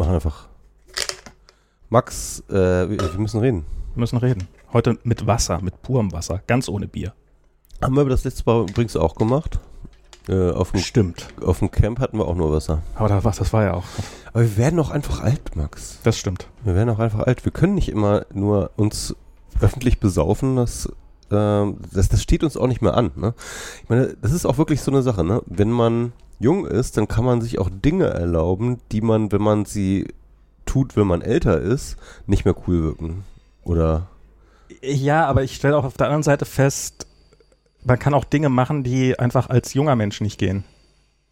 machen einfach. Max, äh, wir, wir müssen reden. Wir müssen reden. Heute mit Wasser, mit purem Wasser, ganz ohne Bier. Haben wir das letzte Mal übrigens auch gemacht. Äh, auf, dem, Stimmt. auf dem Camp hatten wir auch nur Wasser. Aber da, was, das war ja auch. Aber wir werden auch einfach alt, Max. Das stimmt. Wir werden auch einfach alt. Wir können nicht immer nur uns öffentlich besaufen. Das, ähm, das, das steht uns auch nicht mehr an. Ne? Ich meine, das ist auch wirklich so eine Sache. Ne? Wenn man jung ist, dann kann man sich auch Dinge erlauben, die man, wenn man sie tut, wenn man älter ist, nicht mehr cool wirken. Oder Ja, aber ich stelle auch auf der anderen Seite fest, man kann auch Dinge machen, die einfach als junger Mensch nicht gehen.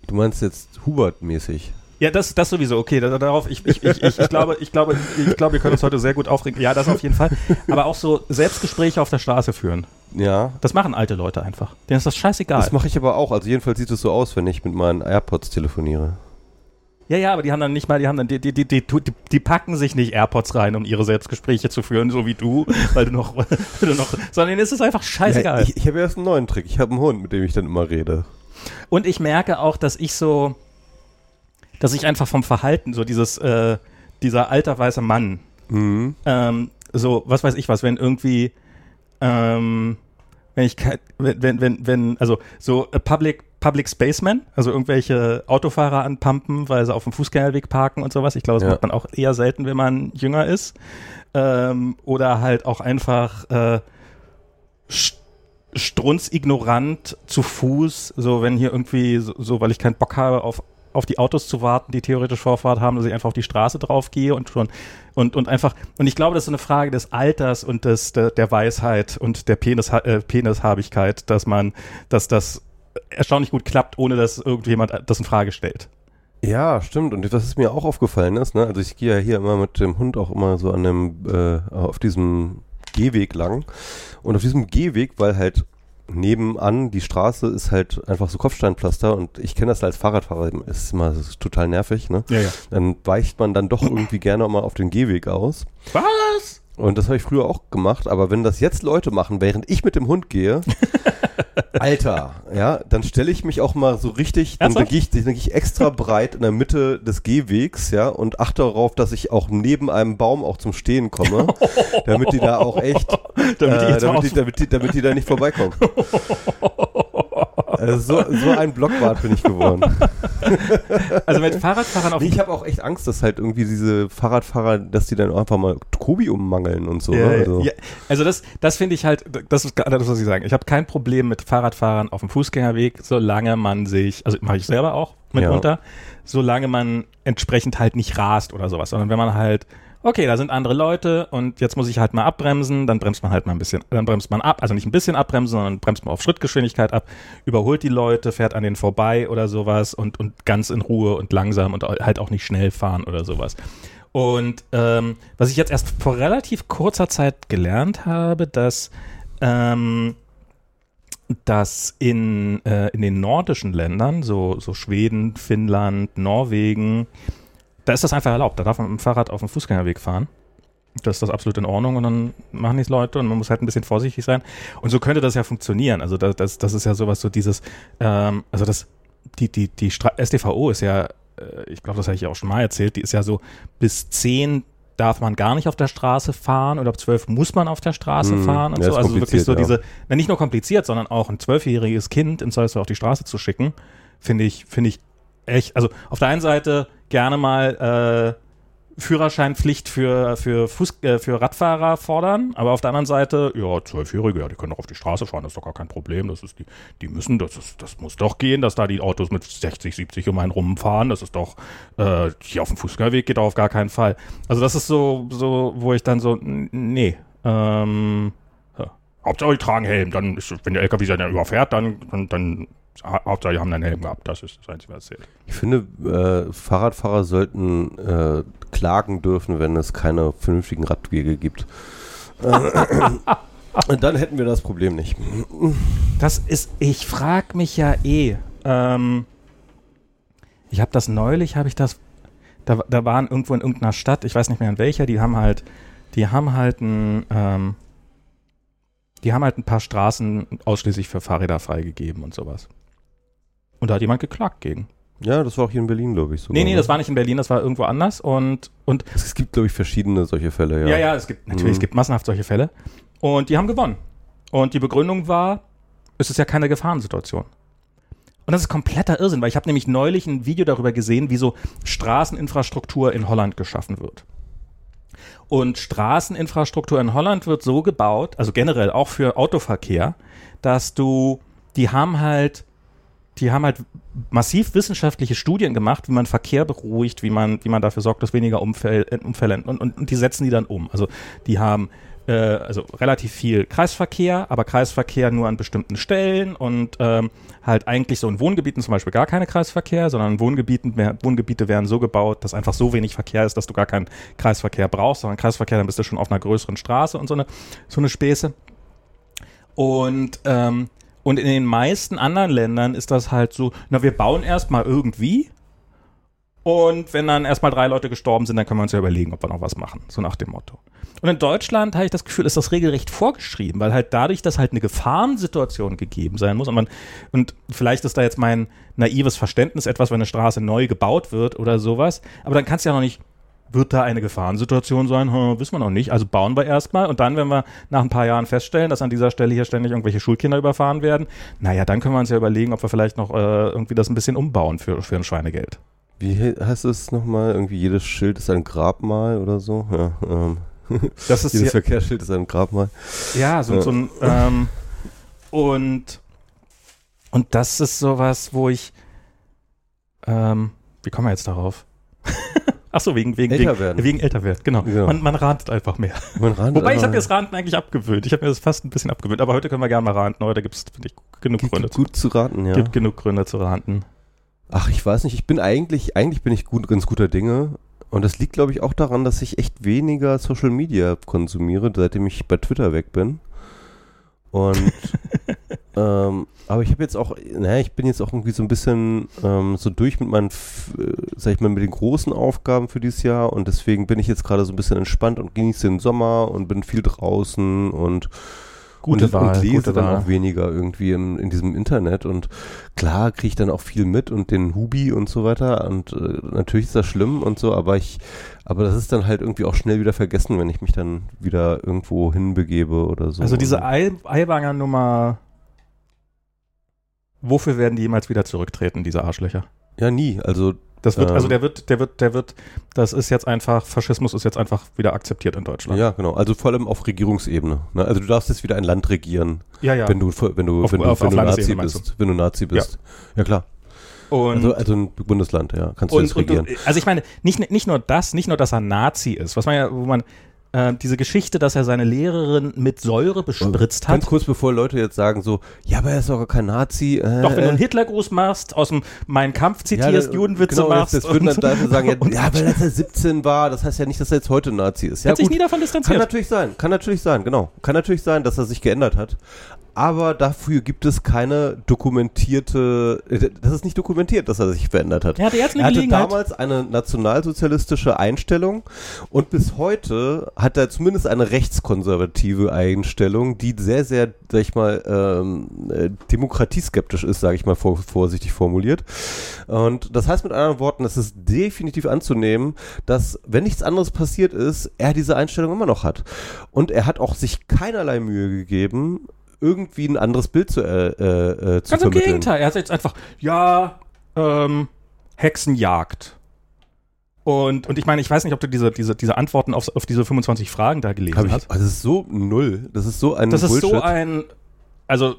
du meinst jetzt Hubert-mäßig. Ja, das, das sowieso, okay, da, darauf, ich, ich, ich, ich, ich glaube, ich glaube, ich glaube, wir können uns heute sehr gut aufregen. Ja, das auf jeden Fall. Aber auch so Selbstgespräche auf der Straße führen. Ja, Das machen alte Leute einfach. Denen ist das scheißegal. das mache ich aber auch. Also jedenfalls sieht es so aus, wenn ich mit meinen AirPods telefoniere. ja, ja, aber die haben dann nicht mal, die haben dann, die, die, die, die, packen sich nicht AirPods rein, um ihre Selbstgespräche zu führen, so wie du, weil du noch, weil du noch, sondern denen ist es einfach scheißegal. Ich ich habe erst einen neuen Trick. Ich habe einen Hund, mit dem ich dann immer rede. Und ich merke auch, dass ich so, dass ich einfach vom Verhalten, so dieses, äh, dieser alter weiße Mann, Mhm. ähm, so, was weiß ich was, wenn irgendwie, ähm, wenn ich, wenn, wenn, wenn, also so äh, Public, Public Spaceman, also irgendwelche Autofahrer anpumpen, weil sie auf dem Fußgängerweg parken und sowas. Ich glaube, das Ja. macht man auch eher selten, wenn man jünger ist. Ähm, oder halt auch einfach äh, st- strunzignorant zu Fuß, so wenn hier irgendwie, so, so weil ich keinen Bock habe auf auf die Autos zu warten, die theoretisch Vorfahrt haben, dass ich einfach auf die Straße drauf gehe und schon und, und einfach, und ich glaube, das ist eine Frage des Alters und des, der, der Weisheit und der Penis, äh, Penishabigkeit, dass man, dass das erstaunlich gut klappt, ohne dass irgendjemand das in Frage stellt. Ja, stimmt. Und was mir auch aufgefallen ist, ne, also ich gehe ja hier immer mit dem Hund auch immer so an dem, äh, auf diesem Gehweg lang. Und auf diesem Gehweg, weil halt nebenan die Straße ist halt einfach so Kopfsteinpflaster und ich kenne das als Fahrradfahrer, ist immer ist total nervig, ne? Ja, ja. Dann weicht man dann doch irgendwie gerne mal auf den Gehweg aus. Was? Und das habe ich früher auch gemacht, aber wenn das jetzt Leute machen, während ich mit dem Hund gehe, Alter, ja, dann stelle ich mich auch mal so richtig, dann, gehe ich, dann ich extra breit in der Mitte des Gehwegs, ja, und achte darauf, dass ich auch neben einem Baum auch zum Stehen komme, damit die da auch echt, Damit die äh, damit, die, damit, die, damit die da nicht vorbeikommen. Also so, so ein Blockwart bin ich geworden. Also mit Fahrradfahrern auf Nee, ich habe auch echt Angst, dass halt irgendwie diese Fahrradfahrer, dass die dann einfach mal Kobi ummangeln und so. Ja, ne? also, ja, also das, das finde ich halt, das ist gerade das, was ich sagen. Ich habe kein Problem mit Fahrradfahrern auf dem Fußgängerweg, solange man sich, also mache ich selber auch mitunter, solange man entsprechend halt nicht rast oder sowas, sondern wenn man halt, okay, da sind andere Leute und jetzt muss ich halt mal abbremsen, dann bremst man halt mal ein bisschen, dann bremst man ab, also nicht ein bisschen abbremsen, sondern bremst man auf Schrittgeschwindigkeit ab, überholt die Leute, fährt an denen vorbei oder sowas und, und ganz in Ruhe und langsam und halt auch nicht schnell fahren oder sowas. Und ähm, was ich jetzt erst vor relativ kurzer Zeit gelernt habe, dass, ähm, dass in, äh, in den nordischen Ländern, so, so Schweden, Finnland, Norwegen, da ist das einfach erlaubt. Da darf man mit dem Fahrrad auf dem Fußgängerweg fahren. Das ist das absolut in Ordnung und dann machen die es Leute und man muss halt ein bisschen vorsichtig sein. Und so könnte das ja funktionieren. Also das, das, das ist ja sowas, so dieses, ähm, also das, die, die, die Stra StVO ist ja, äh, ich glaube, das habe ich ja auch schon mal erzählt, die ist ja so, bis 10 darf man gar nicht auf der Straße fahren oder ab 12 muss man auf der Straße Mhm. fahren und Ja, so. Also wirklich so ja. diese, na, nicht nur kompliziert, sondern auch ein zwölfjähriges Kind im Zweifelsfall auf die Straße zu schicken, finde ich, finde ich echt, also auf der einen Seite gerne mal äh, Führerscheinpflicht für, für, Fuß, äh, für Radfahrer fordern, aber auf der anderen Seite, ja, Zwölfjährige, ja, die können doch auf die Straße fahren, das ist doch gar kein Problem. Das ist die, die müssen, das ist, das muss doch gehen, dass da die Autos mit 60, 70 um einen rumfahren. Das ist doch, äh, hier auf dem Fußgängerweg geht doch auf gar keinen Fall. Also das ist so, so, wo ich dann so, nee, ähm. Hauptsache die tragen Helm, dann ist, wenn der LKW dann überfährt, dann, dann, dann Hauptsache die haben einen Helm gehabt, das ist das Einzige, was zählt. Ich finde, äh, Fahrradfahrer sollten äh, klagen dürfen, wenn es keine vernünftigen Radwege gibt. Äh, dann hätten wir das Problem nicht. Das ist, ich frag mich ja eh. Ähm, ich habe das neulich, habe ich das, da, da waren irgendwo in irgendeiner Stadt, ich weiß nicht mehr in welcher, die haben halt, die haben halt ein, ähm, die haben halt ein paar Straßen ausschließlich für Fahrräder freigegeben und sowas. Und da hat jemand geklagt gegen. Ja, das war auch hier in Berlin, glaube ich. Sogar, nee, nee, das war nicht in Berlin, das war irgendwo anders. Und, und es gibt, glaube ich, verschiedene solche Fälle, ja. Ja, ja, es gibt, natürlich, mhm. es gibt massenhaft solche Fälle. Und die haben gewonnen. Und die Begründung war, es ist ja keine Gefahrensituation. Und das ist kompletter Irrsinn, weil ich habe nämlich neulich ein Video darüber gesehen, wie so Straßeninfrastruktur in Holland geschaffen wird. Und Straßeninfrastruktur in Holland wird so gebaut, also generell auch für Autoverkehr, dass du, die haben halt, die haben halt massiv wissenschaftliche Studien gemacht, wie man Verkehr beruhigt, wie man, wie man dafür sorgt, dass weniger Unfälle, Unfälle und, und, und die setzen die dann um. Also die haben äh, also relativ viel Kreisverkehr, aber Kreisverkehr nur an bestimmten Stellen und ähm, halt eigentlich so in Wohngebieten zum Beispiel gar keine Kreisverkehr, sondern in Wohngebieten, Wohngebiete werden so gebaut, dass einfach so wenig Verkehr ist, dass du gar keinen Kreisverkehr brauchst, sondern Kreisverkehr, dann bist du schon auf einer größeren Straße und so eine, so eine Späße. Und, ähm, und in den meisten anderen Ländern ist das halt so, na, wir bauen erstmal irgendwie und wenn dann erstmal drei Leute gestorben sind, dann können wir uns ja überlegen, ob wir noch was machen. So nach dem Motto. Und in Deutschland habe ich das Gefühl, ist das regelrecht vorgeschrieben, weil halt dadurch, dass halt eine Gefahrensituation gegeben sein muss und man, und vielleicht ist da jetzt mein naives Verständnis etwas, wenn eine Straße neu gebaut wird oder sowas, aber dann kannst du ja noch nicht, wird da eine Gefahrensituation sein? Hm, wissen wir noch nicht. Also bauen wir erstmal und dann, wenn wir nach ein paar Jahren feststellen, dass an dieser Stelle hier ständig irgendwelche Schulkinder überfahren werden, naja, dann können wir uns ja überlegen, ob wir vielleicht noch äh, irgendwie das ein bisschen umbauen für, für ein Schweinegeld. Wie heißt es nochmal? Irgendwie jedes Schild ist ein Grabmal oder so? Ja, ähm. Das ist jedes Verkehrsschild ist ein Grabmal. Ja, so, ja. so ein ähm, und und das ist sowas, wo ich ähm, wie kommen wir jetzt darauf? Ach so, wegen, wegen, älter werden. wegen älter werden, genau. genau. Man, man rantet einfach mehr. Man rantet Wobei ich habe mir das Ranten eigentlich abgewöhnt. Ich habe mir das fast ein bisschen abgewöhnt. Aber heute können wir gerne mal ranten. Heute gibt es, finde ich, genug gibt Gründe. Gut zu raten, ja. Gibt genug Gründe zu ranten. Ach, ich weiß nicht. Ich bin eigentlich, eigentlich bin ich gut, ganz guter Dinge. Und das liegt, glaube ich, auch daran, dass ich echt weniger Social Media konsumiere, seitdem ich bei Twitter weg bin. Und ähm, aber ich habe jetzt auch, naja, ich bin jetzt auch irgendwie so ein bisschen ähm, so durch mit meinen, äh, sag ich mal, mit den großen Aufgaben für dieses Jahr und deswegen bin ich jetzt gerade so ein bisschen entspannt und genieße den Sommer und bin viel draußen und Gute und, Wahl, und lese gute dann Wahl. auch weniger irgendwie im, in diesem Internet und klar kriege ich dann auch viel mit und den Hubi und so weiter und äh, natürlich ist das schlimm und so, aber ich, aber das ist dann halt irgendwie auch schnell wieder vergessen, wenn ich mich dann wieder irgendwo hinbegebe oder so. Also diese Eiwanger Nummer, wofür werden die jemals wieder zurücktreten, diese Arschlöcher? Ja, nie. Also das wird, also ähm. der wird, der wird, der wird, das ist jetzt einfach, Faschismus ist jetzt einfach wieder akzeptiert in Deutschland. Ja, genau. Also vor allem auf Regierungsebene. Ne? Also du darfst jetzt wieder ein Land regieren, ja, ja. wenn du, wenn du, auf, wenn du, auf, wenn du Nazi bist. Wenn du Nazi bist. Ja, ja klar. Und also, also ein Bundesland, ja, kannst du und, jetzt regieren. Und, also ich meine, nicht, nicht nur das, nicht nur, dass er Nazi ist, was man ja, wo man, äh, diese Geschichte, dass er seine Lehrerin mit Säure bespritzt hat. Ganz kurz bevor Leute jetzt sagen so, ja, aber er ist doch kein Nazi. Äh, doch, wenn du einen Hitlergruß machst, aus dem Mein Kampf zitierst, ja, Judenwitze genau, machst. Das, das würden dann Leute sagen, ja, ja, weil er 17 war, das heißt ja nicht, dass er jetzt heute Nazi ist. Ja, hat gut. sich nie davon distanziert. Kann natürlich sein, kann natürlich sein, genau. Kann natürlich sein, dass er sich geändert hat aber dafür gibt es keine dokumentierte, äh, das ist nicht dokumentiert, dass er sich verändert hat. Er hatte, jetzt eine er hatte damals eine nationalsozialistische Einstellung und bis heute hat er zumindest eine rechtskonservative Einstellung, die sehr, sehr, sag ich mal, ähm, äh, demokratieskeptisch ist, sage ich mal vor, vorsichtig formuliert. Und das heißt mit anderen Worten, es ist definitiv anzunehmen, dass, wenn nichts anderes passiert ist, er diese Einstellung immer noch hat. Und er hat auch sich keinerlei Mühe gegeben, irgendwie ein anderes Bild zu, äh, äh, äh zu Ganz im Gegenteil, er hat jetzt einfach, ja, ähm, Hexenjagd. Und, und ich meine, ich weiß nicht, ob du diese, diese, diese Antworten auf, auf diese 25 Fragen da gelesen ich, hast. Also das ist so null. Das ist so ein Das ist Bullshit. so ein, also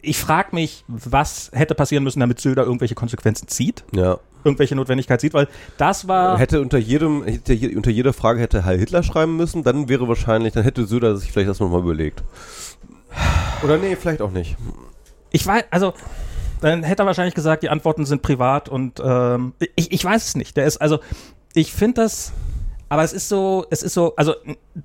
ich frage mich, was hätte passieren müssen, damit Söder irgendwelche Konsequenzen zieht. Ja. Irgendwelche Notwendigkeit sieht, weil das war. Hätte unter jedem, hätte, unter jeder Frage hätte Heil Hitler schreiben müssen, dann wäre wahrscheinlich, dann hätte Söder sich vielleicht das nochmal überlegt. Oder nee, vielleicht auch nicht. Ich weiß, also, dann hätte er wahrscheinlich gesagt, die Antworten sind privat und ähm, ich, ich weiß es nicht. Der ist, also, ich finde das, aber es ist so, es ist so, also,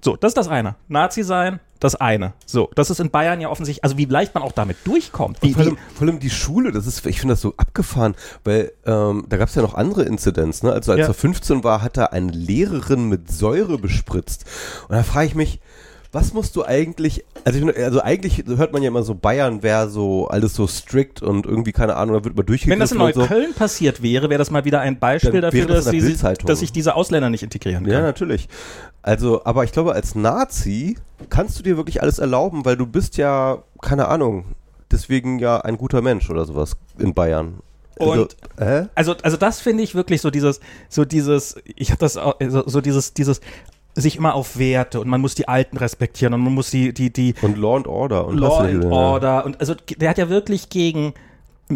so, das ist das eine. Nazi sein, das eine. So, das ist in Bayern ja offensichtlich, also wie leicht man auch damit durchkommt. Wie, vor, allem, vor, allem, die Schule, das ist, ich finde das so abgefahren, weil ähm, da gab es ja noch andere Inzidenz, ne? Also als ja. er 15 war, hat er eine Lehrerin mit Säure bespritzt. Und da frage ich mich, was musst du eigentlich, also, ich, also eigentlich hört man ja immer so, Bayern wäre so alles so strikt und irgendwie, keine Ahnung, da wird man durchgegriffen Wenn das in Neukölln so. passiert wäre, wäre das mal wieder ein Beispiel Dann dafür, das dass, die, dass sich diese Ausländer nicht integrieren Ja, können. natürlich. Also, aber ich glaube, als Nazi kannst du dir wirklich alles erlauben, weil du bist ja, keine Ahnung, deswegen ja ein guter Mensch oder sowas in Bayern. Und- also, äh? Also, also das finde ich wirklich so dieses, so dieses, ich habe das auch, so, so dieses, dieses sich immer auf Werte und man muss die Alten respektieren und man muss die, die, die Und Law and Order. Und Law and Order und also der hat ja wirklich gegen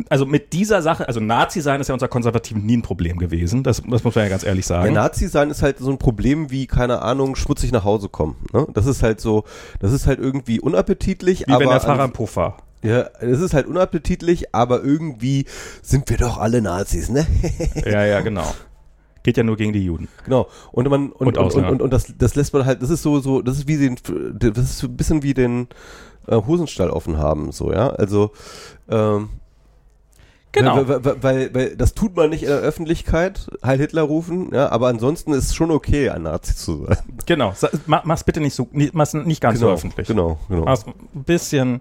also mit dieser Sache, also Nazi sein ist ja unser Konservativen nie ein Problem gewesen, das, das muss man ja ganz ehrlich Ja, sagen. Nazi sein ist halt so ein Problem wie, keine Ahnung, schmutzig nach Hause kommen. Ne? Das ist halt so, das ist halt irgendwie unappetitlich, Wie aber. wenn der Fahrer im Puff war. ja, es ist halt unappetitlich, aber irgendwie sind wir doch alle Nazis, ne? Ja, ja, genau. Geht ja nur gegen die Juden. Genau. Und man und, Und und, und, und, und das, das lässt man halt, das ist so, so, das ist wie den, das ist so ein bisschen wie den äh, Hosenstall offen haben, so, ja. Also ähm, Genau. Weil, weil, weil, weil das tut man nicht in der Öffentlichkeit, Heil Hitler rufen, ja, aber ansonsten ist es schon okay, ein Nazi zu sein. Genau. Mach's bitte nicht so, nicht, mach's nicht ganz so öffentlich. Genau, genau. Mach's ein bisschen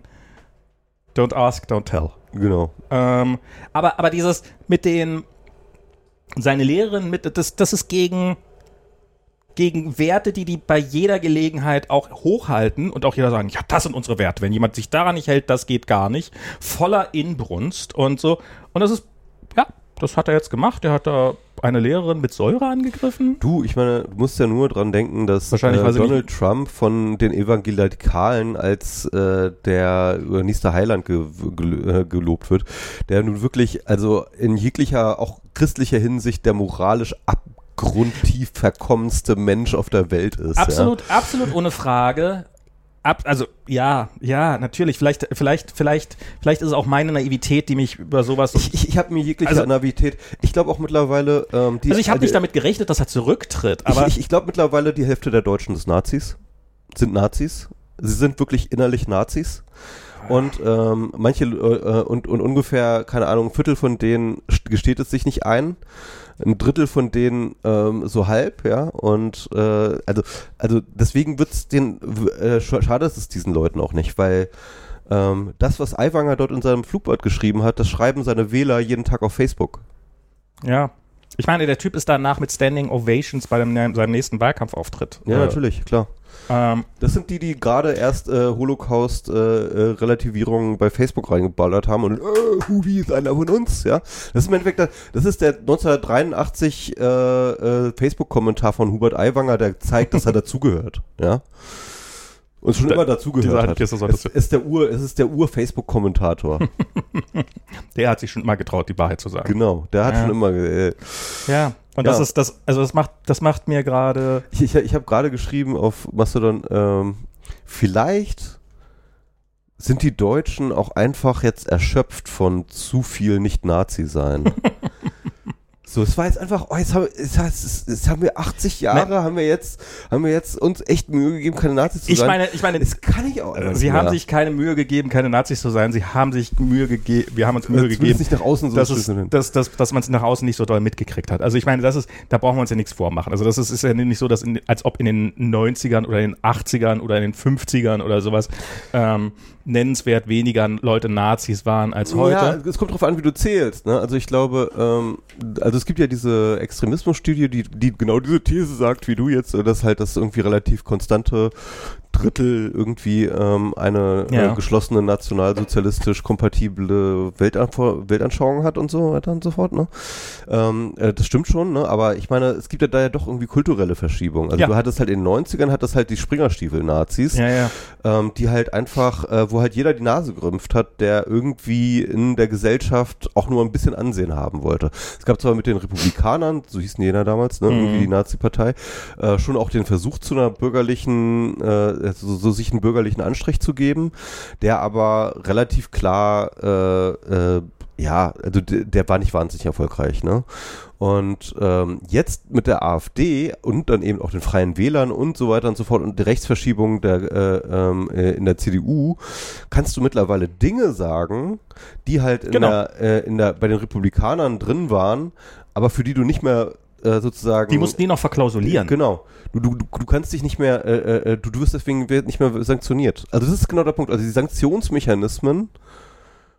don't ask, don't tell. genau. Ähm, aber, aber dieses mit den seine Lehrerin mit das, das ist gegen gegen Werte, die die bei jeder Gelegenheit auch hochhalten und auch jeder sagen, ja, das sind unsere Werte. Wenn jemand sich daran nicht hält, das geht gar nicht. Voller Inbrunst und so. Und das ist, ja, das hat er jetzt gemacht. Er hat da eine Lehrerin mit Säure angegriffen. Du, ich meine, du musst ja nur dran denken, dass Wahrscheinlich, äh, Donald Trump von den Evangelikalen als äh, der nächste Heiland ge gel äh, gelobt wird, der nun wirklich, also in jeglicher, auch christlicher Hinsicht, der moralisch abgrundtief verkommenste Mensch auf der Welt ist. Absolut, absolut ohne Frage. Ab, also ja, ja, natürlich. Vielleicht, vielleicht, vielleicht, vielleicht ist es auch meine Naivität, die mich über sowas. Ich, ich, ich habe mir jegliche Also- Naivität. Ich glaube auch mittlerweile. Ähm, die, also ich habe nicht damit gerechnet, dass er zurücktritt, aber ich, ich, glaube mittlerweile die Hälfte der Deutschen sind Nazis. Sind Nazis. Sie sind wirklich innerlich Nazis. Und ähm, manche äh, und, und ungefähr, keine Ahnung, ein Viertel von denen st- gesteht es sich nicht ein. Ein Drittel von denen ähm, so halb, ja. Und äh, also, also deswegen wird's den w- äh, sch- schade ist es diesen Leuten auch nicht, weil ähm, das, was Aiwanger dort in seinem Flugblatt geschrieben hat, das schreiben seine Wähler jeden Tag auf Facebook. ja. Ich meine, der Typ ist danach mit Standing Ovations bei dem, seinem nächsten Wahlkampfauftritt. Ja, Äh, natürlich, klar. Ähm, Das sind die, die gerade erst äh, Holocaust-Relativierung bei Facebook reingeballert haben und äh, Hubi ist einer von uns, ja. Das ist im Endeffekt, der- das ist der 1983 äh, äh, Facebook-Kommentar von Hubert Aiwanger, der zeigt, dass er dazugehört, ja. Und schon Der- immer dazugehört hat. Es ist der Ur, es ist der Ur-Facebook-Kommentator. der hat sich schon mal getraut, die Wahrheit zu sagen. genau, der hat Ja. schon immer, äh, Ja. Und Ja. das ist das, also das macht, das macht mir gerade. Ich, ich, ich habe gerade geschrieben auf Mastodon, ähm, vielleicht sind die Deutschen auch einfach jetzt erschöpft von zu viel Nicht-Nazi-Sein. so, es war jetzt einfach, oh, jetzt haben, jetzt, jetzt, jetzt haben wir 80 Jahre, haben wir jetzt, haben wir jetzt uns echt Mühe gegeben, keine Nazis zu Ich sein. meine, ich meine, es kann ich auch. Also, sie haben sich keine Mühe gegeben, keine Nazis zu sein. Sie haben sich Mühe gegeben, wir haben uns Mühe gegeben, nicht nach außen so dass, es, dass, dass, dass man es nach außen nicht so doll mitgekriegt hat. Also ich meine, das ist, da brauchen wir uns ja nichts vormachen. Also das ist, ist ja nicht so, dass in, als ob in den 90ern oder in den 80ern oder in den 50ern oder sowas ähm, nennenswert weniger Leute Nazis waren als heute. Ja, es kommt drauf an, wie du zählst. Ne? Also ich glaube, ähm, also es gibt ja diese Extremismusstudie, die, die genau diese These sagt, wie du jetzt, äh, dass halt das irgendwie relativ konstante Drittel irgendwie ähm, eine Ja. äh, geschlossene nationalsozialistisch kompatible Weltanfor Weltanschauung hat und so weiter und so fort. Ne? Ähm, äh, das stimmt schon, ne? aber ich meine, es gibt ja da ja doch irgendwie kulturelle Verschiebungen. Also Ja. du hattest halt in den 90ern, hat das halt die Springerstiefel-Nazis ja, ähm, die halt einfach, äh, wo halt jeder die Nase gerümpft hat, der irgendwie in der Gesellschaft auch nur ein bisschen Ansehen haben wollte. Es gab zwar mit den Republikanern, so hießen die ja damals, ne, Mhm. irgendwie die Nazi-Partei, äh, schon auch den Versuch zu einer bürgerlichen, äh, so, so sich einen bürgerlichen Anstrich zu geben, der aber relativ klar, äh, äh, ja, also der, der war nicht wahnsinnig erfolgreich, ne? Und ähm, jetzt mit der AfD und dann eben auch den Freien Wählern und so weiter und so fort und der Rechtsverschiebung der, äh, ähm, äh, in der CDU kannst du mittlerweile Dinge sagen, die halt in Genau. der, äh, in der, bei den Republikanern drin waren, aber für die du nicht mehr äh, sozusagen. Die mussten die noch verklausulieren. Genau. Du, du, du kannst dich nicht mehr, äh, äh, du, du wirst deswegen nicht mehr sanktioniert. Also das ist genau der Punkt. Also die Sanktionsmechanismen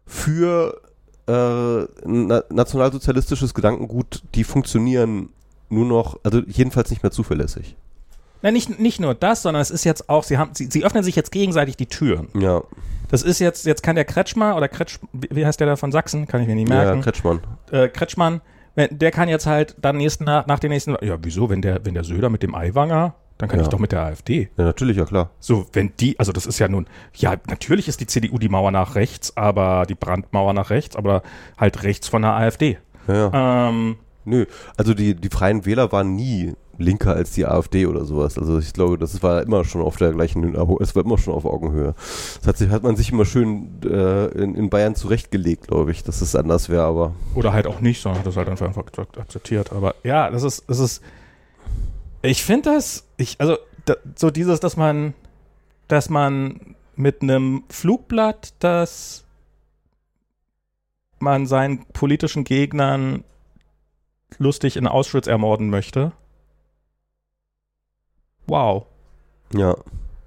für äh, na, nationalsozialistisches Gedankengut, die funktionieren nur noch, also jedenfalls nicht mehr zuverlässig. Nein, nicht, nicht nur das, sondern es ist jetzt auch, sie haben, sie, sie öffnen sich jetzt gegenseitig die Türen. Ja. Das ist jetzt, jetzt kann der Kretschmer oder Kretsch, wie heißt der da von Sachsen? Kann ich mir nicht merken. Ja, Kretschmann. Äh, Kretschmann, der kann jetzt halt dann nächsten, nach, nach den nächsten, ja, wieso, wenn der, wenn der Söder mit dem Aiwanger, dann kann Ja. ich doch mit der AfD. Ja, natürlich, ja klar. So, wenn die, also das ist ja nun, ja, natürlich ist die CDU die Mauer nach rechts, aber die Brandmauer nach rechts, aber halt rechts von der AfD. Ja, ja. Ähm, Nö, also die, die Freien Wähler waren nie linker als die AfD oder sowas. Also ich glaube, das war immer schon auf der gleichen, es war immer schon auf Augenhöhe. Das hat, sich, hat man sich immer schön äh, in, in Bayern zurechtgelegt, glaube ich, dass es anders wäre, aber Oder halt auch nicht, sondern hat das halt einfach, einfach akzeptiert. Aber ja, das ist, das ist, ich finde das, ich, also da, so dieses, dass man, dass man mit einem Flugblatt, das man seinen politischen Gegnern lustig in Auschwitz ermorden möchte. Wow. ja,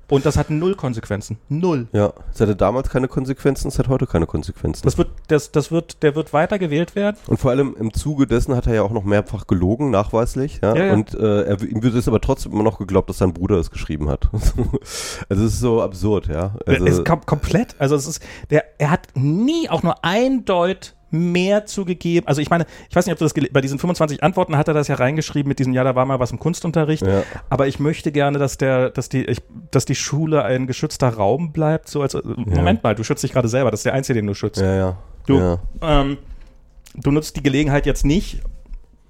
Und das hat null Konsequenzen. Null. ja. Es hatte damals keine Konsequenzen, es hat heute keine Konsequenzen. Das wird, das, das wird, der wird weiter gewählt werden. Und vor allem im Zuge dessen hat er ja auch noch mehrfach gelogen, nachweislich. Ja? Ja, ja. Und äh, er, ihm wird es aber trotzdem immer noch geglaubt, dass sein Bruder es geschrieben hat. also es ist so absurd, ja. Also, es ist kom komplett, also es ist, der, er hat nie auch nur ein Deut mehr zugegeben. Also ich meine, ich weiß nicht, ob du das bei diesen 25 Antworten hat er das ja reingeschrieben mit diesem, ja, da war mal was im Kunstunterricht. ja, Aber ich möchte gerne, dass der, dass die, ich, dass die Schule ein geschützter Raum bleibt. So als Moment mal, du schützt dich gerade selber. Das ist der einzige, den du schützt. ja, ja. Du, ja. ähm, du nutzt die Gelegenheit jetzt nicht,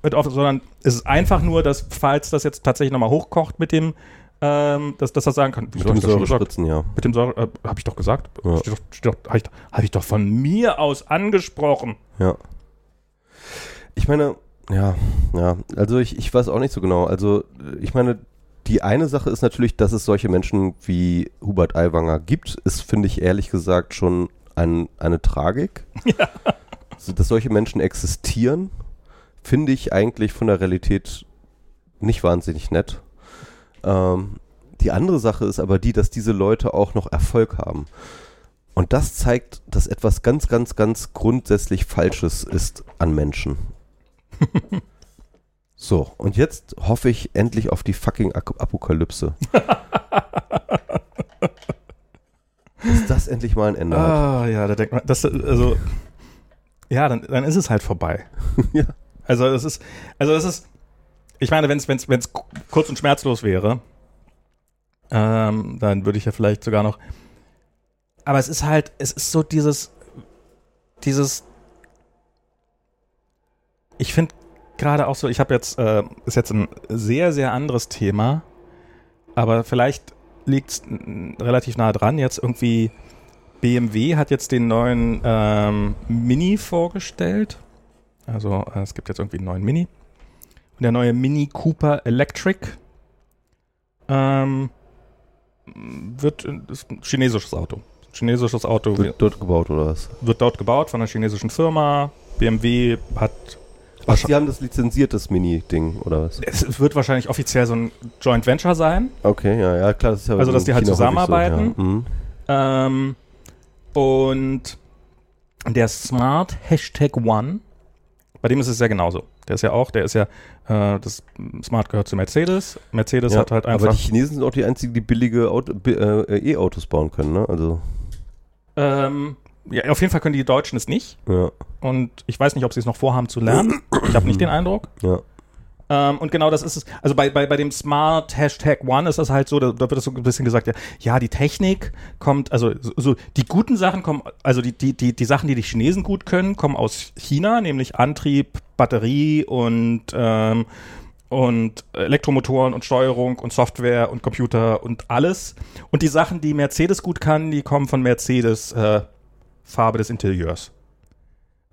mit offen, sondern es ist einfach nur, dass falls das jetzt tatsächlich nochmal hochkocht mit dem, ähm, dass, dass er sagen kann, Mit dem? Säurespritzen, ja. Mit dem Säure, äh, habe ich doch gesagt. Ja. Habe ich, hab ich doch von mir aus angesprochen. Ja. Ich meine, ja, ja, also ich, ich weiß auch nicht so genau. Also ich meine, die eine Sache ist natürlich, dass es solche Menschen wie Hubert Aiwanger gibt, ist, finde ich ehrlich gesagt, schon ein, eine Tragik. Ja. Dass solche Menschen existieren, finde ich eigentlich von der Realität nicht wahnsinnig nett. Ähm, die andere Sache ist aber die, dass diese Leute auch noch Erfolg haben. Und das zeigt, dass etwas ganz, ganz, ganz grundsätzlich Falsches ist an Menschen. so, und jetzt hoffe ich endlich auf die fucking Apokalypse. Dass das endlich mal ein Ende hat. Ah, ja, da denkt man, das, also, ja, dann, dann ist es halt vorbei. Ja. Also, das ist, also, das ist, ich meine, wenn es kurz und schmerzlos wäre, ähm, dann würde ich ja vielleicht sogar noch, aber es ist halt, es ist so dieses, dieses, ich finde gerade auch so, ich habe jetzt, äh, ist jetzt ein sehr, sehr anderes Thema, aber vielleicht liegt es relativ nah dran. Jetzt irgendwie BMW hat jetzt den neuen ähm, Mini vorgestellt. Also äh, es gibt jetzt irgendwie einen neuen Mini. Und der neue Mini Cooper Electric ähm, wird ist ein chinesisches Auto. Chinesisches Auto Wird dort gebaut oder was? wird dort gebaut von einer chinesischen Firma. BMW hat Ach, die haben das lizenziert, das Mini-Ding, oder was? es wird wahrscheinlich offiziell so ein Joint Venture sein. Okay, ja, ja, klar. Das ist ja Also, dass die halt China zusammenarbeiten. So, ja. mhm. Ähm, und der Smart Hashtag One, bei dem ist es ja genauso. Der ist ja auch, der ist ja, das Smart gehört zu Mercedes. Mercedes ja, hat halt aber einfach. die Chinesen sind auch die einzigen, die billige äh, E-Autos bauen können, ne? Also, Ähm, ja, auf jeden Fall können die Deutschen es nicht. ja, Und ich weiß nicht, ob sie es noch vorhaben zu lernen. Ich habe nicht den Eindruck. ja. Ähm, und genau das ist es. Also bei, bei, bei dem Smart Hashtag One ist das halt so, da, da wird es so ein bisschen gesagt, ja, ja, die Technik kommt, also so, so die guten Sachen kommen, also die, die, die, die Sachen, die die Chinesen gut können, kommen aus China, nämlich Antrieb, Batterie und, ähm, und Elektromotoren und Steuerung und Software und Computer und alles. Und die Sachen, die Mercedes gut kann, die kommen von Mercedes äh, Farbe des Interieurs.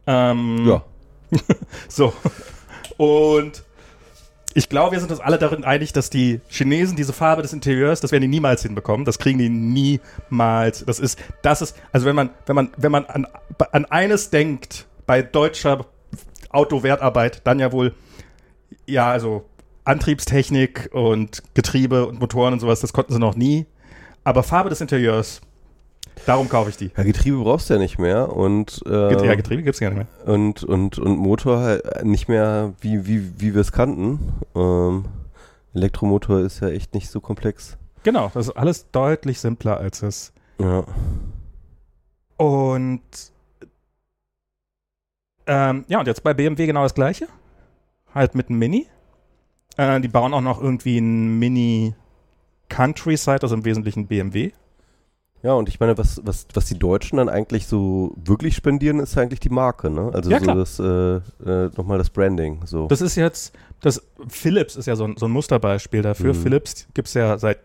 Ähm, Ja. so. Und ich glaube, wir sind uns alle darin einig, dass die Chinesen diese Farbe des Interieurs, das werden die niemals hinbekommen. Das kriegen die niemals. Das ist, das ist, also wenn man, wenn man, wenn man an, an eines denkt bei deutscher Autowertarbeit, dann ja wohl ja, also Antriebstechnik und Getriebe und Motoren und sowas, das konnten sie noch nie. Aber Farbe des Interieurs, darum kaufe ich die. Ja, Getriebe brauchst du ja nicht mehr und äh, ja, Getriebe gibt es gar nicht mehr. Und, und, und Motor halt nicht mehr, wie, wie, wie wir es kannten. Ähm, Elektromotor ist ja echt nicht so komplex. Genau, das ist alles deutlich simpler als es. Ja. Und ähm, ja, und jetzt bei BMW genau das gleiche. Halt mit einem Mini. Äh, die bauen auch noch irgendwie ein Mini Countryside, also im Wesentlichen BMW. Ja, und ich meine, was, was, was die Deutschen dann eigentlich so wirklich spendieren, ist eigentlich die Marke, ne? Also Ja, so das, äh, äh, nochmal das Branding. So. Das ist jetzt, das Philips ist ja so ein, so ein Musterbeispiel dafür. Mhm. Philips gibt's ja seit,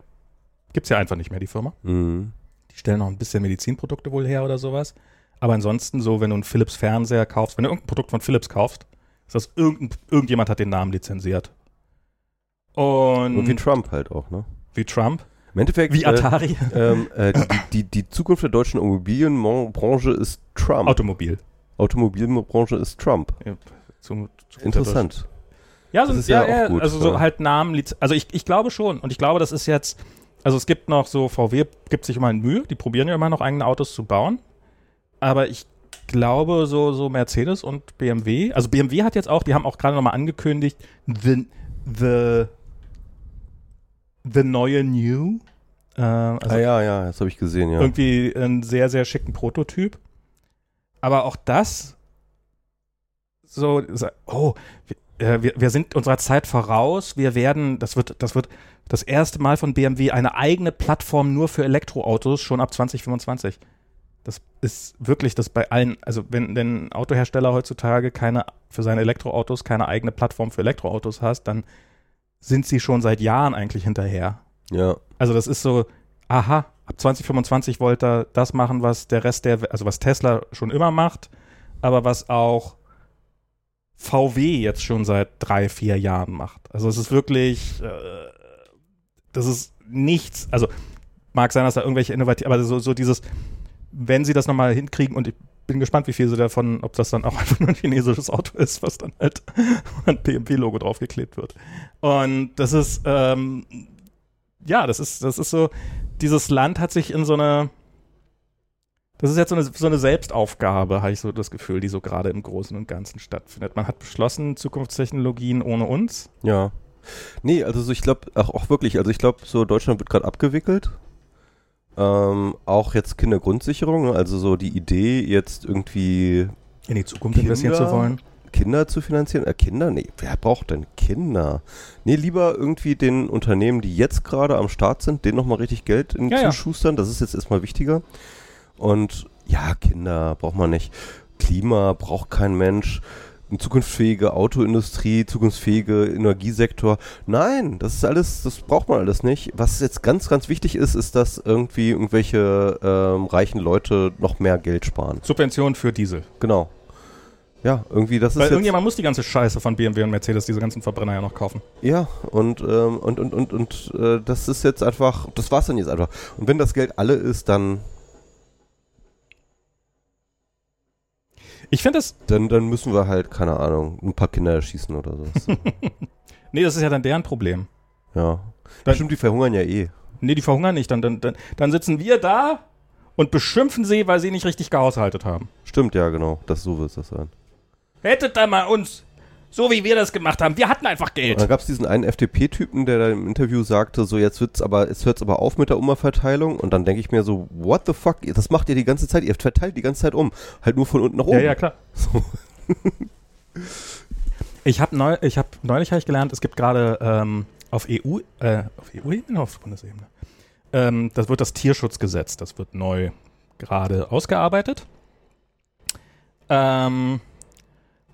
gibt's ja einfach nicht mehr, die Firma. mhm. Die stellen noch ein bisschen Medizinprodukte wohl her oder sowas. Aber ansonsten so, wenn du einen Philips Fernseher kaufst, wenn du irgendein Produkt von Philips kaufst, ist das irgendein, irgendjemand hat den Namen lizenziert. Und, Und wie Trump halt auch, ne? wie Trump, Im Endeffekt, wie äh, Atari, ähm, äh, die, die, die Zukunft der deutschen Immobilienbranche ist Trump. Automobil. Automobilbranche ist Trump. Zum, zum Interessant. Ja, so, Das ist ja, ja auch ja, gut, also so ja. halt Namen, also ich, ich glaube schon und ich glaube, das ist jetzt, also es gibt noch so, VW gibt sich immer Mühe, die probieren ja immer noch eigene Autos zu bauen, aber ich glaube so, so Mercedes und BMW, also BMW hat jetzt auch, die haben auch gerade nochmal angekündigt, the, the, the neue New, äh, also ah ja, ja, das habe ich gesehen, ja. irgendwie einen sehr, sehr schicken Prototyp. Aber auch das so, oh, wir, äh, wir, wir sind unserer Zeit voraus. Wir werden, das wird, das wird das erste Mal von BMW eine eigene Plattform nur für Elektroautos schon ab 2025. Das ist wirklich das bei allen, also wenn ein Autohersteller heutzutage keine, für seine Elektroautos keine eigene Plattform für Elektroautos hast, dann sind sie schon seit Jahren eigentlich hinterher. Ja. Also das ist so, aha, ab 2025 wollte er das machen, was der Rest der, also was Tesla schon immer macht, aber was auch VW jetzt schon seit drei, vier Jahren macht. Also es ist wirklich, äh, das ist nichts, also mag sein, dass da irgendwelche innovativ, aber so, so dieses, wenn sie das nochmal hinkriegen und ich bin gespannt, wie viel sie davon, ob das dann auch einfach nur ein chinesisches Auto ist, was dann halt ein BMW-Logo draufgeklebt wird. Und das ist, ähm, ja, das ist, das ist so, dieses Land hat sich in so eine, das ist jetzt so eine, so eine Selbstaufgabe, habe ich so das Gefühl, die so gerade im Großen und Ganzen stattfindet. Man hat beschlossen, Zukunftstechnologien ohne uns. Ja. Nee, also so, ich glaube, auch, auch wirklich, also ich glaube, so Deutschland wird gerade abgewickelt. Ähm, auch jetzt Kindergrundsicherung, ne? also so die Idee, jetzt irgendwie In die Zukunft investieren Kinder? zu wollen. Kinder zu finanzieren. Äh, Kinder? Nee, wer braucht denn Kinder? Nee, lieber irgendwie den Unternehmen, die jetzt gerade am Start sind, denen nochmal richtig Geld in Ja, ja. zuschustern. Das ist jetzt erstmal wichtiger. Und ja, Kinder braucht man nicht. Klima braucht kein Mensch. Eine zukunftsfähige Autoindustrie, zukunftsfähige Energiesektor. Nein, das ist alles, das braucht man alles nicht. Was jetzt ganz, ganz wichtig ist, ist, dass irgendwie irgendwelche ähm, reichen Leute noch mehr Geld sparen. Subvention für Diesel. Genau. Ja, irgendwie das ist Weil irgendjemand muss die ganze Scheiße von BMW und Mercedes, diese ganzen Verbrenner ja noch kaufen. Ja, und, ähm, und, und, und, und äh, das ist jetzt einfach, das war's dann jetzt einfach. Und wenn das Geld alle ist, dann, Ich finde das, dann, dann müssen wir halt, keine Ahnung, ein paar Kinder erschießen oder so. nee, das ist ja dann deren Problem. ja. Dann- Stimmt, die verhungern ja eh. Nee, die verhungern nicht. Dann, dann, dann, dann sitzen wir da und beschimpfen sie, weil sie nicht richtig gehaushaltet haben. Stimmt, ja, genau. Das, so wird das sein. Hättet da mal uns, so wie wir das gemacht haben. Wir hatten einfach Und Geld. dann gab es diesen einen FDP-Typen, der da im Interview sagte, so jetzt wird's aber, es hört's aber auf mit der Umverteilung. Und dann denke ich mir so, what the fuck? Das macht ihr die ganze Zeit, ihr verteilt die ganze Zeit um. Halt nur von unten nach oben. Ja, ja, klar. So. Ich habe neu, ich hab, neulich hab ich gelernt, es gibt gerade ähm, auf EU, äh, auf EU-Ebene, auf Bundesebene, ähm, das wird das Tierschutzgesetz, das wird neu gerade ausgearbeitet. Ähm,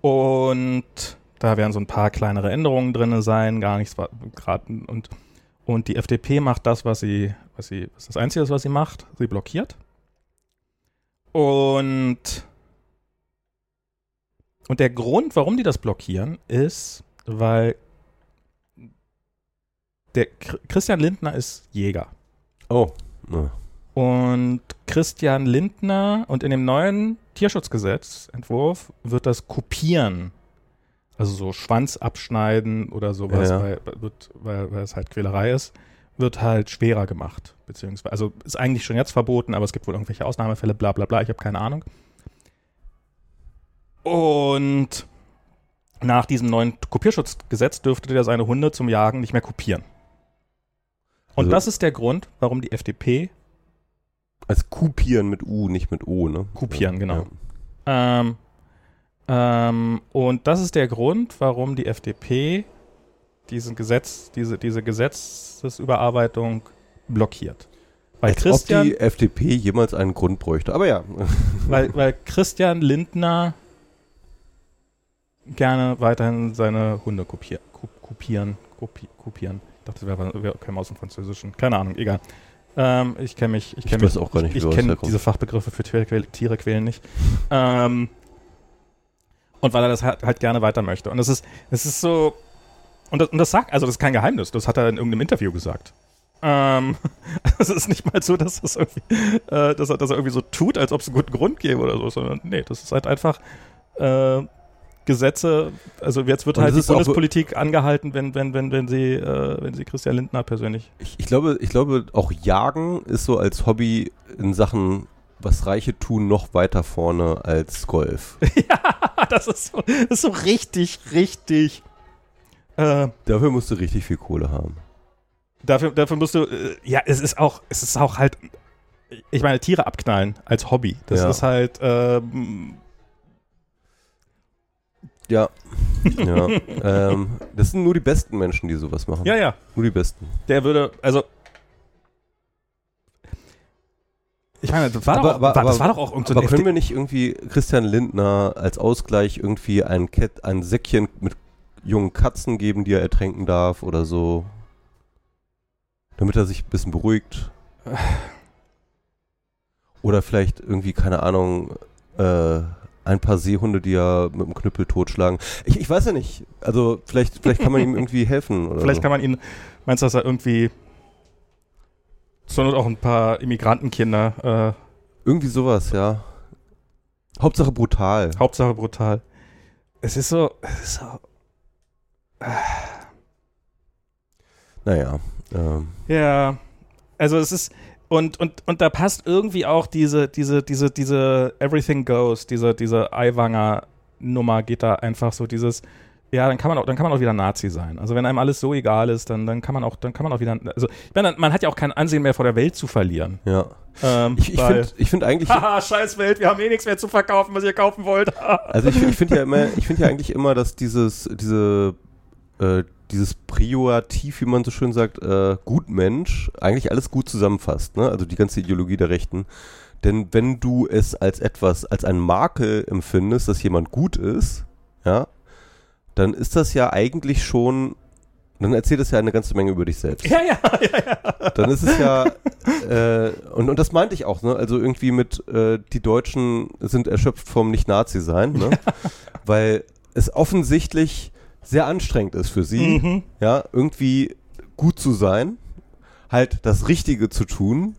und da werden so ein paar kleinere Änderungen drin sein, gar nichts gerade und und die FDP macht das, was sie, was sie, was das Einzige ist, was sie macht, sie blockiert. Und und der Grund, warum die das blockieren, ist, weil der Chr- Christian Lindner ist Jäger. Oh. Ja. Und Christian Lindner und in dem neuen Tierschutzgesetzentwurf wird das Kopieren also so Schwanz abschneiden oder sowas, Ja, ja. Weil, wird, weil, weil es halt Quälerei ist, wird halt schwerer gemacht. Beziehungsweise, also ist eigentlich schon jetzt verboten, aber es gibt wohl irgendwelche Ausnahmefälle, bla bla bla, ich habe keine Ahnung. Und nach diesem neuen Kopierschutzgesetz dürfte der seine Hunde zum Jagen nicht mehr kopieren. Und Also- das ist der Grund, warum die FDP Als Kupieren mit U, nicht mit O, ne? Kupieren, Ja. genau. Ähm, ähm, und das ist der Grund, warum die FDP diesen Gesetz, diese, diese Gesetzesüberarbeitung blockiert. Weil Als Christian, ob die FDP jemals einen Grund bräuchte. Aber ja. weil, weil Christian Lindner gerne weiterhin seine Hunde kopier, ko- kopieren, kopi, kopieren. Ich dachte, das wäre wär, käme aus dem Französischen. Keine Ahnung, egal. Ähm, ich kenne mich, ich Ich kenne mich, weiß auch gar nicht, ich, ich kenne diese Fachbegriffe für Tiere, Tiere quälen nicht. Ähm, und weil er das halt, halt gerne weiter möchte. Und es ist, es ist so, und das, und das sagt, also das ist kein Geheimnis, das hat er in irgendeinem Interview gesagt. Ähm, es ist nicht mal so, dass, das irgendwie, äh, dass, er, dass er irgendwie so tut, als ob es einen guten Grund gäbe oder so, sondern nee, das ist halt einfach äh, Gesetze, also jetzt wird Und halt die Bundespolitik angehalten, wenn, wenn, wenn, wenn sie, äh, wenn sie Christian Lindner persönlich. Ich, ich, glaube, ich glaube, auch Jagen ist so als Hobby in Sachen, was Reiche tun, noch weiter vorne als Golf. ja, das ist so, das ist so richtig, richtig. Äh, Dafür musst du richtig viel Kohle haben. dafür, dafür musst du, äh, ja, es ist auch, es ist auch halt, ich meine, Tiere abknallen als Hobby. Das Ja. ist halt, ähm, Ja. ja. ähm, das sind nur die besten Menschen, die sowas machen. ja, ja, Nur die besten. der würde, also. Ich meine, das war, Aber- doch, aber- war, das war doch auch irgendein Aber können wir nicht irgendwie Christian Lindner als Ausgleich irgendwie ein, Kett, ein Säckchen mit jungen Katzen geben, die er ertränken darf oder so? Damit er sich ein bisschen beruhigt. Oder vielleicht irgendwie, keine Ahnung, äh, ein paar Seehunde, die er mit dem Knüppel totschlagen. Ich, ich weiß ja nicht. Also vielleicht, vielleicht kann man ihm irgendwie helfen. Vielleicht so. kann man ihn, meinst du, dass er irgendwie Not auch ein paar Immigrantenkinder, Irgendwie sowas, ja. Hauptsache brutal. äh, Hauptsache brutal. Es ist so, es ist so, Naja. Ähm, ja, also es ist, und, und, und da passt irgendwie auch diese, diese, diese, diese Everything Goes, diese, diese Aiwanger Nummer geht da einfach so dieses, ja, dann kann man auch, dann kann man auch wieder Nazi sein. Also wenn einem alles so egal ist, dann, dann kann man auch, dann kann man auch wieder, also ich meine, man hat ja auch kein Ansehen mehr vor der Welt zu verlieren. ja. Ähm, Ich, ich finde find eigentlich. Haha, scheiß Welt, wir haben eh nichts mehr zu verkaufen, was ihr kaufen wollt. Also ich, ich finde ja immer, ich finde ja eigentlich immer, dass dieses, diese, äh, dieses Priorativ, wie man so schön sagt, äh, Gutmensch, eigentlich alles gut zusammenfasst, ne? Also die ganze Ideologie der Rechten. Denn wenn du es als etwas, als ein Makel empfindest, dass jemand gut ist, ja, dann ist das ja eigentlich schon, dann erzählt es ja eine ganze Menge über dich selbst. ja, ja, ja, ja. Dann ist es ja, äh, und, und das meinte ich auch, ne? Also irgendwie mit, äh, die Deutschen sind erschöpft vom Nicht-Nazi-Sein, ne? Weil es offensichtlich sehr anstrengend ist für sie, Mhm. ja, irgendwie gut zu sein, halt das Richtige zu tun,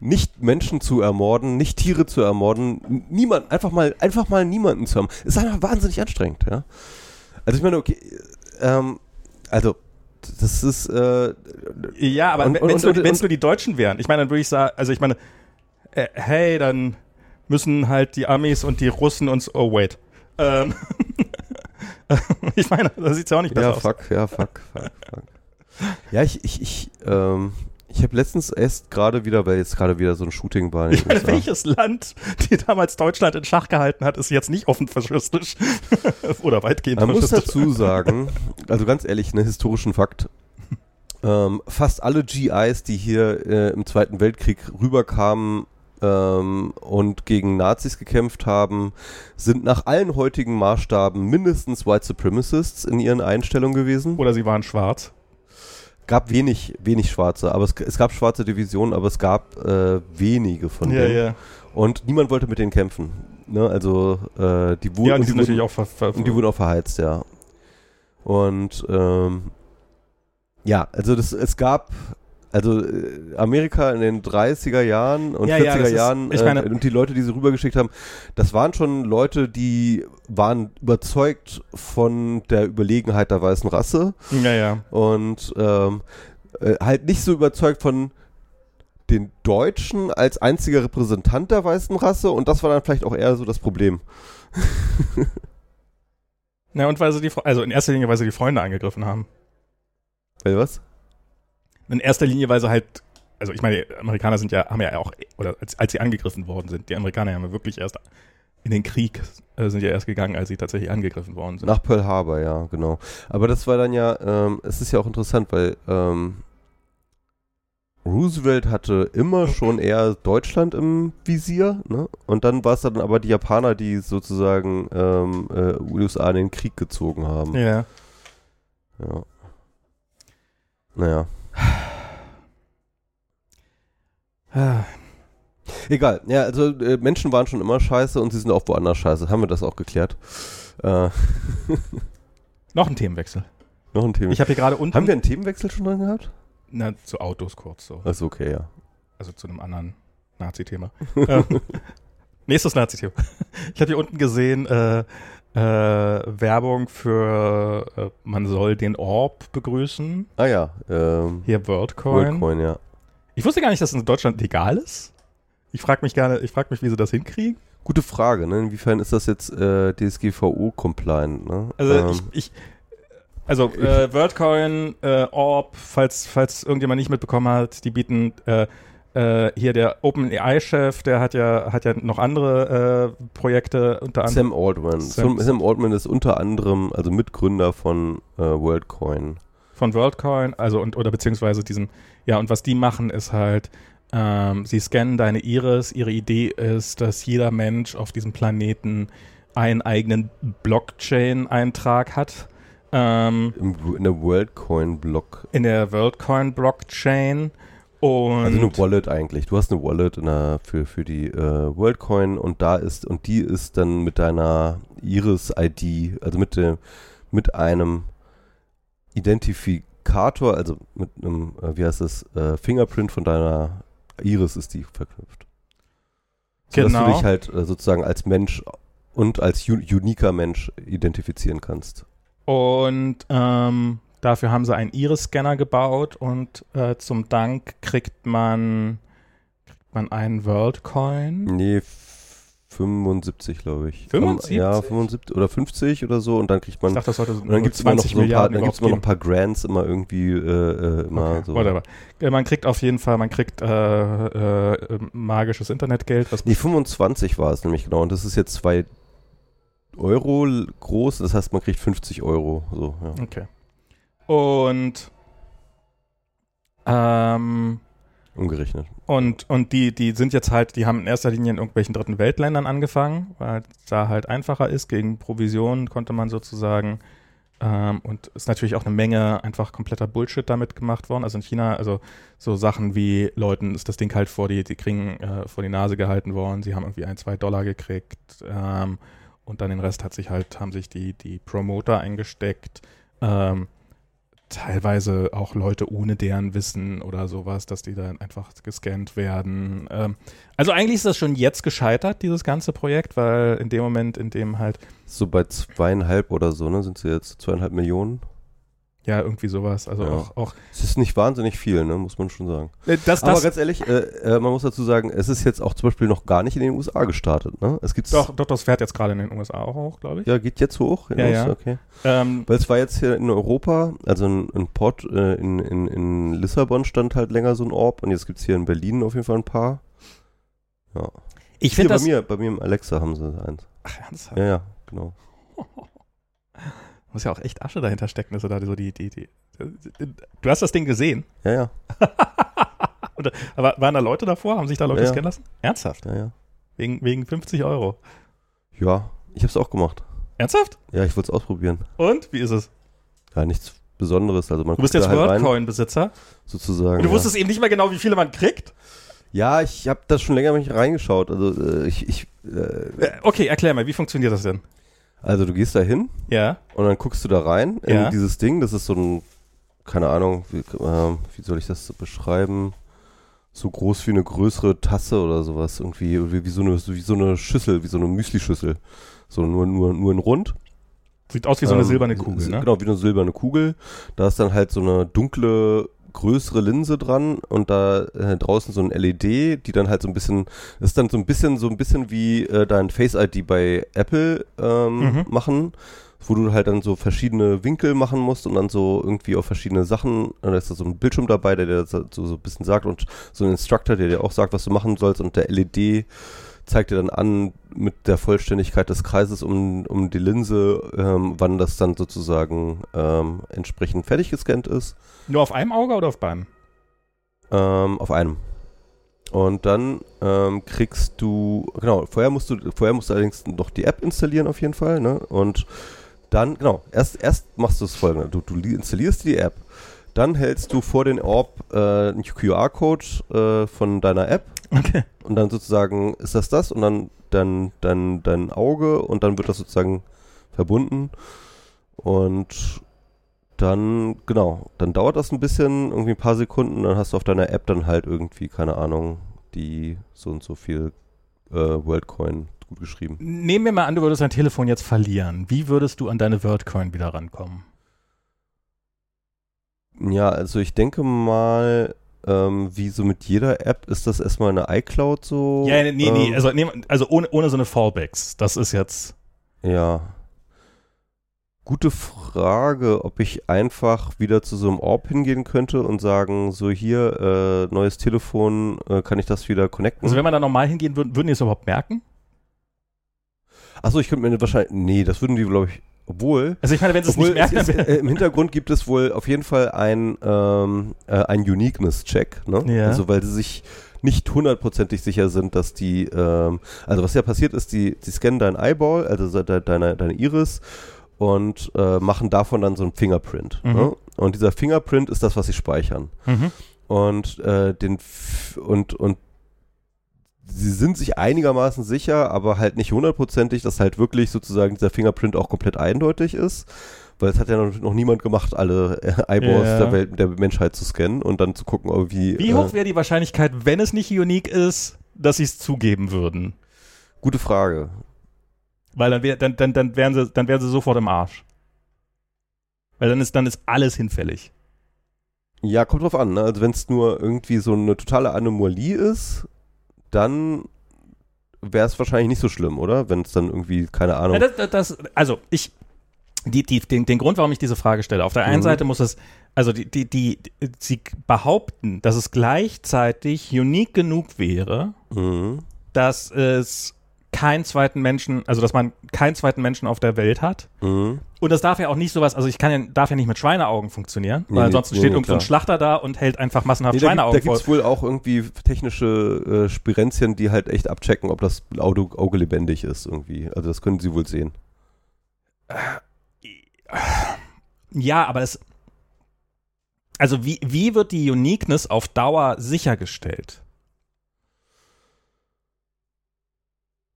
nicht Menschen zu ermorden, nicht Tiere zu ermorden, niemand, einfach mal, einfach mal niemanden zu haben. Ist einfach wahnsinnig anstrengend, ja. Also ich meine, okay, ähm, also das ist, äh, Ja, aber wenn es nur, nur die Deutschen wären, ich meine, dann würde ich sagen, also ich meine, äh, hey, dann müssen halt die Amis und die Russen uns, oh wait. Ähm, ich meine, da sieht's ja auch nicht besser Ja, aus. fuck, ja, fuck, fuck, fuck. Ja, ich, ich, ich, ähm, ich habe letztens erst gerade wieder, weil jetzt gerade wieder so ein Shooting war. USA. welches Land, die damals Deutschland in Schach gehalten hat, ist jetzt nicht offen faschistisch oder weitgehend Man muss faschistisch. dazu sagen, also ganz ehrlich, einen historischen Fakt. Ähm, fast alle GIs, die hier äh, im Zweiten Weltkrieg rüberkamen ähm, und gegen Nazis gekämpft haben, sind nach allen heutigen Maßstaben mindestens White Supremacists in ihren Einstellungen gewesen. Oder sie waren schwarz. Gab wenig, wenig Schwarze, aber es, es gab schwarze Divisionen, aber es gab äh, wenige von Ja, denen. ja. Und niemand wollte mit denen kämpfen. Ne? Also äh, die wurden, Ja, die die sind natürlich wurden, auch ver, ver, die wurden auch verheizt, ja. Und ähm, ja, also das, es gab also äh, Amerika in den 30er Jahren und Ja, 40er ja, das ist- Jahren ich äh, meine- und die Leute, die sie rübergeschickt haben, das waren schon Leute, die waren überzeugt von der Überlegenheit der weißen Rasse Ja, ja. und ähm, äh, halt nicht so überzeugt von den Deutschen als einziger Repräsentant der weißen Rasse und das war dann vielleicht auch eher so das Problem. Na, und weil sie die, also in erster Linie, weil sie die Freunde angegriffen haben. Weil was? In erster Linie, weil sie halt, also ich meine, die Amerikaner sind ja, haben ja auch, oder als, als sie angegriffen worden sind, die Amerikaner haben ja wirklich erst in den Krieg, äh, sind ja erst gegangen, als sie tatsächlich angegriffen worden sind. Nach Pearl Harbor, ja, genau. Aber das war dann ja, ähm, es ist ja auch interessant, weil ähm, Roosevelt hatte immer schon eher Deutschland im Visier, ne? Und dann war es dann aber die Japaner, die sozusagen ähm, äh, USA in den Krieg gezogen haben. Ja. Ja. Naja. Ah, Egal. Ja, also äh, Menschen waren schon immer scheiße und sie sind auch woanders scheiße. Haben wir das auch geklärt? Äh, Noch ein Themenwechsel. noch ein Thema. Ich habe hier gerade unten. Haben wir einen Themenwechsel schon drin gehabt? Na, zu Autos kurz so. Achso, okay, ja. Also zu einem anderen Nazi-Thema. ähm, nächstes Nazi-Thema. Ich habe hier unten gesehen, äh, äh, Werbung für äh, man soll den Orb begrüßen. Ah ja, ähm, Hier WorldCoin. WorldCoin, ja. Ich wusste gar nicht, dass es in Deutschland legal ist. Ich frage mich gerne, ich frage mich, wie sie das hinkriegen. Gute Frage, ne? Inwiefern ist das jetzt äh, DSGVO-compliant, ne? Also Ähm, ich, ich also äh, WorldCoin, äh, Orb, falls, falls irgendjemand nicht mitbekommen hat, die bieten äh, äh, hier der OpenAI-Chef, der hat ja, hat ja noch andere äh, Projekte, unter anderem. Sam Altman. Sam- Sam, Altman ist unter anderem, also Mitgründer von WorldCoin. Von WorldCoin, also und oder beziehungsweise diesen, ja, und was die machen, ist halt, ähm, sie scannen deine Iris. Ihre Idee ist, dass jeder Mensch auf diesem Planeten einen eigenen Blockchain-Eintrag hat. Ähm, in der WorldCoin-Block. in der WorldCoin-Blockchain. Und Also eine Wallet eigentlich. Du hast eine Wallet der, für, für die äh, WorldCoin und da ist, und die ist dann mit deiner Iris-ID, also mit dem, mit einem Identifikator, also mit einem, äh, wie heißt das, äh, Fingerprint von deiner Iris ist die verknüpft. Sodass Genau. du dich halt äh, sozusagen als Mensch und als uniker Mensch identifizieren kannst. Und ähm, dafür haben sie einen Iris-Scanner gebaut und äh, zum Dank kriegt man, kriegt man einen WorldCoin. Nee, 75, glaube ich. 75? Ja, 75 oder 50 oder so und dann kriegt Ich man dachte, das sollte Und dann gibt es immer noch 20 so ein paar, dann gibt's immer noch ein paar Grants immer irgendwie äh, äh, immer Okay, so. Whatever. Äh, Man kriegt auf jeden Fall, man kriegt äh, äh, äh, magisches Internetgeld, was Nee, 25 war es nämlich genau. Und das ist jetzt 2 Euro groß, das heißt, man kriegt 50 Euro. So, ja. Okay. Und ähm, Umgerechnet. Und, und die, die sind jetzt halt, die haben in erster Linie in irgendwelchen dritten Weltländern angefangen, weil es da halt einfacher ist. Gegen Provisionen konnte man sozusagen ähm, und ist natürlich auch eine Menge einfach kompletter Bullshit damit gemacht worden. Also in China, also so Sachen wie Leuten ist das Ding halt vor die, die kriegen äh, vor die Nase gehalten worden. Sie haben irgendwie ein, zwei Dollar gekriegt ähm, und dann den Rest hat sich halt, haben sich die, die Promoter eingesteckt. Ähm, teilweise auch Leute ohne deren Wissen oder sowas, dass die dann einfach gescannt werden. Ähm, also eigentlich ist das schon jetzt gescheitert, dieses ganze Projekt, weil in dem Moment, in dem halt, So bei zweieinhalb oder so, ne? Sind sie jetzt zweieinhalb Millionen? Ja, irgendwie sowas, also Ja. auch, auch Es ist nicht wahnsinnig viel, ne? Muss man schon sagen. äh, das, Aber das, ganz ehrlich, äh, äh, man muss dazu sagen, es ist jetzt auch zum Beispiel noch gar nicht in den USA gestartet, ne? Es gibt's. doch, doch, das fährt jetzt gerade in den USA auch hoch, glaube ich. Ja, geht jetzt hoch? in Ja, ja. Okay. Ähm, Weil es war jetzt hier in Europa, also ein, ein Port äh, in, in, in Lissabon stand halt länger so ein Orb und jetzt gibt es hier in Berlin auf jeden Fall ein paar. Ja. ich finde bei das. mir, bei mir im Alexa haben sie eins. Ach, ernsthaft? Ja, ja, genau. Muss ja auch echt Asche dahinter stecken, dass er da so die, die, die. Du hast das Ding gesehen. Ja, ja, Oder, aber waren da Leute davor? Haben sich da Leute Ja, scannen lassen? Ernsthaft? ja, ja. Wegen, wegen 50 Euro. Ja, ich habe es auch gemacht. Ernsthaft? Ja, ich wollte es ausprobieren. Und? Wie ist es? Ja, nichts Besonderes. Also man Du bist jetzt halt rein, WorldCoin-Besitzer. sozusagen. Und du ja. wusstest eben nicht mehr genau, wie viele man kriegt? ja, ich habe das schon länger nicht reingeschaut. Also äh, ich, ich äh, Äh, Okay, erklär mal, wie funktioniert das denn? Also du gehst da hin Ja. und dann guckst du da rein in Ja. dieses Ding. Das ist so ein keine Ahnung, wie, äh, wie soll ich das so beschreiben? So groß wie eine größere Tasse oder sowas. Irgendwie, wie, wie, so, eine, wie so eine Schüssel, wie so eine Müslischüssel. So nur, nur, nur in rund. Sieht aus wie so eine ähm, silberne Kugel, ne? Genau, wie eine silberne Kugel. Da ist dann halt so eine dunkle, größere Linse dran und da äh, draußen so ein LED, die dann halt so ein bisschen, das ist dann so ein bisschen, so ein bisschen wie äh, dein Face ID bei Apple ähm, mhm. machen wo du halt dann so verschiedene Winkel machen musst und dann so irgendwie auf verschiedene Sachen, da ist da so ein Bildschirm dabei, der dir so, so ein bisschen sagt und so ein Instructor, der dir auch sagt, was du machen sollst und der LED zeigt dir dann an mit der Vollständigkeit des Kreises um, um die Linse, ähm, wann das dann sozusagen ähm, entsprechend fertig gescannt ist. Nur auf einem Auge oder auf beiden? Ähm, auf einem. Und dann ähm, kriegst du, genau, vorher musst du, vorher musst du allerdings noch die App installieren auf jeden Fall, ne? Und dann, genau, erst, erst machst du das folgende. Du, du installierst die App, dann hältst du vor den Orb äh, einen QR-Code äh, von deiner App. Okay. Und dann sozusagen ist das das und dann dein, dein, dein Auge und dann wird das sozusagen verbunden. Und dann, genau, dann dauert das ein bisschen, irgendwie ein paar Sekunden, dann hast du auf deiner App dann halt irgendwie, keine Ahnung, die so und so viel äh, Worldcoin gut geschrieben. Nehmen wir mal an, du würdest dein Telefon jetzt verlieren. Wie würdest du an deine Wordcoin wieder rankommen? Ja, also ich denke mal, ähm, wie so mit jeder App ist das erstmal eine iCloud so. Ja, nee, ähm, nee, also, nee, also ohne, ohne so eine Fallbacks. Das ist jetzt. Ja. Gute Frage, ob ich einfach wieder zu so einem Orb hingehen könnte und sagen, so hier, äh, neues Telefon, äh, kann ich das wieder connecten? Also wenn man da normal hingehen würde, würden die es überhaupt merken? Achso, ich könnte mir wahrscheinlich. Nee, das würden die, glaube ich. Obwohl. Also ich meine, wenn sie es nicht merken. Es, äh, Im Hintergrund gibt es wohl auf jeden Fall ein, ähm, äh, ein Uniqueness-Check, ne? Ja. Also weil sie sich nicht hundertprozentig sicher sind, dass die, ähm, also was ja passiert ist, die, die scannen dein Eyeball, also de, deine, deine Iris und äh, machen davon dann so ein Fingerprint. Mhm. Ne? Und dieser Fingerprint ist das, was sie speichern. Mhm. Und äh, den und und sie sind sich einigermaßen sicher, aber halt nicht hundertprozentig, dass halt wirklich sozusagen dieser Fingerprint auch komplett eindeutig ist. Weil es hat ja noch, noch niemand gemacht, alle äh, Eyeballs ja. der, Welt, der Menschheit zu scannen und dann zu gucken, ob wie. Wie hoch äh, wäre die Wahrscheinlichkeit, wenn es nicht unique ist, dass sie es zugeben würden? Gute Frage. Weil dann, wär, dann, dann, dann, wären sie, dann wären sie sofort im Arsch. Weil dann ist, dann ist alles hinfällig. Ja, kommt drauf an. Ne? Also wenn es nur irgendwie so eine totale Anomalie ist, dann wäre es wahrscheinlich nicht so schlimm, oder? Wenn es dann irgendwie, keine Ahnung. Ja, das, das, also ich, die, die, den, den Grund, warum ich diese Frage stelle, auf der einen mhm. Seite muss es, also die, die, die, sie behaupten, dass es gleichzeitig unique genug wäre, mhm. dass es keinen zweiten Menschen, also dass man keinen zweiten Menschen auf der Welt hat. Mhm. Und das darf ja auch nicht sowas, also ich kann ja, darf ja nicht mit Schweineaugen funktionieren, nee, weil ansonsten nee, steht nee, irgendein so Schlachter da und hält einfach massenhaft nee, Schweineaugen Da gibt es wohl auch irgendwie technische äh, Spirenzien, die halt echt abchecken, ob das Auge, Auge lebendig ist irgendwie. Also das können sie wohl sehen. Ja, aber es, also wie, wie wird die Uniqueness auf Dauer sichergestellt?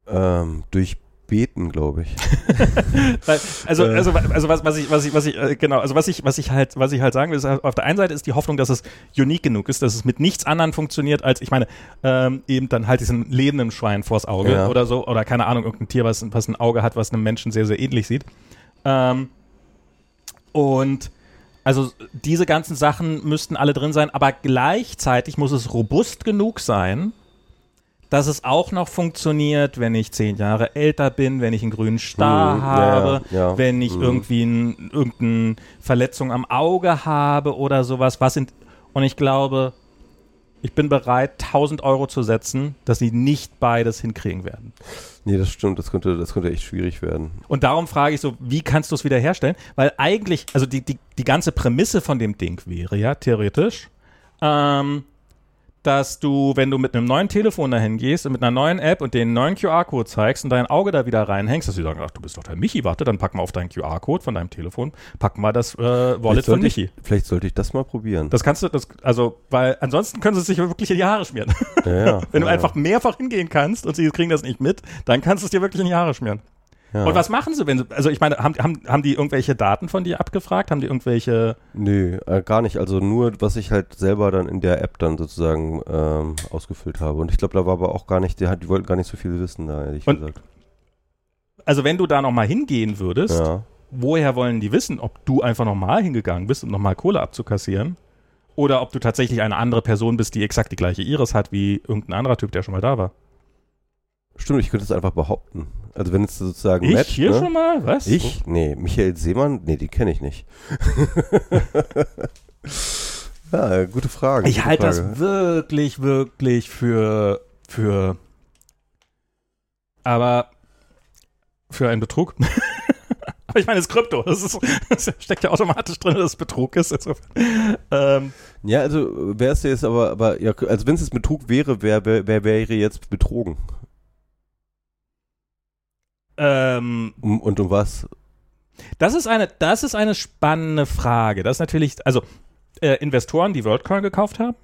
Ähm, durch Beten, glaube ich. also, äh. also, also was, was ich, was ich, was ich, äh, genau, also was ich, was ich halt, was ich halt sagen will, ist, auf der einen Seite ist die Hoffnung, dass es unique genug ist, dass es mit nichts anderem funktioniert, als, ich meine, ähm, eben dann halt diesen lebenden Schwein vors Auge ja. oder so, oder keine Ahnung, irgendein Tier, was, was ein Auge hat, was einem Menschen sehr, sehr ähnlich sieht. Ähm, und also diese ganzen Sachen müssten alle drin sein, aber gleichzeitig muss es robust genug sein, dass es auch noch funktioniert, wenn ich zehn Jahre älter bin, wenn ich einen grünen Star hm, habe, ja, ja. wenn ich hm. irgendwie ein, irgendeine Verletzung am Auge habe oder sowas. Was sind, und ich glaube, ich bin bereit, 1000 Euro zu setzen, dass sie nicht beides hinkriegen werden. Nee, das stimmt, das könnte, das könnte echt schwierig werden. Und darum frage ich so, wie kannst du es wiederherstellen? Weil eigentlich, also die, die, die ganze Prämisse von dem Ding wäre ja theoretisch, ähm, dass du, wenn du mit einem neuen Telefon dahin gehst und mit einer neuen App und den neuen QR-Code zeigst und dein Auge da wieder reinhängst, dass sie sagen, ach, du bist doch der Michi, warte, dann packen wir auf deinen QR-Code von deinem Telefon, packen wir das äh, Wallet von Michi. Ich, vielleicht sollte ich das mal probieren. Das kannst du, das, also, weil ansonsten können sie sich wirklich in die Haare schmieren. Ja, ja, wenn du ja, einfach mehrfach hingehen kannst und sie kriegen das nicht mit, dann kannst du es dir wirklich in die Haare schmieren. Ja. Und was machen sie, wenn sie, also ich meine, haben, haben, haben die irgendwelche Daten von dir abgefragt? Haben die irgendwelche, Nö, äh, gar nicht. Also nur, was ich halt selber dann in der App dann sozusagen ähm, ausgefüllt habe. Und ich glaube, da war aber auch gar nicht, die, die wollten gar nicht so viel wissen, da ehrlich Und- gesagt. also wenn du da nochmal hingehen würdest, Ja. woher wollen die wissen, ob du einfach nochmal hingegangen bist, um nochmal Kohle abzukassieren? Oder ob du tatsächlich eine andere Person bist, die exakt die gleiche Iris hat wie irgendein anderer Typ, der schon mal da war. Stimmt, ich könnte es einfach behaupten. Also wenn es sozusagen Ich matcht, hier ne? schon mal? Was? Ich? Nee, Michael Seemann? Nee, die kenne ich nicht. ja, gute Frage. Ich halte das wirklich, wirklich für, für, aber für einen Betrug. aber ich meine, es ist Krypto. Das, ist, das steckt ja automatisch drin, dass es Betrug ist. Ähm, Ja, also wer ist jetzt aber, aber ja, also wenn es jetzt Betrug wäre, wer, wer, wer wäre jetzt betrogen? Ähm, Um, und um was? das ist eine, das ist eine spannende Frage. Das ist natürlich, also äh, Investoren, die WorldCoin gekauft haben.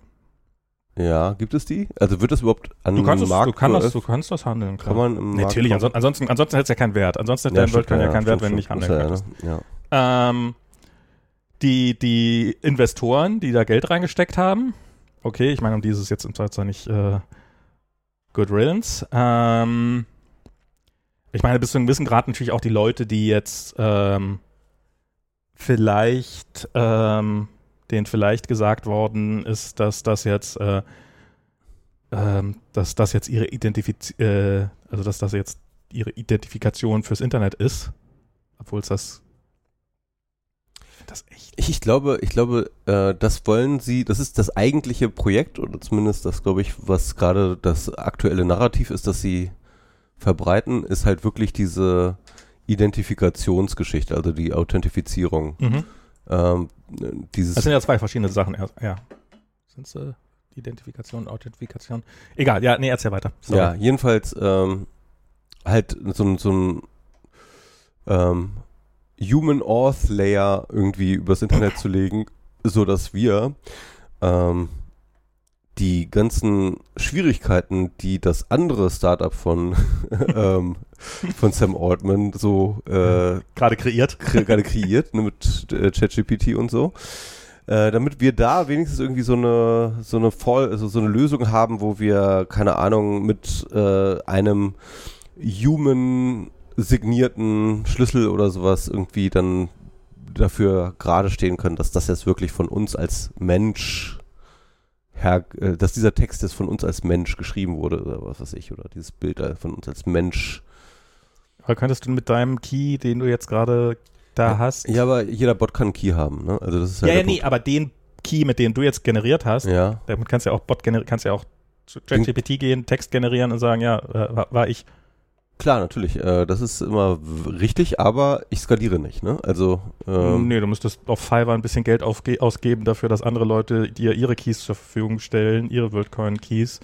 Ja, gibt es die? Also wird das überhaupt an Du kannst, dem es, Markt du, kann das, du kannst das handeln. Klar. kann man im Markt Natürlich, kaufen? ansonsten, ansonsten, ansonsten hätte es ja keinen Wert. Ansonsten hätte dein stimmt, WorldCoin ja, keinen Wert, wenn du nicht handeln könntest. ja, ne? ja. Ähm, die, die Investoren, die da Geld reingesteckt haben, okay, ich meine, um die ist es jetzt im Zweifelsfall nicht äh, Good Riddance. Ähm, ich meine, bis zu einem gewissen Grad natürlich auch die Leute, die jetzt ähm, vielleicht, ähm, denen vielleicht gesagt worden ist, dass das jetzt, äh, ähm, dass das jetzt ihre Identifiz äh, also dass das jetzt ihre Identifikation fürs Internet ist, obwohl es das das echt ich glaube, ich glaube, äh, das wollen sie, das ist das eigentliche Projekt oder zumindest das, glaube ich, was gerade das aktuelle Narrativ ist, dass sie verbreiten, ist halt wirklich diese Identifikationsgeschichte, also die Authentifizierung. Mhm. Ähm, dieses Das sind ja zwei verschiedene Sachen. Ja. Sind sie Identifikation, Authentifikation? Egal, ja, nee, erzähl weiter. Sorry. Ja, jedenfalls ähm, halt so, ein- so ein ähm, Human Auth Layer irgendwie übers Internet zu legen, so dass wir ähm, die ganzen Schwierigkeiten, die das andere Startup von ähm, von Sam Altman so äh, Gerade kreiert. kre gerade kreiert, ne, mit äh, ChatGPT und so. Äh, damit wir da wenigstens irgendwie so eine so eine voll also so eine Lösung haben, wo wir keine Ahnung mit äh, einem human signierten Schlüssel oder sowas irgendwie dann dafür gerade stehen können, dass das jetzt wirklich von uns als Mensch her, äh, dass dieser Text jetzt von uns als Mensch geschrieben wurde oder was weiß ich oder dieses Bild äh, von uns als Mensch Aber könntest du mit deinem Key, den du jetzt gerade da hast. Ja, aber jeder Bot kann einen Key haben, ne? Also das ist ja, ja, ja nee, aber den Key, mit dem du jetzt generiert hast, Ja. damit kannst du ja auch Bot generieren, kannst ja auch zu ChatGPT gehen, Text generieren und sagen, ja, äh, war, war ich. Klar, natürlich. Äh, das ist immer richtig, aber ich skaliere nicht, ne? Also ähm, nee, du müsstest auf Fiverr ein bisschen Geld ausgeben dafür, dass andere Leute dir ihre Keys zur Verfügung stellen, ihre WorldCoin-Keys,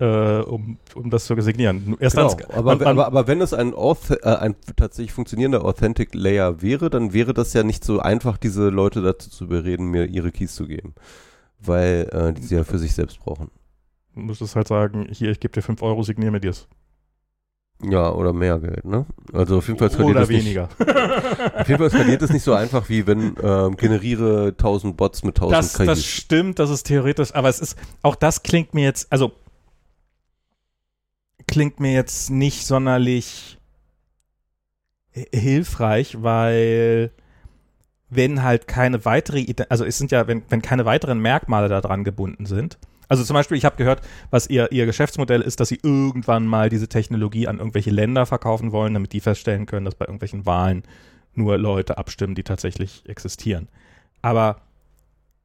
äh, um, um das zu signieren. Erst genau. dann, aber, man- aber, aber wenn es ein, Auth äh, ein tatsächlich funktionierender Authentic Layer wäre, dann wäre das ja nicht so einfach, diese Leute dazu zu bereden, mir ihre Keys zu geben. Weil äh, die sie ja für sich selbst brauchen. Du müsstest halt sagen, hier, ich gebe dir 5 Euro, signier mir dir's. Ja, oder mehr Geld, ne? Also auf jeden Fall skaliert Oder das nicht, weniger. Auf jeden Fall skaliert es nicht so einfach, wie wenn ähm, generiere 1000 Bots mit 1000 Das, das KIs. stimmt, das ist theoretisch, aber es ist, auch das klingt mir jetzt, also klingt mir jetzt nicht sonderlich hi- hilfreich, weil wenn halt keine weitere, also es sind ja, wenn, wenn keine weiteren Merkmale da dran gebunden sind. Also zum Beispiel, ich habe gehört, was ihr, ihr Geschäftsmodell ist, dass sie irgendwann mal diese Technologie an irgendwelche Länder verkaufen wollen, damit die feststellen können, dass bei irgendwelchen Wahlen nur Leute abstimmen, die tatsächlich existieren. Aber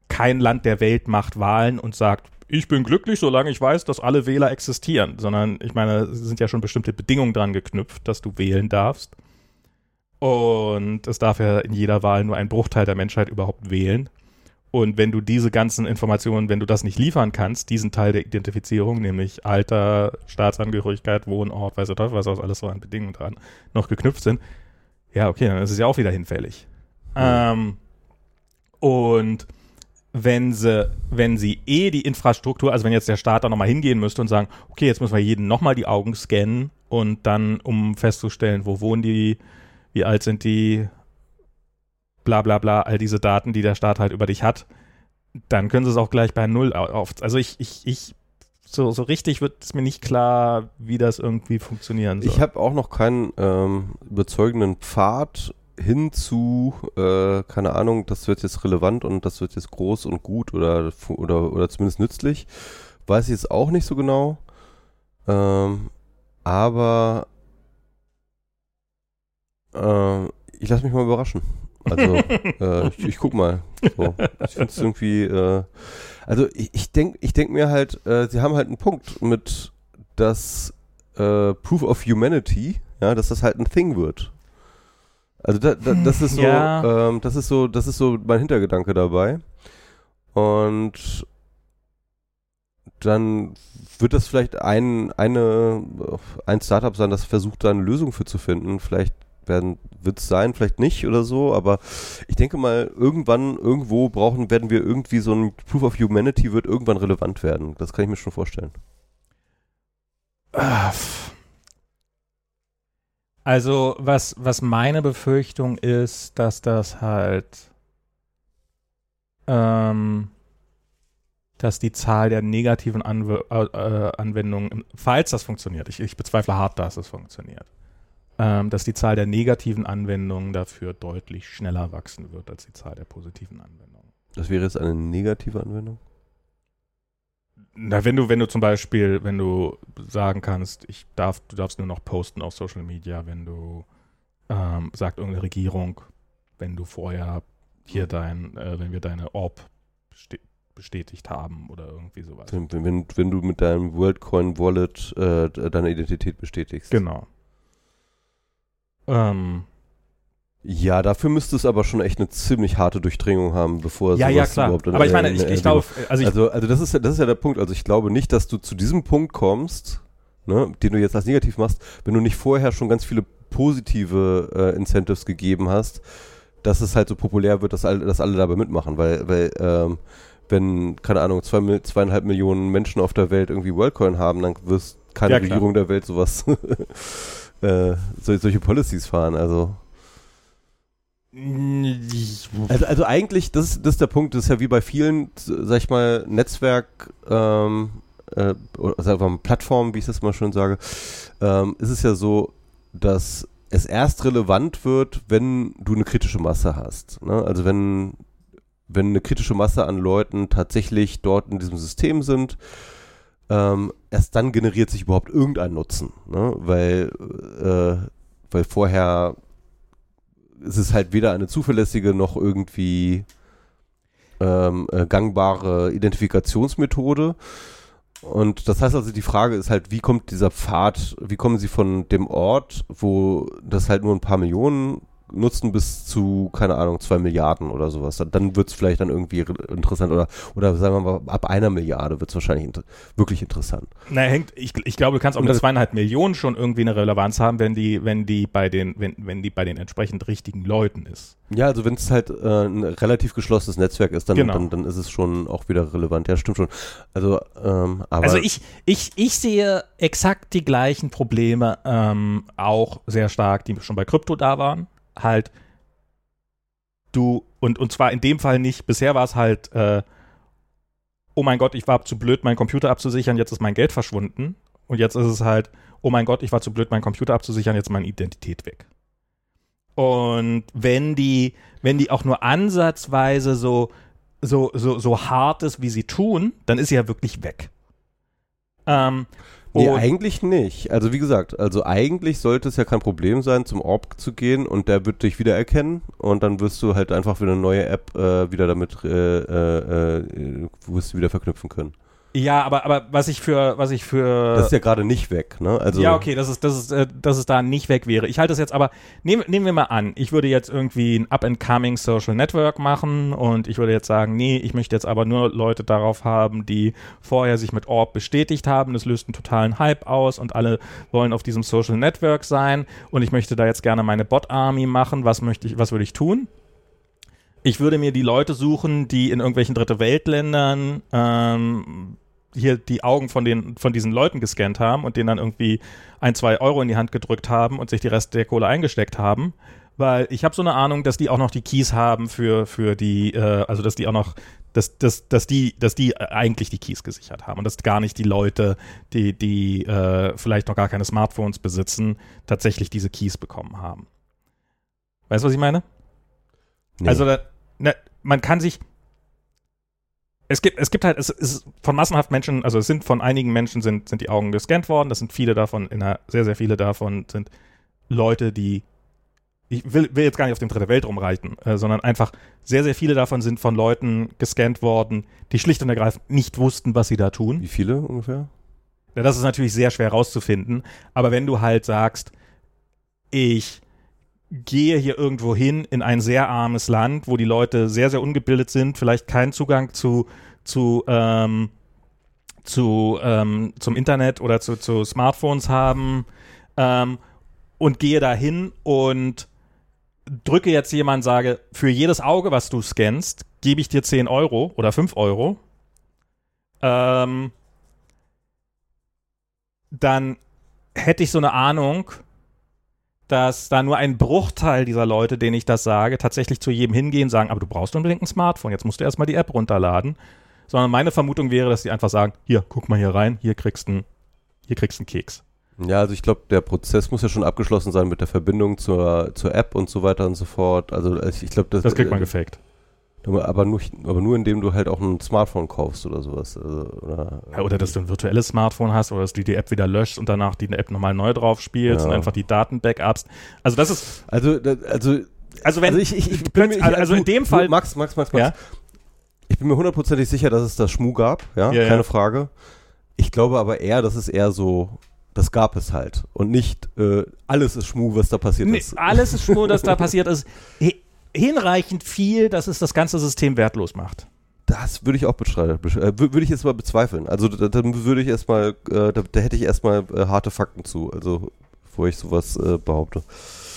kein Land der Welt macht Wahlen und sagt, ich bin glücklich, solange ich weiß, dass alle Wähler existieren, sondern ich meine, es sind ja schon bestimmte Bedingungen dran geknüpft, dass du wählen darfst. Und es darf ja in jeder Wahl nur ein Bruchteil der Menschheit überhaupt wählen. Und wenn du diese ganzen Informationen, wenn du das nicht liefern kannst, diesen Teil der Identifizierung, nämlich Alter, Staatsangehörigkeit, Wohnort, weiß der Teufel, was auch alles so an Bedingungen dran noch geknüpft sind, ja, okay, dann ist es ja auch wieder hinfällig. Ja. Ähm, und wenn sie, wenn sie eh die Infrastruktur, also wenn jetzt der Staat da nochmal hingehen müsste und sagen, okay, jetzt müssen wir jeden nochmal die Augen scannen und dann, um festzustellen, wo wohnen die, wie alt sind die, bla bla bla, all diese Daten, die der Staat halt über dich hat, dann können sie es auch gleich bei Null auf. Also ich, ich, ich, so, so richtig wird es mir nicht klar, wie das irgendwie funktionieren soll. Ich habe auch noch keinen ähm, überzeugenden Pfad hin zu, äh, keine Ahnung, das wird jetzt relevant und das wird jetzt groß und gut oder, oder, oder zumindest nützlich. Weiß ich jetzt auch nicht so genau. Ähm, aber äh, ich lasse mich mal überraschen. Also äh, ich, ich, guck mal. So. Ich finde es irgendwie, äh, also ich, ich denke ich denk mir halt, äh, sie haben halt einen Punkt mit das äh, Proof of Humanity, ja, dass das halt ein Thing wird. Also da, da, das ist so, ja. ähm, das ist so, das ist so mein Hintergedanke dabei. Und dann wird das vielleicht ein, eine, ein Startup sein, das versucht, da eine Lösung für zu finden. Vielleicht wird es sein, vielleicht nicht oder so, aber ich denke mal, irgendwann, irgendwo brauchen, werden wir irgendwie so ein Proof of Humanity wird irgendwann relevant werden. Das kann ich mir schon vorstellen. Also, was, was meine Befürchtung ist, dass das halt, ähm, dass die Zahl der negativen Anw äh, Anwendungen, falls das funktioniert, ich, ich bezweifle hart, dass es funktioniert, ähm, dass die Zahl der negativen Anwendungen dafür deutlich schneller wachsen wird als die Zahl der positiven Anwendungen. Das wäre jetzt eine negative Anwendung? Na, wenn du, wenn du zum Beispiel, wenn du sagen kannst, ich darf, du darfst nur noch posten auf Social Media, wenn du, ähm, sagt irgendeine Regierung, wenn du vorher hier dein, äh, wenn wir deine Orb bestätigt haben oder irgendwie sowas. Wenn, wenn, wenn du mit deinem WorldCoin Wallet äh, deine Identität bestätigst. Genau. Ähm, ja, dafür müsste es aber schon echt eine ziemlich harte Durchdringung haben, bevor ja, ja, klar. überhaupt. Aber ich meine, ich, ich glaube, also, also, also das ist ja, das ist ja der Punkt. Also ich glaube nicht, dass du zu diesem Punkt kommst, ne, den du jetzt als negativ machst, wenn du nicht vorher schon ganz viele positive äh, Incentives gegeben hast, dass es halt so populär wird, dass alle, dass alle dabei mitmachen, weil, weil ähm, wenn, keine Ahnung, zwei, zweieinhalb Millionen Menschen auf der Welt irgendwie WorldCoin haben, dann wirst keine ja, Regierung der Welt sowas, äh, solche Policies fahren, also. Also, also eigentlich, das das ist der Punkt, das ist ja wie bei vielen, sag ich mal, Netzwerk, ähm, äh, oder sagen wir mal Plattformen, wie ich das mal schon sage, ähm, ist es ja so, dass es erst relevant wird, wenn du eine kritische Masse hast. Ne? Also wenn, wenn eine kritische Masse an Leuten tatsächlich dort in diesem System sind, ähm, erst dann generiert sich überhaupt irgendein Nutzen. Ne? Weil, äh, weil vorher es ist halt weder eine zuverlässige noch irgendwie ähm, äh, gangbare Identifikationsmethode. Und das heißt also, die Frage ist halt, wie kommt dieser Pfad, wie kommen sie von dem Ort, wo das halt nur ein paar Millionen nutzen bis zu, keine Ahnung, zwei Milliarden oder sowas. Dann, dann wird es vielleicht dann irgendwie interessant oder, oder sagen wir mal, ab einer Milliarde wird es wahrscheinlich inter wirklich interessant. Naja, hängt, ich, ich glaube, du kannst auch mit zweieinhalb Millionen schon irgendwie eine Relevanz haben, wenn die, wenn die bei den, wenn, wenn die bei den entsprechend richtigen Leuten ist. Ja, also wenn es halt äh, ein relativ geschlossenes Netzwerk ist, dann, genau. dann, dann ist es schon auch wieder relevant. Ja, stimmt schon. Also, ähm, aber also ich, ich, ich sehe exakt die gleichen Probleme ähm, auch sehr stark, die schon bei Krypto da waren halt du, und, und zwar in dem Fall nicht, bisher war es halt, äh, oh mein Gott, ich war zu blöd, meinen Computer abzusichern, jetzt ist mein Geld verschwunden. Und jetzt ist es halt, oh mein Gott, ich war zu blöd, meinen Computer abzusichern, jetzt ist meine Identität weg. Und wenn die, wenn die auch nur ansatzweise so, so, so, so hart ist, wie sie tun, dann ist sie ja wirklich weg. Ähm, Nee, eigentlich nicht. Also wie gesagt, also eigentlich sollte es ja kein Problem sein, zum Orb zu gehen und der wird dich wiedererkennen und dann wirst du halt einfach wieder eine neue App äh, wieder damit äh, äh, äh wirst du wieder verknüpfen können. Ja, aber, aber was ich für, was ich für. Das ist ja gerade nicht weg, ne? Also ja, okay, dass es, dass, es, äh, dass es da nicht weg wäre. Ich halte das jetzt aber, nehmen, nehmen wir mal an, ich würde jetzt irgendwie ein Up-and-Coming Social Network machen und ich würde jetzt sagen, nee, ich möchte jetzt aber nur Leute darauf haben, die vorher sich mit Orb bestätigt haben. Das löst einen totalen Hype aus und alle wollen auf diesem Social Network sein und ich möchte da jetzt gerne meine Bot-Army machen. Was möchte ich, was würde ich tun? Ich würde mir die Leute suchen, die in irgendwelchen Dritte Weltländern ähm, hier die Augen von, den, von diesen Leuten gescannt haben und denen dann irgendwie ein, zwei Euro in die Hand gedrückt haben und sich die Rest der Kohle eingesteckt haben. Weil ich habe so eine Ahnung, dass die auch noch die Keys haben für, für die, äh, also dass die auch noch, dass, dass, dass, die, dass die eigentlich die Keys gesichert haben und dass gar nicht die Leute, die, die äh, vielleicht noch gar keine Smartphones besitzen, tatsächlich diese Keys bekommen haben. Weißt du, was ich meine? Nee. Also, da, ne, man kann sich, es gibt, es gibt halt, es ist von massenhaft Menschen, also es sind von einigen Menschen sind, sind die Augen gescannt worden. Das sind viele davon, in einer, sehr, sehr viele davon sind Leute, die, ich will, will jetzt gar nicht auf dem Dritte Welt rumreiten, äh, sondern einfach sehr, sehr viele davon sind von Leuten gescannt worden, die schlicht und ergreifend nicht wussten, was sie da tun. Wie viele ungefähr? Ja, das ist natürlich sehr schwer rauszufinden. Aber wenn du halt sagst, ich gehe hier irgendwo hin in ein sehr armes Land, wo die Leute sehr, sehr ungebildet sind, vielleicht keinen Zugang zu, zu, ähm, zu ähm, zum Internet oder zu, zu Smartphones haben ähm, und gehe da hin und drücke jetzt jemand, sage, für jedes Auge, was du scannst, gebe ich dir 10 Euro oder 5 Euro, ähm, dann hätte ich so eine Ahnung, dass da nur ein Bruchteil dieser Leute, denen ich das sage, tatsächlich zu jedem hingehen, sagen, aber du brauchst unbedingt ein Smartphone, jetzt musst du erstmal die App runterladen. Sondern meine Vermutung wäre, dass die einfach sagen, hier, guck mal hier rein, hier kriegst du hier kriegst einen Keks. Ja, also ich glaube, der Prozess muss ja schon abgeschlossen sein mit der Verbindung zur, zur App und so weiter und so fort. Also ich glaube, das, das kriegt man gefaked. Aber nur, aber nur indem du halt auch ein Smartphone kaufst oder sowas. Also, oder, ja, oder dass du ein virtuelles Smartphone hast oder dass du die App wieder löscht und danach die App nochmal neu drauf spielst ja. und einfach die Daten backupst. Also das ist. Also, also, also wenn. Also, ich, ich, ich bin, also, also in dem du, Fall. Max, Max, Max, Max. Ja? Ich bin mir hundertprozentig sicher, dass es da Schmu gab, ja, ja keine Frage. Ich glaube aber eher, dass es eher so das gab es halt. Und nicht äh, alles ist Schmu, was da passiert nee, ist. Alles ist Schmu, was da passiert ist hinreichend viel, dass es das ganze System wertlos macht. Das würde ich auch bestreiten. Äh, würde ich jetzt mal bezweifeln. Also da, würde ich erstmal, äh, da, da, hätte ich erstmal äh, harte Fakten zu, also bevor ich sowas äh, behaupte.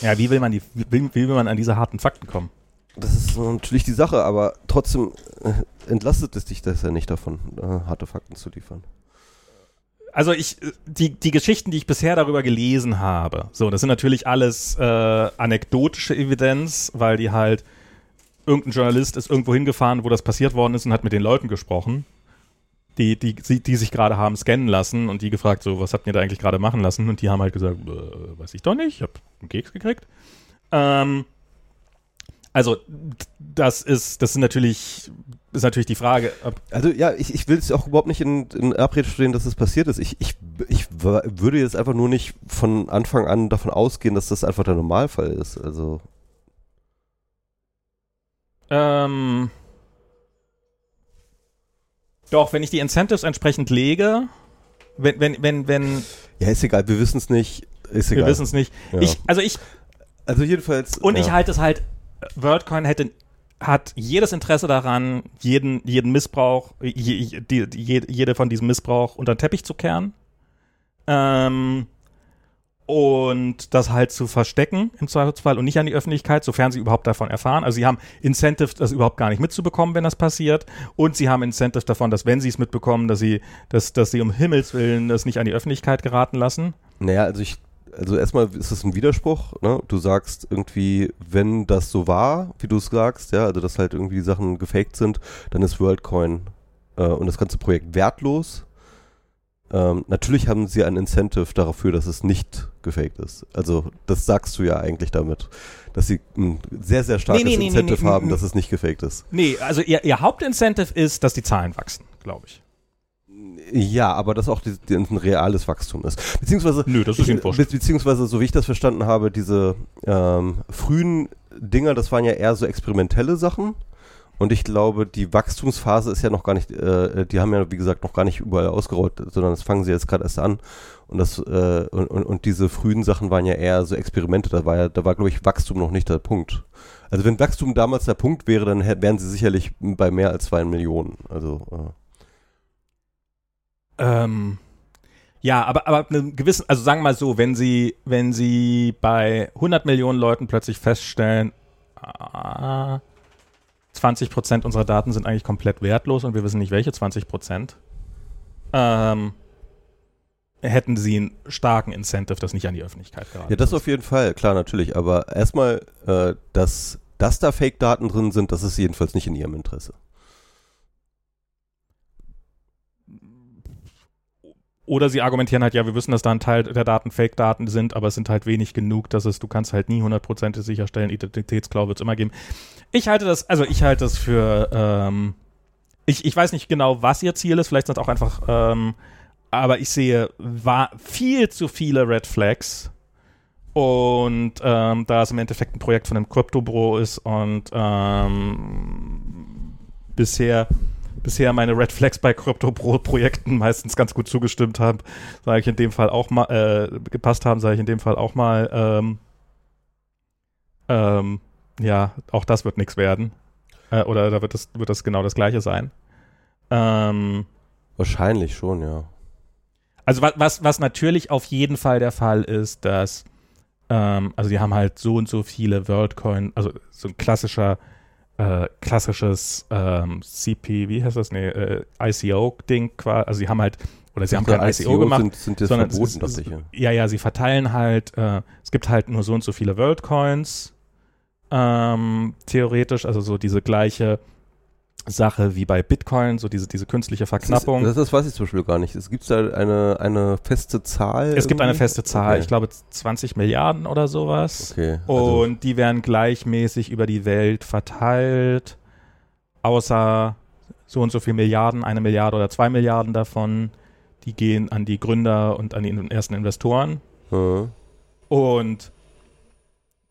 Ja, wie will man die, wie, wie, will man an diese harten Fakten kommen? Das ist natürlich die Sache, aber trotzdem entlastet es dich das ja nicht davon, harte Fakten zu liefern also ich, die, die Geschichten, die ich bisher darüber gelesen habe, so, das sind natürlich alles äh, anekdotische Evidenz, weil die halt, irgendein Journalist ist irgendwo hingefahren, wo das passiert worden ist und hat mit den Leuten gesprochen, die, die, die, die sich gerade haben scannen lassen und die gefragt, so, was habt ihr da eigentlich gerade machen lassen? Und die haben halt gesagt, äh, weiß ich doch nicht, ich hab einen Keks gekriegt. Ähm, also, das ist, das sind natürlich ist natürlich die Frage. Also ja, ich, ich will es auch überhaupt nicht in, in Abrede stehen, dass es das passiert ist. Ich, ich, ich würde jetzt einfach nur nicht von Anfang an davon ausgehen, dass das einfach der Normalfall ist. Also. Ähm. Doch, wenn ich die Incentives entsprechend lege, wenn, wenn, wenn, wenn. Ja, ist egal, wir wissen es nicht. Ist egal. Wir wissen es nicht. Ja. Ich, also ich. Also jedenfalls. Und ja. ich halte es halt, WorldCoin hätte hat jedes Interesse daran, jeden, jeden Missbrauch, je, die, die, jede von diesem Missbrauch unter den Teppich zu kehren. Ähm, und das halt zu verstecken im Zweifelsfall und nicht an die Öffentlichkeit, sofern sie überhaupt davon erfahren. Also sie haben Incentive, das überhaupt gar nicht mitzubekommen, wenn das passiert. Und sie haben Incentive davon, dass wenn sie es mitbekommen, dass sie, dass, dass sie um Himmels Willen das nicht an die Öffentlichkeit geraten lassen. Naja, also ich also erstmal ist es ein Widerspruch, ne? Du sagst irgendwie, wenn das so war, wie du es sagst, ja, also dass halt irgendwie die Sachen gefaked sind, dann ist WorldCoin äh, und das ganze Projekt wertlos. Ähm, natürlich haben sie ein Incentive dafür, dass es nicht gefaked ist. Also das sagst du ja eigentlich damit, dass sie ein sehr, sehr starkes nee, nee, Incentive nee, haben, dass es nicht gefaked ist. Nee, also ihr, ihr Hauptincentive ist, dass die Zahlen wachsen, glaube ich. Ja, aber das auch die, die, ein reales Wachstum ist. Beziehungsweise, Nö, das ist ich, be beziehungsweise, so wie ich das verstanden habe, diese ähm, frühen Dinger, das waren ja eher so experimentelle Sachen. Und ich glaube, die Wachstumsphase ist ja noch gar nicht, äh, die haben ja, wie gesagt, noch gar nicht überall ausgerollt, sondern das fangen sie jetzt gerade erst an. Und das, äh, und, und, und diese frühen Sachen waren ja eher so Experimente, da war ja, da war, glaube ich, Wachstum noch nicht der Punkt. Also wenn Wachstum damals der Punkt wäre, dann wären sie sicherlich bei mehr als zwei Millionen. Also äh. Ähm, ja, aber, aber einen gewissen, also sagen wir mal so, wenn sie, wenn sie bei 100 Millionen Leuten plötzlich feststellen, ah, 20 Prozent unserer Daten sind eigentlich komplett wertlos und wir wissen nicht, welche 20 Prozent, ähm, hätten sie einen starken Incentive, das nicht an die Öffentlichkeit gerade. Ja, das auf jeden Fall, klar, natürlich. Aber erstmal, äh, dass, dass da Fake-Daten drin sind, das ist jedenfalls nicht in ihrem Interesse. Oder sie argumentieren halt, ja, wir wissen, dass da ein Teil der Daten Fake-Daten sind, aber es sind halt wenig genug, dass es, du kannst halt nie hundertprozentig sicherstellen, Identitätsklau wird es immer geben. Ich halte das, also ich halte das für, ähm, ich, ich weiß nicht genau, was ihr Ziel ist, vielleicht sind es auch einfach, ähm, aber ich sehe war viel zu viele Red Flags. Und ähm, da es im Endeffekt ein Projekt von einem Kryptobüro ist und ähm, bisher bisher meine Red Flags bei Krypto-Projekten meistens ganz gut zugestimmt haben, sage ich in dem Fall auch mal, äh, gepasst haben, sage ich in dem Fall auch mal, ähm, ähm, ja, auch das wird nichts werden. Äh, oder da wird das, wird das genau das gleiche sein. Ähm, Wahrscheinlich schon, ja. Also was, was, was natürlich auf jeden Fall der Fall ist, dass, ähm, also die haben halt so und so viele WorldCoin, also so ein klassischer äh, klassisches ähm, CP, wie heißt das? Nee, äh, ICO-Ding quasi. Also sie haben halt, oder sie haben kein ICO, ICO gemacht. Sind, sind sondern verboten, es, sicher. Ja, ja, sie verteilen halt, äh, es gibt halt nur so und so viele World Coins, ähm, theoretisch, also so diese gleiche Sache wie bei Bitcoin, so diese, diese künstliche Verknappung. Das, ist, das weiß ich zum Beispiel gar nicht. Es gibt da eine, eine feste Zahl? Es irgendwie? gibt eine feste Zahl, okay. ich glaube 20 Milliarden oder sowas. Okay. Also und die werden gleichmäßig über die Welt verteilt, außer so und so viel Milliarden, eine Milliarde oder zwei Milliarden davon, die gehen an die Gründer und an die ersten Investoren. Mhm. Und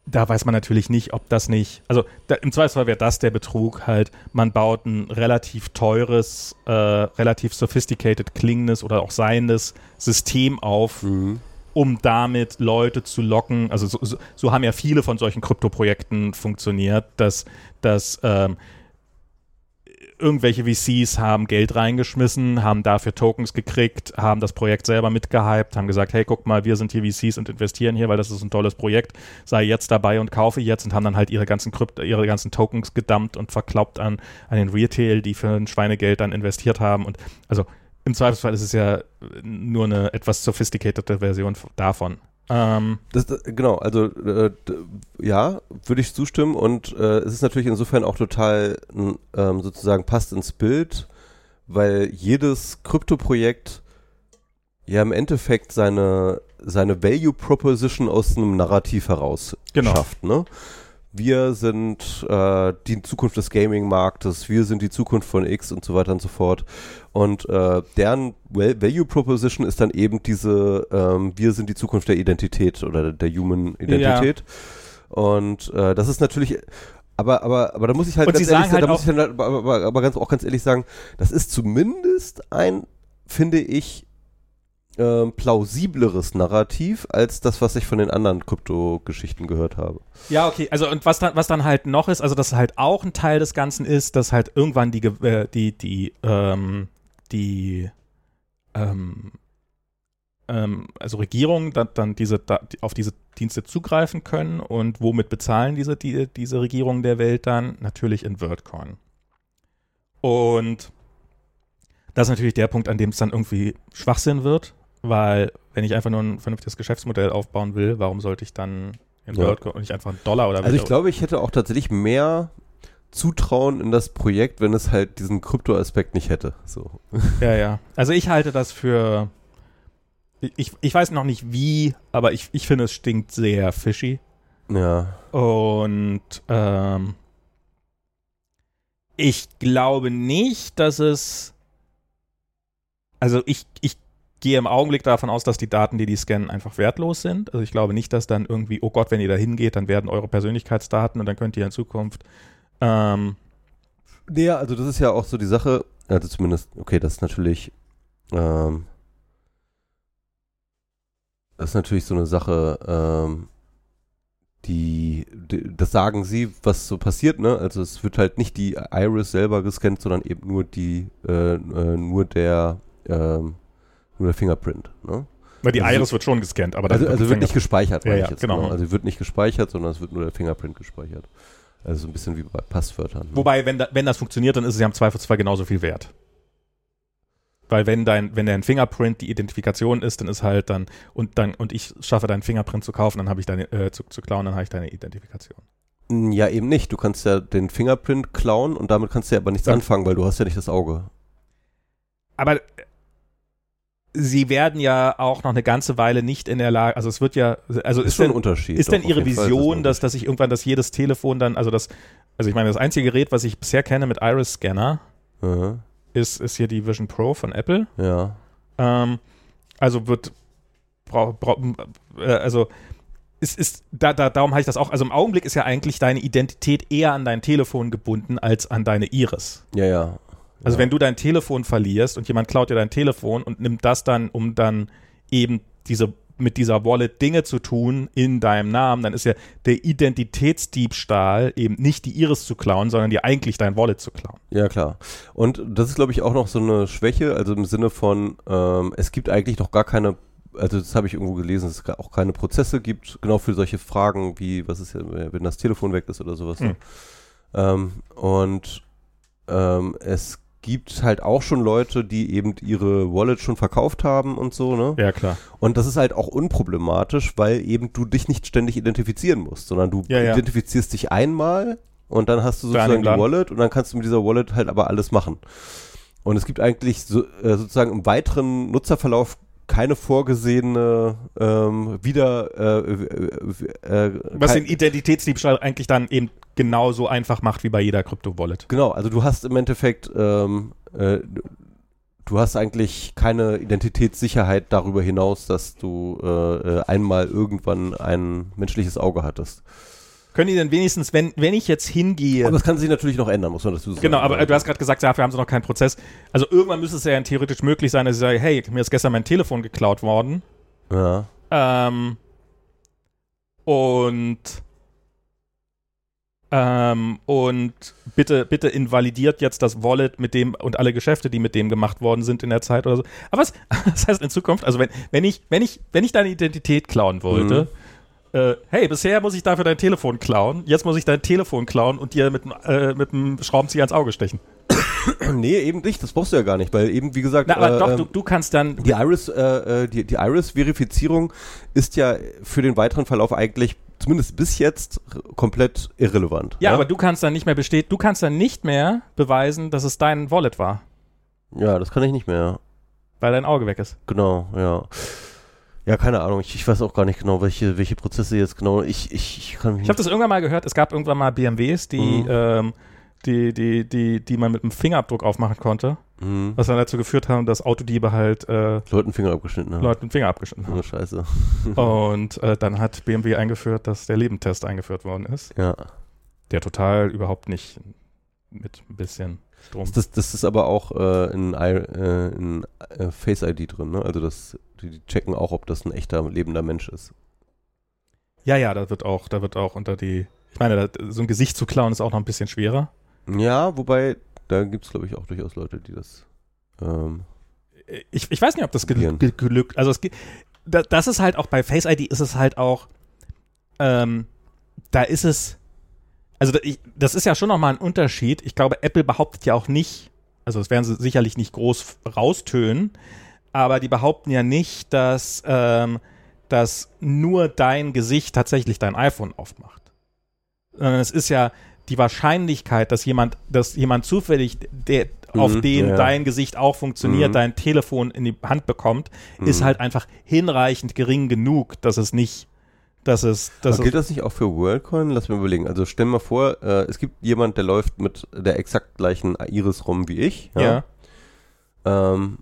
da weiß man natürlich nicht, ob das nicht, also da, im Zweifelsfall wäre das der Betrug halt, man baut ein relativ teures, äh, relativ sophisticated klingendes oder auch seiendes System auf, mhm. um damit Leute zu locken. Also so, so, so haben ja viele von solchen Krypto-Projekten funktioniert, dass, dass ähm, irgendwelche VCs haben Geld reingeschmissen, haben dafür Tokens gekriegt, haben das Projekt selber mitgehypt, haben gesagt, hey, guck mal, wir sind hier VCs und investieren hier, weil das ist ein tolles Projekt, sei jetzt dabei und kaufe jetzt und haben dann halt ihre ganzen Krypto, ihre ganzen Tokens gedumpt und verklaubt an, an den Retail, die für ein Schweinegeld dann investiert haben und also im Zweifelsfall ist es ja nur eine etwas sophisticated Version davon. Ähm, das, genau, also äh, ja, würde ich zustimmen und äh, es ist natürlich insofern auch total ähm, sozusagen passt ins Bild, weil jedes Krypto-Projekt ja im Endeffekt seine, seine Value Proposition aus einem Narrativ heraus genau. schafft, ne? Wir sind äh, die Zukunft des Gaming-Marktes, wir sind die Zukunft von X und so weiter und so fort. Und äh, deren Value Proposition ist dann eben diese, ähm, wir sind die Zukunft der Identität oder der Human Identität. Ja. Und äh, das ist natürlich, aber, aber, aber da muss ich halt, ganz ehrlich, halt da muss ich halt, aber, aber, aber ganz, auch ganz ehrlich sagen, das ist zumindest ein, finde ich, ähm, plausibleres Narrativ als das, was ich von den anderen Krypto-Geschichten gehört habe. Ja, okay. Also und was dann, was dann halt noch ist, also dass halt auch ein Teil des Ganzen ist, dass halt irgendwann die, äh, die, die, ähm, die, ähm, ähm, also Regierungen dann, dann diese, da, auf diese Dienste zugreifen können und womit bezahlen diese, die, diese Regierungen der Welt dann? Natürlich in WordCoin. Und das ist natürlich der Punkt, an dem es dann irgendwie Schwachsinn wird, weil, wenn ich einfach nur ein vernünftiges Geschäftsmodell aufbauen will, warum sollte ich dann in ja. Word und nicht einfach einen Dollar oder Also ich glaube, ich hätte auch tatsächlich mehr Zutrauen in das Projekt, wenn es halt diesen Krypto-Aspekt nicht hätte. So. Ja, ja. Also ich halte das für. Ich, ich weiß noch nicht wie, aber ich, ich finde, es stinkt sehr fishy. Ja. Und ähm, ich glaube nicht, dass es. Also ich, ich gehe im Augenblick davon aus, dass die Daten, die die scannen, einfach wertlos sind. Also ich glaube nicht, dass dann irgendwie, oh Gott, wenn ihr da hingeht, dann werden eure Persönlichkeitsdaten und dann könnt ihr in Zukunft. Ähm, ja, also das ist ja auch so die Sache, also zumindest, okay, das ist natürlich, ähm, das ist natürlich so eine Sache, ähm, die, die, das sagen sie, was so passiert, ne? Also es wird halt nicht die Iris selber gescannt, sondern eben nur die, äh, äh, nur der, ähm, nur der Fingerprint. Ne? Weil die also Iris wird schon gescannt, aber also, also wird nicht gespeichert, ja, ja, jetzt. Genau. Ne? Also wird nicht gespeichert, sondern es wird nur der Fingerprint gespeichert. Also so ein bisschen wie bei Passwörtern. Ne? Wobei, wenn, da, wenn das funktioniert, dann ist es ja im Zweifelsfall genauso viel wert. Weil wenn dein, wenn dein Fingerprint die Identifikation ist, dann ist halt dann, und dann, und ich schaffe deinen Fingerprint zu kaufen, dann habe ich deine, äh, zu, zu klauen, dann habe ich deine Identifikation. Ja, eben nicht. Du kannst ja den Fingerprint klauen und damit kannst du ja aber nichts Ja. anfangen, weil du hast ja nicht das Auge. Aber sie werden ja auch noch eine ganze Weile nicht in der Lage, also es wird ja, also ist, schon denn, ein Unterschied. ist denn ihre ist Vision, dass, dass ich irgendwann, dass jedes Telefon dann, also das, also ich meine, das einzige Gerät, was ich bisher kenne mit Iris-Scanner, Unterschied. ist, ist hier die Vision Pro von Apple. Ja. Ähm, also wird brau, brau, äh, also ist, ist da, da, darum habe ich das auch. Also im Augenblick ist ja eigentlich deine Identität eher an dein Telefon gebunden als an deine Iris. Ja, ja. Also ja. wenn du dein Telefon verlierst und jemand klaut dir dein Telefon und nimmt das dann, um dann eben diese mit dieser Wallet Dinge zu tun in deinem Namen, dann ist ja der Identitätsdiebstahl eben nicht die Iris zu klauen, sondern dir eigentlich dein Wallet zu klauen. Ja, klar. Und das ist, glaube ich, auch noch so eine Schwäche, also im Sinne von, ähm, es gibt eigentlich noch gar keine, also das habe ich irgendwo gelesen, dass es auch keine Prozesse gibt, genau für solche Fragen wie, was ist ja, wenn das Telefon weg ist oder sowas. Ne? Hm. Ähm, und ähm, es gibt halt auch schon Leute, die eben ihre Wallet schon verkauft haben und so, ne? Ja, klar. Und das ist halt auch unproblematisch, weil eben du dich nicht ständig identifizieren musst, sondern du Ja, ja. identifizierst dich einmal und dann hast du sozusagen die. Wallet und dann kannst du mit dieser Wallet halt aber alles machen. Und es gibt eigentlich so, äh, sozusagen im weiteren Nutzerverlauf keine vorgesehene ähm, wieder äh, äh, äh, Was den Identitätsdiebstahl eigentlich dann eben genauso einfach macht wie bei jeder Krypto-Wallet. Genau, also du hast im Endeffekt, ähm, äh, du- du hast eigentlich keine Identitätssicherheit darüber hinaus, dass du äh, äh, einmal irgendwann ein menschliches Auge hattest. Können die denn wenigstens, wenn, wenn ich jetzt hingehe. Aber das kann sich natürlich noch ändern, muss man dazu sagen. Genau, aber du hast gerade gesagt, dafür haben sie noch keinen Prozess. Also irgendwann müsste es ja theoretisch möglich sein, dass ich sage, hey, mir ist gestern mein Telefon geklaut worden. ja. Ähm, und ähm, und bitte, bitte invalidiert jetzt das Wallet mit dem und alle Geschäfte, die mit dem gemacht worden sind in der Zeit oder so. Aber was, das heißt in Zukunft, also wenn, wenn ich, wenn ich, wenn ich deine Identität klauen wollte, äh, hey, bisher muss ich dafür dein Telefon klauen, jetzt muss ich dein Telefon klauen und dir mit, äh, mit dem Schraubenzieher ins Auge stechen. Nee, eben nicht, das brauchst du ja gar nicht, weil eben, wie gesagt, Na, aber äh, doch, ähm, du, du kannst dann, die Iris, äh, äh, die, die Iris-Verifizierung ist ja für den weiteren Verlauf eigentlich, zumindest bis jetzt, komplett irrelevant. ja, aber du kannst dann nicht mehr bestehen, du kannst dann nicht mehr beweisen, dass es dein Wallet war, Ja, das kann ich nicht mehr. weil dein Auge weg ist. Genau, ja. Ja, keine Ahnung. Ich, ich weiß auch gar nicht genau, welche, welche Prozesse jetzt genau. Ich, ich, ich kann mich Ich habe das irgendwann mal gehört, es gab irgendwann mal BMWs, die, Mhm. ähm, die, die, die, die man mit einem Fingerabdruck aufmachen konnte, mhm. was dann dazu geführt haben, dass Autodiebe halt äh, Leuten Finger abgeschnitten haben. Leuten Finger abgeschnitten Oh, haben. scheiße. Und äh, dann hat BMW eingeführt, dass der Lebendtest eingeführt worden ist, Ja. der total überhaupt nicht mit ein bisschen Strom. Das, das ist aber auch äh, in, I, äh, in äh, Face ID drin, ne? Also das, die, die checken auch, ob das ein echter lebender Mensch ist. Ja, ja, da wird auch, da wird auch unter die. Ich meine, da, so ein Gesicht zu klauen ist auch noch ein bisschen schwerer. Ja, wobei, da gibt es, glaube ich, auch durchaus Leute, die das. Ähm, ich, ich weiß nicht, ob das gel Probieren. gel gelückt. Also es, das ist halt auch bei Face ID ist es halt auch, ähm, da ist es, also ich, das ist ja schon nochmal ein Unterschied. Ich glaube, Apple behauptet ja auch nicht, also das werden sie sicherlich nicht groß raustönen, aber die behaupten ja nicht, dass, ähm, dass nur dein Gesicht tatsächlich dein iPhone aufmacht. Sondern es ist ja die Wahrscheinlichkeit, dass jemand, dass jemand zufällig, der, auf Mhm, den ja. dein Gesicht auch funktioniert, Mhm. dein Telefon in die Hand bekommt, ist Mhm. halt einfach hinreichend gering genug, dass es nicht, dass es, dass aber gilt das nicht auch für WorldCoin? Lass mir überlegen. Also stell mir vor, äh, es gibt jemand, der läuft mit der exakt gleichen Iris rum wie ich. ja. Ähm,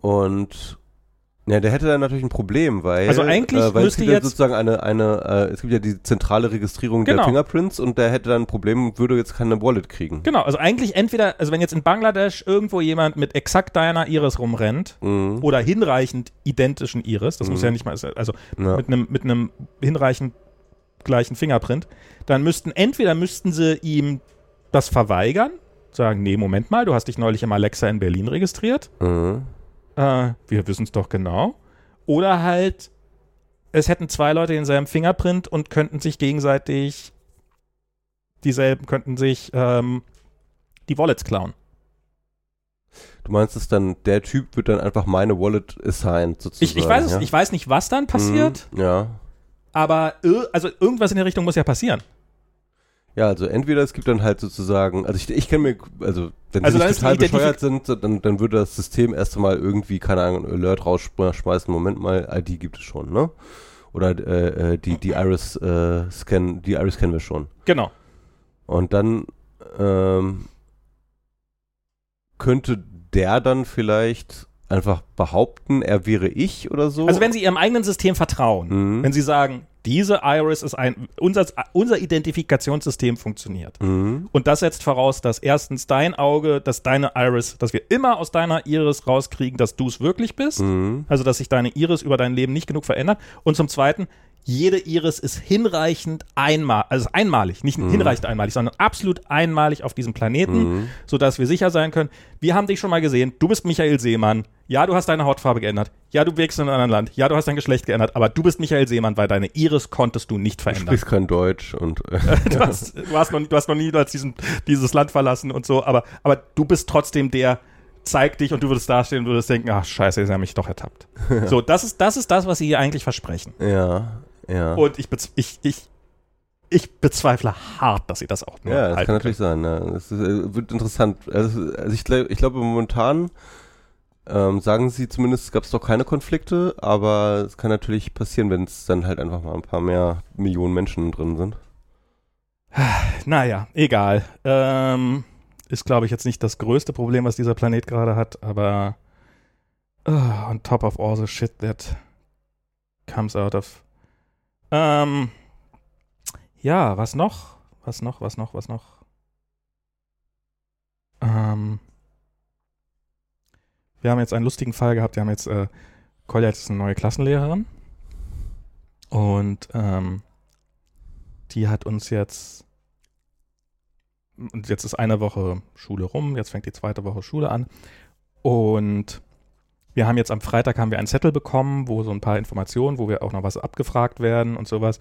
und ja, der hätte dann natürlich ein Problem, weil, Also eigentlich äh, weil es müsste gibt ja jetzt- sozusagen eine, eine äh, es gibt ja die zentrale Registrierung Genau. der Fingerprints und der hätte dann ein Problem und würde jetzt keine Wallet kriegen. Genau, also eigentlich entweder, also wenn jetzt in Bangladesch irgendwo jemand mit exakt deiner Iris rumrennt Mhm. oder hinreichend identischen Iris, das muss Mhm. ja nicht mal, also Ja. mit einem mit einem hinreichend gleichen Fingerprint, dann müssten entweder müssten sie ihm das verweigern, sagen, nee, Moment mal, du hast dich neulich im Alexa in Berlin registriert, Mhm. Äh, wir wissen es doch genau, oder halt es hätten zwei Leute denselben Fingerprint und könnten sich gegenseitig dieselben könnten sich ähm, die Wallets klauen. Du meinst es dann, der Typ wird dann einfach meine Wallet assigned sozusagen. Ich, ich, weiß, es, ja? ich weiß nicht, was dann passiert, Mhm, ja. aber also irgendwas in der Richtung muss ja passieren. Ja, also entweder es gibt dann halt sozusagen, also ich, ich kenne mir, also wenn Also sie nicht total bescheuert sind, dann, dann würde das System erst einmal irgendwie, keine Ahnung, Alert rausschmeißen, Moment mal, ID gibt es schon, ne? Oder äh, äh, die, die Iris äh, Scan, die Iris kennen wir schon. Genau. Und dann ähm, könnte der dann vielleicht einfach behaupten, er wäre ich oder so. Also wenn Sie Ihrem eigenen System vertrauen, Mhm. wenn Sie sagen, diese Iris ist ein, unser, unser Identifikationssystem funktioniert. Mhm. Und das setzt voraus, dass erstens dein Auge, dass deine Iris, dass wir immer aus deiner Iris rauskriegen, dass du es wirklich bist. Mhm. Also, dass sich deine Iris über dein Leben nicht genug verändert. Und zum Zweiten, jede Iris ist hinreichend einmal, also einmalig, nicht hinreichend einmalig, sondern absolut einmalig auf diesem Planeten, Mhm. sodass wir sicher sein können, wir haben dich schon mal gesehen, du bist Michael Seemann, ja, du hast deine Hautfarbe geändert, ja, du wirkst in einem anderen Land, ja, du hast dein Geschlecht geändert, aber du bist Michael Seemann, weil deine Iris konntest du nicht Du verändern. sprichst kein Deutsch und äh, Du hast, du hast, noch, du hast noch niemals diesen, dieses Land verlassen und so, aber, aber du bist trotzdem der, zeig dich und du würdest dastehen und würdest denken, ach scheiße, sie haben mich doch ertappt. So, das ist, das ist das, was sie hier eigentlich versprechen. ja, ja. Und ich, ich, ich, ich bezweifle hart, dass sie das auch nur Ja, das kann natürlich sein. Ja. Das ist, äh, wird interessant. Also, also ich, ich glaube, momentan ähm, sagen sie zumindest, gab es doch keine Konflikte, aber es kann natürlich passieren, wenn es dann halt einfach mal ein paar mehr Millionen Menschen drin sind. Naja, egal. Ähm, ist, glaube ich, jetzt nicht das größte Problem, was dieser Planet gerade hat, aber uh, on top of all the shit that comes out of. Ähm, ja, was noch? Was noch? Was noch? Was noch? Ähm, wir haben jetzt einen lustigen Fall gehabt. Wir haben jetzt, äh, Kolja ist eine neue Klassenlehrerin. Und ähm, die hat uns jetzt, und jetzt ist eine Woche Schule rum, jetzt fängt die zweite Woche Schule an. Und wir haben jetzt am Freitag haben wir einen Zettel bekommen, wo so ein paar Informationen, wo wir auch noch was abgefragt werden und sowas.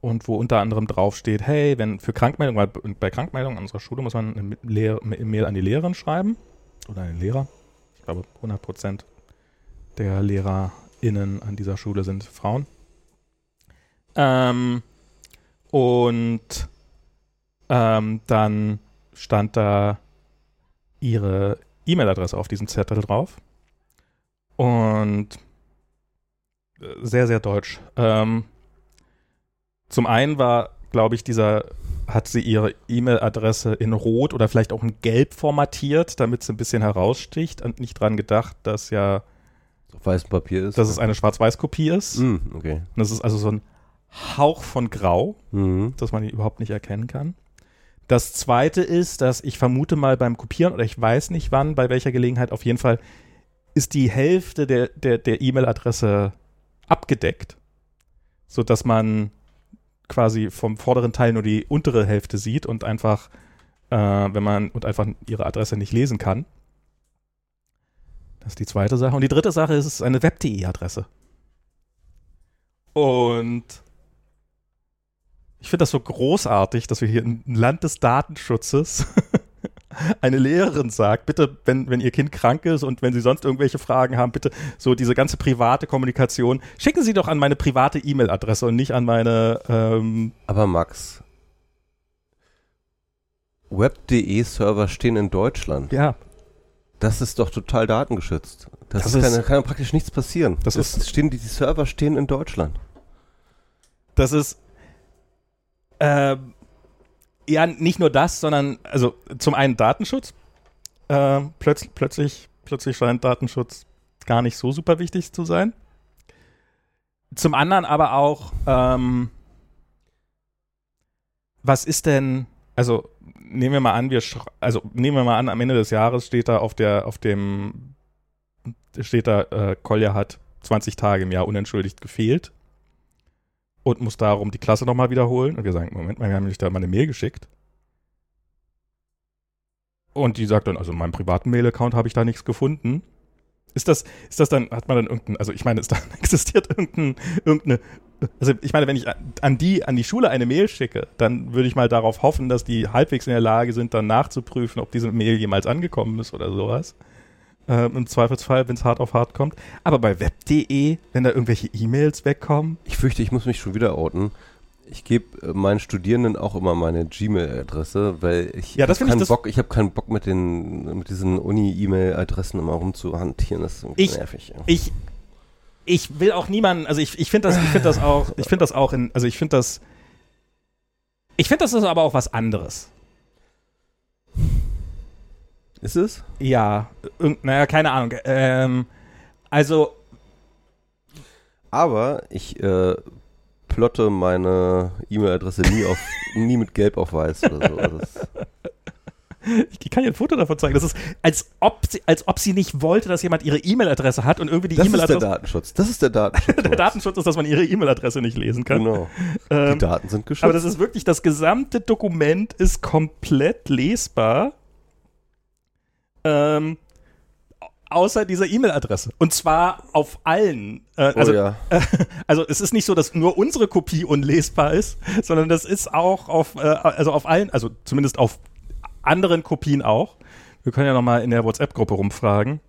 Und wo unter anderem draufsteht, hey, wenn für Krankmeldung, weil bei Krankmeldung an unserer Schule muss man eine Mail an die Lehrerin schreiben. Oder an den Lehrer. Ich glaube, 100 Prozent der LehrerInnen an dieser Schule sind Frauen. Ähm, und ähm, dann stand da ihre E-Mail-Adresse auf diesem Zettel drauf. Und äh, sehr, sehr deutsch. Ähm, zum einen war, glaube ich, dieser, hat sie ihre E-Mail-Adresse in Rot oder vielleicht auch in Gelb formatiert, damit sie ein bisschen heraussticht und nicht dran gedacht, dass ja, Auf weißem Papier ist. dass es eine Schwarz-Weiß-Kopie ist. Mm, okay. Und das ist also so ein Hauch von Grau, Mhm. dass man ihn überhaupt nicht erkennen kann. Das zweite ist, dass ich vermute mal beim Kopieren, oder ich weiß nicht wann, bei welcher Gelegenheit, auf jeden Fall ist die Hälfte der, der, der E-Mail-Adresse abgedeckt, sodass man quasi vom vorderen Teil nur die untere Hälfte sieht und einfach, äh, wenn man und einfach ihre Adresse nicht lesen kann. Das ist die zweite Sache. Und die dritte Sache ist, es ist eine Web.de-Adresse. Und ich finde das so großartig, dass wir hier im Land des Datenschutzes eine Lehrerin sagt, bitte, wenn, wenn ihr Kind krank ist und wenn Sie sonst irgendwelche Fragen haben, bitte so diese ganze private Kommunikation, schicken Sie doch an meine private E-Mail-Adresse und nicht an meine, ähm, Aber Max, Web.de Server stehen in Deutschland. ja, Das ist doch total datengeschützt. Das, Das ist, ist- kann, praktisch nichts passieren. Das ist- stehen, die, die Server stehen in Deutschland. das ist, ähm, ja, nicht nur das, sondern, also zum einen Datenschutz. Äh, plötz, plötzlich, plötzlich scheint Datenschutz gar nicht so super wichtig zu sein. Zum anderen aber auch, ähm, was ist denn, also nehmen wir mal an, wir, also nehmen wir mal an, am Ende des Jahres steht da auf der, auf dem, steht da, äh, Kolja hat 20 Tage im Jahr unentschuldigt gefehlt und muss darum die Klasse nochmal wiederholen. Und wir sagen, Moment mal, wir haben nicht da mal eine Mail geschickt. Und die sagt dann, also in meinem privaten Mail-Account habe ich da nichts gefunden. Ist das, ist das dann, hat man dann irgendein, also ich meine, ist da existiert irgendein, irgendeine also ich meine, wenn ich an die, an die Schule eine Mail schicke, dann würde ich mal darauf hoffen, dass die halbwegs in der Lage sind, dann nachzuprüfen, ob diese Mail jemals angekommen ist oder sowas. Ähm, Im Zweifelsfall, wenn es hart auf hart kommt. Aber bei web.de, wenn da irgendwelche E-Mails wegkommen. Ich fürchte, ich muss mich schon wieder outen. Ich gebe äh, meinen Studierenden auch immer meine Gmail-Adresse, weil ich ja, habe keinen Bock, ich habe keinen Bock mit den mit diesen Uni-E-Mail-Adressen immer rumzuhantieren. Das ist ich, nervig. Ich ich will auch niemanden, also ich, ich finde das, ich finde das auch, ich finde das auch in, also ich finde das, ich finde das ist aber auch was anderes. Ist es? Ja, naja, keine Ahnung. Ähm, also. Aber ich äh, plotte meine E-Mail-Adresse nie auf, nie mit Gelb auf Weiß oder so. Also ich kann ihr ein Foto davon zeigen. Das ist, als ob sie, als ob sie nicht wollte, dass jemand ihre E-Mail-Adresse hat und irgendwie die E-Mail-Adresse. Das ist der Datenschutz. Das ist der Datenschutz. der Datenschutz ist, dass man ihre E-Mail-Adresse nicht lesen kann. Genau. Ähm, die Daten sind geschützt. Aber das ist wirklich, das gesamte Dokument ist komplett lesbar. Ähm, außer dieser E-Mail-Adresse. Und zwar auf allen. Äh, also, oh ja. äh, also es ist nicht so, dass nur unsere Kopie unlesbar ist, sondern das ist auch auf, äh, also auf allen, also zumindest auf anderen Kopien auch. Wir können ja nochmal in der WhatsApp-Gruppe rumfragen,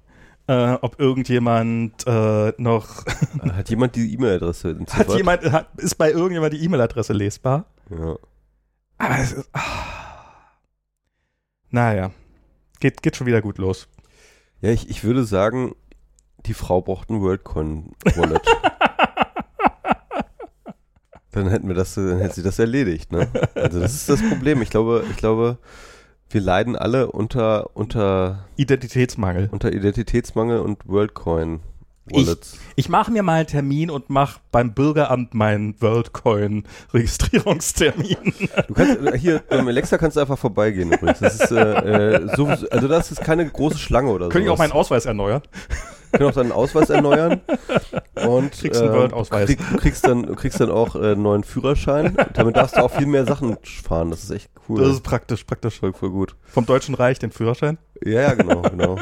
äh, ob irgendjemand äh, noch. hat jemand die E-Mail-Adresse? Hat jemand, hat, ist bei irgendjemand die E-Mail-Adresse lesbar? Ja. Aber es ist. Ah. Naja. Geht, geht schon wieder gut los. Ja, ich, ich würde sagen, die Frau braucht ein WorldCoin-Wallet. dann hätten wir das, dann hätte sie das erledigt, ne? Also das ist das Problem. Ich glaube, ich glaube, wir leiden alle unter, unter Identitätsmangel. Unter Identitätsmangel und WorldCoin. Wallets. Ich, ich mache mir mal einen Termin und mache beim Bürgeramt meinen WorldCoin-Registrierungstermin. Du kannst, äh, hier, beim Alexa kannst du einfach vorbeigehen übrigens. Das ist, äh, äh so, also das ist keine große Schlange oder so. Könnte ich auch meinen Ausweis erneuern? können auch deinen Ausweis erneuern. Und kriegst einen Word-Ausweis. Krieg, du, kriegst dann, kriegst dann auch äh, einen neuen Führerschein. Damit darfst du auch viel mehr Sachen fahren. Das ist echt cool. Das ist praktisch, praktisch. Voll, voll gut. Vom Deutschen Reich den Führerschein? Ja, ja, genau, genau.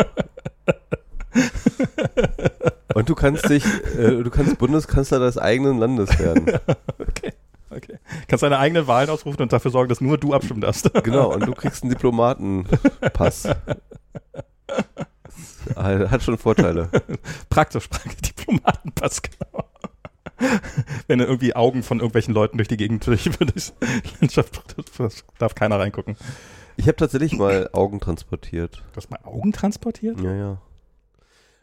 Und du kannst dich, äh, du kannst Bundeskanzler des eigenen Landes werden. okay. Okay. Kannst deine eigenen Wahlen ausrufen und dafür sorgen, dass nur du abstimmen darfst. genau, und du kriegst einen Diplomatenpass. Hat schon Vorteile. Praktisch, Diplomatenpass, genau. Wenn dann irgendwie Augen von irgendwelchen Leuten durch die Gegend durch, durch Landschaft darf keiner reingucken. Ich habe tatsächlich mal Augen transportiert. Du hast mal Augen transportiert? Ja, ja.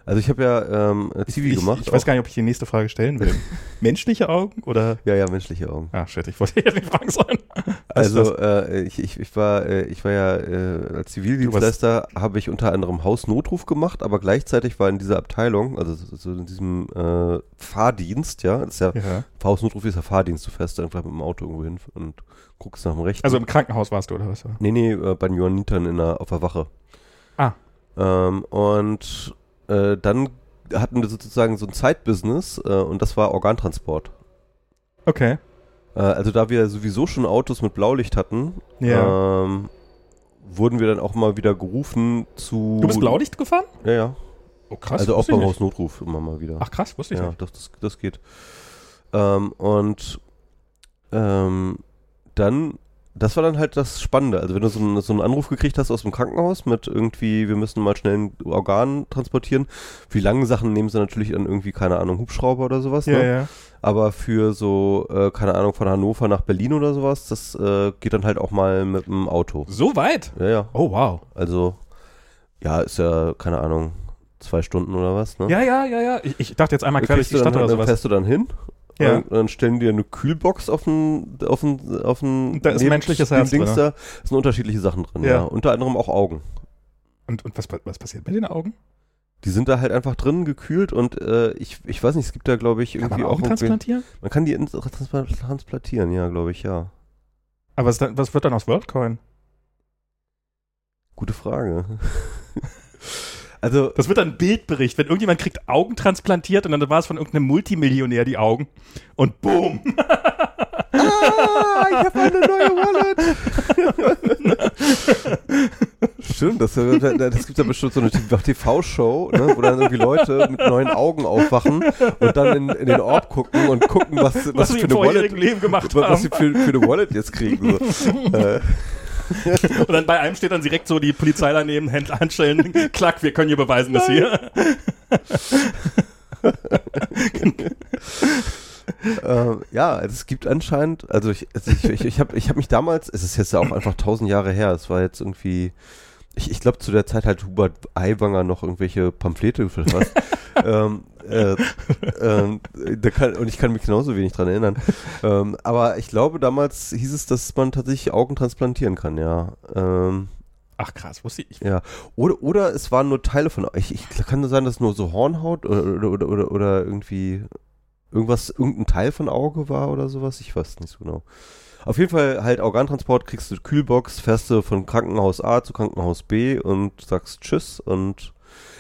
Also ich habe ja ähm, Zivi ich, gemacht. Ich, ich weiß gar nicht, ob ich die nächste Frage stellen will. menschliche Augen oder? Ja, ja, menschliche Augen. Ah, shit, ich wollte ja nicht fragen sollen. also äh, ich, ich, ich, war, äh, ich war ja äh, als Zivildienstleister, habe ich unter anderem Hausnotruf gemacht, aber gleichzeitig war in dieser Abteilung, also so in diesem äh, Fahrdienst, ja, das ist ja, ja. Hausnotruf ist ja Fahrdienst, du fährst einfach mit dem Auto irgendwo hin und guckst nach dem Rechten. Also im Krankenhaus warst du, oder was? Nee, nee, äh, bei den Johannitern in der, auf der Wache. Ah. Ähm, und äh, dann hatten wir sozusagen so ein Zeitbusiness äh, und das war Organtransport. Okay. Äh, also da wir sowieso schon Autos mit Blaulicht hatten, ja. ähm, wurden wir dann auch mal wieder gerufen zu. Du bist Blaulicht gefahren? Ja, ja. Oh krass. Also auch beim Hausnotruf immer mal wieder. Ach krass, wusste ich ja, nicht. Ja, das, das, geht. Ähm, und ähm, dann das war dann halt das Spannende. Also wenn du so einen, so einen Anruf gekriegt hast aus dem Krankenhaus mit irgendwie, wir müssen mal schnell ein Organ transportieren. Für die langen Sachen nehmen sie natürlich dann irgendwie, keine Ahnung, Hubschrauber oder sowas. Ja, ne? ja. Aber für so, äh, keine Ahnung, von Hannover nach Berlin oder sowas, das äh, geht dann halt auch mal mit dem Auto. So weit? Ja, ja. Oh, wow. Also, ja, ist ja, keine Ahnung, zwei Stunden oder was, ne? Ja, ja, ja, ja. Ich, ich dachte jetzt einmal quer durch die Stadt dann, oder sowas. Fährst du dann hin ja. Und dann stellen die eine Kühlbox auf den, auf den, auf den da ist menschliches Herz Dings da. sind unterschiedliche Sachen drin, ja. ja. Unter anderem auch Augen. Und, und was, was passiert mit den Augen? Die sind da halt einfach drin gekühlt und äh, ich, ich weiß nicht, es gibt da glaube ich irgendwie kann man Augen auch transplantieren? Man kann die transplantieren, ja, glaube ich, ja. Aber was, was wird dann aus WorldCoin? Gute Frage. Also, das wird dann ein Bildbericht, wenn irgendjemand kriegt Augen transplantiert und dann war es von irgendeinem Multimillionär die Augen und boom. ah, ich habe eine neue Wallet. Stimmt, das, äh, das gibt ja bestimmt so eine TV-Show, ne, wo dann irgendwie Leute mit neuen Augen aufwachen und dann in, in den Orb gucken und gucken, was, was, Was sie für eine Wallet, Leben gemacht was haben. sie für, für eine Wallet jetzt kriegen. So. äh, Und dann bei einem steht dann direkt so die Polizei daneben, Hände anstellen, klack, wir können hier beweisen, dass hier. ähm, ja, also es gibt anscheinend, also ich, also ich, ich, ich habe ich hab mich damals, es ist jetzt ja auch einfach tausend Jahre her, es war jetzt irgendwie, ich, ich glaube zu der Zeit halt Hubert Aiwanger noch irgendwelche Pamphlete verfasst. Ähm, äh, da kann, und ich kann mich genauso wenig dran erinnern. ähm, aber ich glaube, damals hieß es, dass man tatsächlich Augen transplantieren kann, ja. Ähm, Ach krass, wusste ich. ja. Oder, oder es waren nur Teile von ich, ich kann nur sein, dass nur so Hornhaut oder, oder, oder, oder, oder irgendwie irgendwas, irgendein Teil von Auge war oder sowas. Ich weiß nicht so genau. Auf jeden Fall halt Organtransport, kriegst du Kühlbox, fährst du von Krankenhaus A zu Krankenhaus B und sagst Tschüss und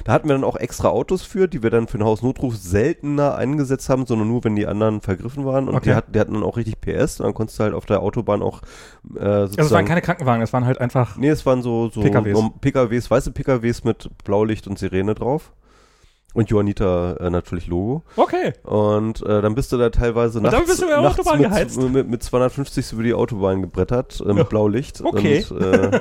da hatten wir dann auch extra Autos für, die wir dann für den Hausnotruf seltener eingesetzt haben, sondern nur, wenn die anderen vergriffen waren. Und Okay. die, hatten, die hatten dann auch richtig PS und dann konntest du halt auf der Autobahn auch äh. Also es waren keine Krankenwagen, es waren halt einfach. Nee, es waren so, so PKWs. PKWs, weiße PKWs mit Blaulicht und Sirene drauf. Und Johanniter äh, natürlich Logo. Okay. Und äh, dann bist du da teilweise nachts, bist du nachts Autobahn mit, geheizt? Mit, mit 250 über die Autobahn gebrettert, äh, mit Blaulicht. Okay. Und, äh, das war dann,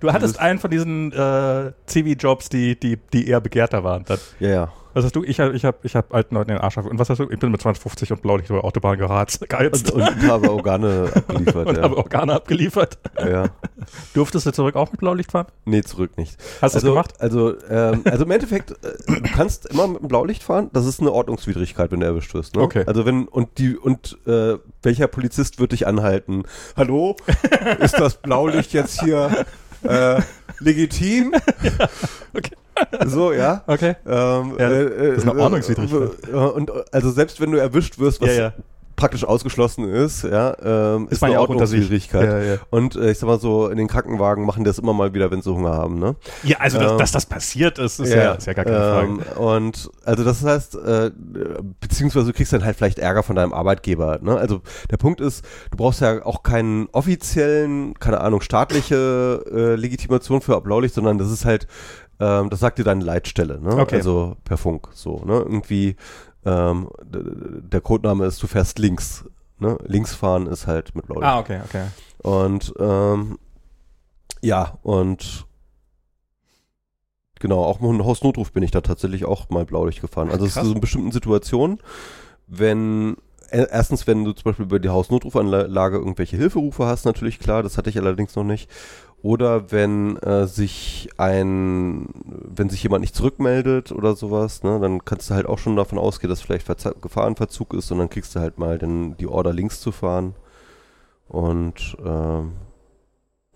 Du hattest einen von diesen äh, CV-Jobs, die, die, die eher begehrter waren. Dann. Ja, ja. Was hast du? Ich, hab- ich habe ich hab alten Leuten den Arsch auf. Und was hast du? Ich bin mit 250 und Blaulicht über Autobahn geheizt. Und, und habe Organe abgeliefert, und ja. habe Organe abgeliefert. ja. Durftest du zurück auch mit Blaulicht fahren? Nee, zurück nicht. Hast du also, das gemacht? Also, ähm, also im Endeffekt, äh, du kannst immer mit dem Blaulicht fahren. Das ist eine Ordnungswidrigkeit, wenn du erwischt wirst. Ne? Okay. Also wenn und die und äh, welcher Polizist wird dich anhalten? Hallo, ist das Blaulicht jetzt hier äh, legitim? okay. So, ja. Okay. Ähm, Ja, äh, das ist eine Ordnungswidrigkeit. äh, Und also selbst wenn du erwischt wirst, was Ja, ja. praktisch ausgeschlossen ist, ja, ähm, ist, man eine. Ordnungswidrigkeit. Und äh, ich sag mal so, in den Krankenwagen machen die das immer mal wieder, wenn sie Hunger haben, ne? Ja, also dass, Ähm, dass das passiert ist, ist ja, ist ja gar keine Frage. ähm, Und also das heißt, äh, beziehungsweise du kriegst dann halt vielleicht Ärger von deinem Arbeitgeber. Ne? Also der Punkt ist, du brauchst ja auch keinen offiziellen, keine Ahnung, staatliche äh, Legitimation für Blaulicht, sondern das ist halt, ähm, das sagt dir deine Leitstelle, ne? Okay. Also per Funk so, ne? Irgendwie ähm, der Codename ist, du fährst links. Ne? Links fahren ist halt mit Blaulicht. Ah, okay, okay. Und ähm, ja, und genau, auch mit einem Hausnotruf bin ich da tatsächlich auch mal Blaulicht gefahren. Also es ist so in bestimmten Situationen, wenn äh, erstens, wenn du zum Beispiel über die Hausnotrufanlage irgendwelche Hilferufe hast, natürlich klar, das hatte ich allerdings noch nicht. Oder wenn äh, sich ein, wenn sich jemand nicht zurückmeldet oder sowas, ne, dann kannst du halt auch schon davon ausgehen, dass vielleicht Verze Gefahrenverzug ist und dann kriegst du halt mal dann die Order links zu fahren. Und ähm,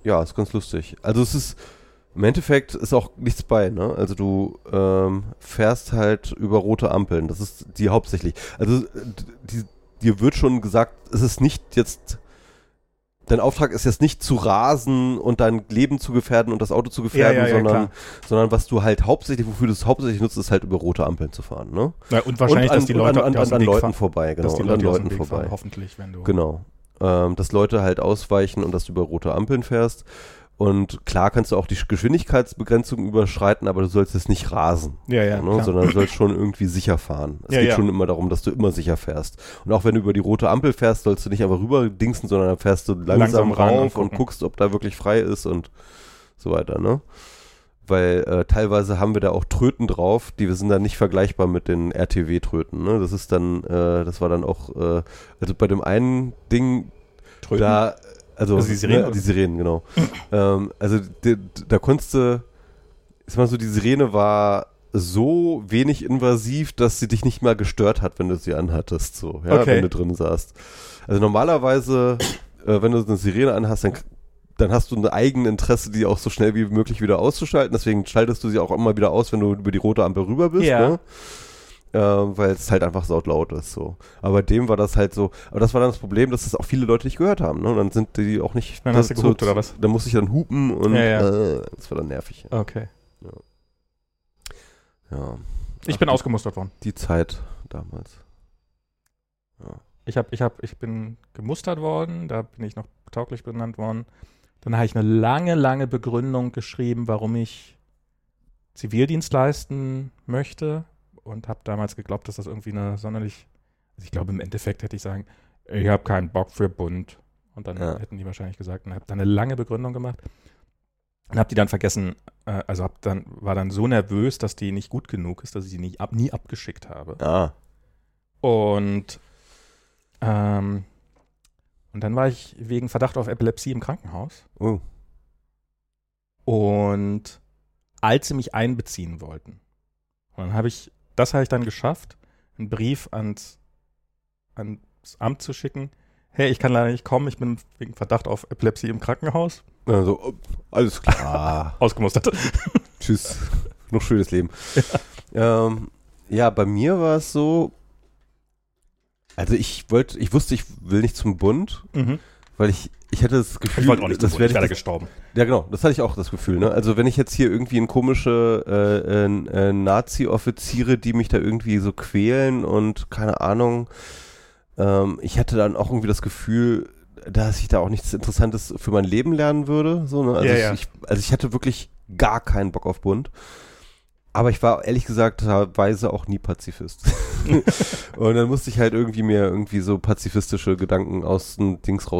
ja, ist ganz lustig. Also es ist im Endeffekt ist auch nichts bei, ne? Also du ähm, fährst halt über rote Ampeln. Das ist die hauptsächlich. Also die, dir wird schon gesagt, es ist nicht jetzt Dein Auftrag ist jetzt nicht zu rasen und dein Leben zu gefährden und das Auto zu gefährden, Ja, ja, ja, sondern, sondern was du halt hauptsächlich, wofür du es hauptsächlich nutzt, ist halt über rote Ampeln zu fahren, ne? Ja, und wahrscheinlich, und an, dass die Leute an, an, aus dem an Leuten fahren, vorbei, genau, dass die an Leute dem Leuten vorbei. fahren, hoffentlich, wenn du. Genau. Ähm, dass Leute halt ausweichen und dass du über rote Ampeln fährst. Und klar kannst du auch die Geschwindigkeitsbegrenzung überschreiten, aber du sollst jetzt nicht rasen. Ja, ja, ne? Sondern du sollst schon irgendwie sicher fahren. Es Ja, geht schon immer darum, dass du immer sicher fährst. Und auch wenn du über die rote Ampel fährst, sollst du nicht einfach rüber dingsen, sondern dann fährst du langsam, Langsam rauf und, guckst, ob da wirklich frei ist und so weiter, ne? Weil äh, teilweise haben wir da auch Tröten drauf, die sind dann nicht vergleichbar mit den RTW-Tröten. Ne? Das ist dann, äh, das war dann auch, äh, also bei dem einen Ding, Tröten. da, also, Also die Sirenen, ne, die Sirenen, genau. ähm, also di- d- da konntest du, ich mal so, die Sirene war so wenig invasiv, dass sie dich nicht mal gestört hat, wenn du sie anhattest, so, ja, Okay. wenn du drin saßt. Also normalerweise, äh, wenn du eine Sirene anhast, dann, dann hast du ein eigenes Interesse, die auch so schnell wie möglich wieder auszuschalten. Deswegen schaltest du sie auch immer wieder aus, wenn du über die rote Ampel rüber bist, Ja. ne? Äh, weil es halt einfach sautlaut ist so. Aber bei dem war das halt so, aber das war dann das Problem, dass das auch viele Leute nicht gehört haben, ne? Und dann sind die auch nicht Dann hast du gehupt, oder was? Dann musste ich dann hupen und Ja, ja. Äh, das war dann nervig. Okay. Ja. Ich Ach, bin die, ausgemustert worden. die Zeit damals. Ja. Ich, hab, ich, hab, ich bin gemustert worden, da bin ich noch tauglich benannt worden. Dann habe ich eine lange, lange Begründung geschrieben, warum ich Zivildienst leisten möchte und habe damals geglaubt, dass das irgendwie eine sonderlich, also ich glaube im Endeffekt hätte ich sagen, ich habe keinen Bock für Bund. Und dann Ja. hätten die wahrscheinlich gesagt, und habe dann eine lange Begründung gemacht und habe die dann vergessen, äh, also hab dann, war dann so nervös, dass die nicht gut genug ist, dass ich sie nicht ab, nie abgeschickt habe. Ah, Und, ähm, und dann war ich wegen Verdacht auf Epilepsie im Krankenhaus. oh, Und als sie mich einbeziehen wollten, und dann habe ich, das habe ich dann geschafft, einen Brief ans, ans Amt zu schicken. Hey, ich kann leider nicht kommen, ich bin wegen Verdacht auf Epilepsie im Krankenhaus. also, alles klar. Ausgemustert. Tschüss. Noch schönes Leben. Ja. Ähm, ja, bei mir war es so, also ich wollte, ich wusste, ich will nicht zum Bund, Mhm. Weil ich, ich hatte das Gefühl, Ich wollte auch nicht das ich wäre ich, gestorben. ja genau, das hatte ich auch das Gefühl, ne? Also wenn ich jetzt hier irgendwie in komische äh, äh, äh, Nazi-Offiziere, die mich da irgendwie so quälen und keine Ahnung, ähm, ich hatte dann auch irgendwie das Gefühl, dass ich da auch nichts Interessantes für mein Leben lernen würde. So, ne? also, Ja, ich, ja. Ich, also ich hatte wirklich gar keinen Bock auf Bund. Aber ich war ehrlich gesagt teilweise auch nie Pazifist. und dann musste ich halt irgendwie mir irgendwie so pazifistische Gedanken aus dem Dings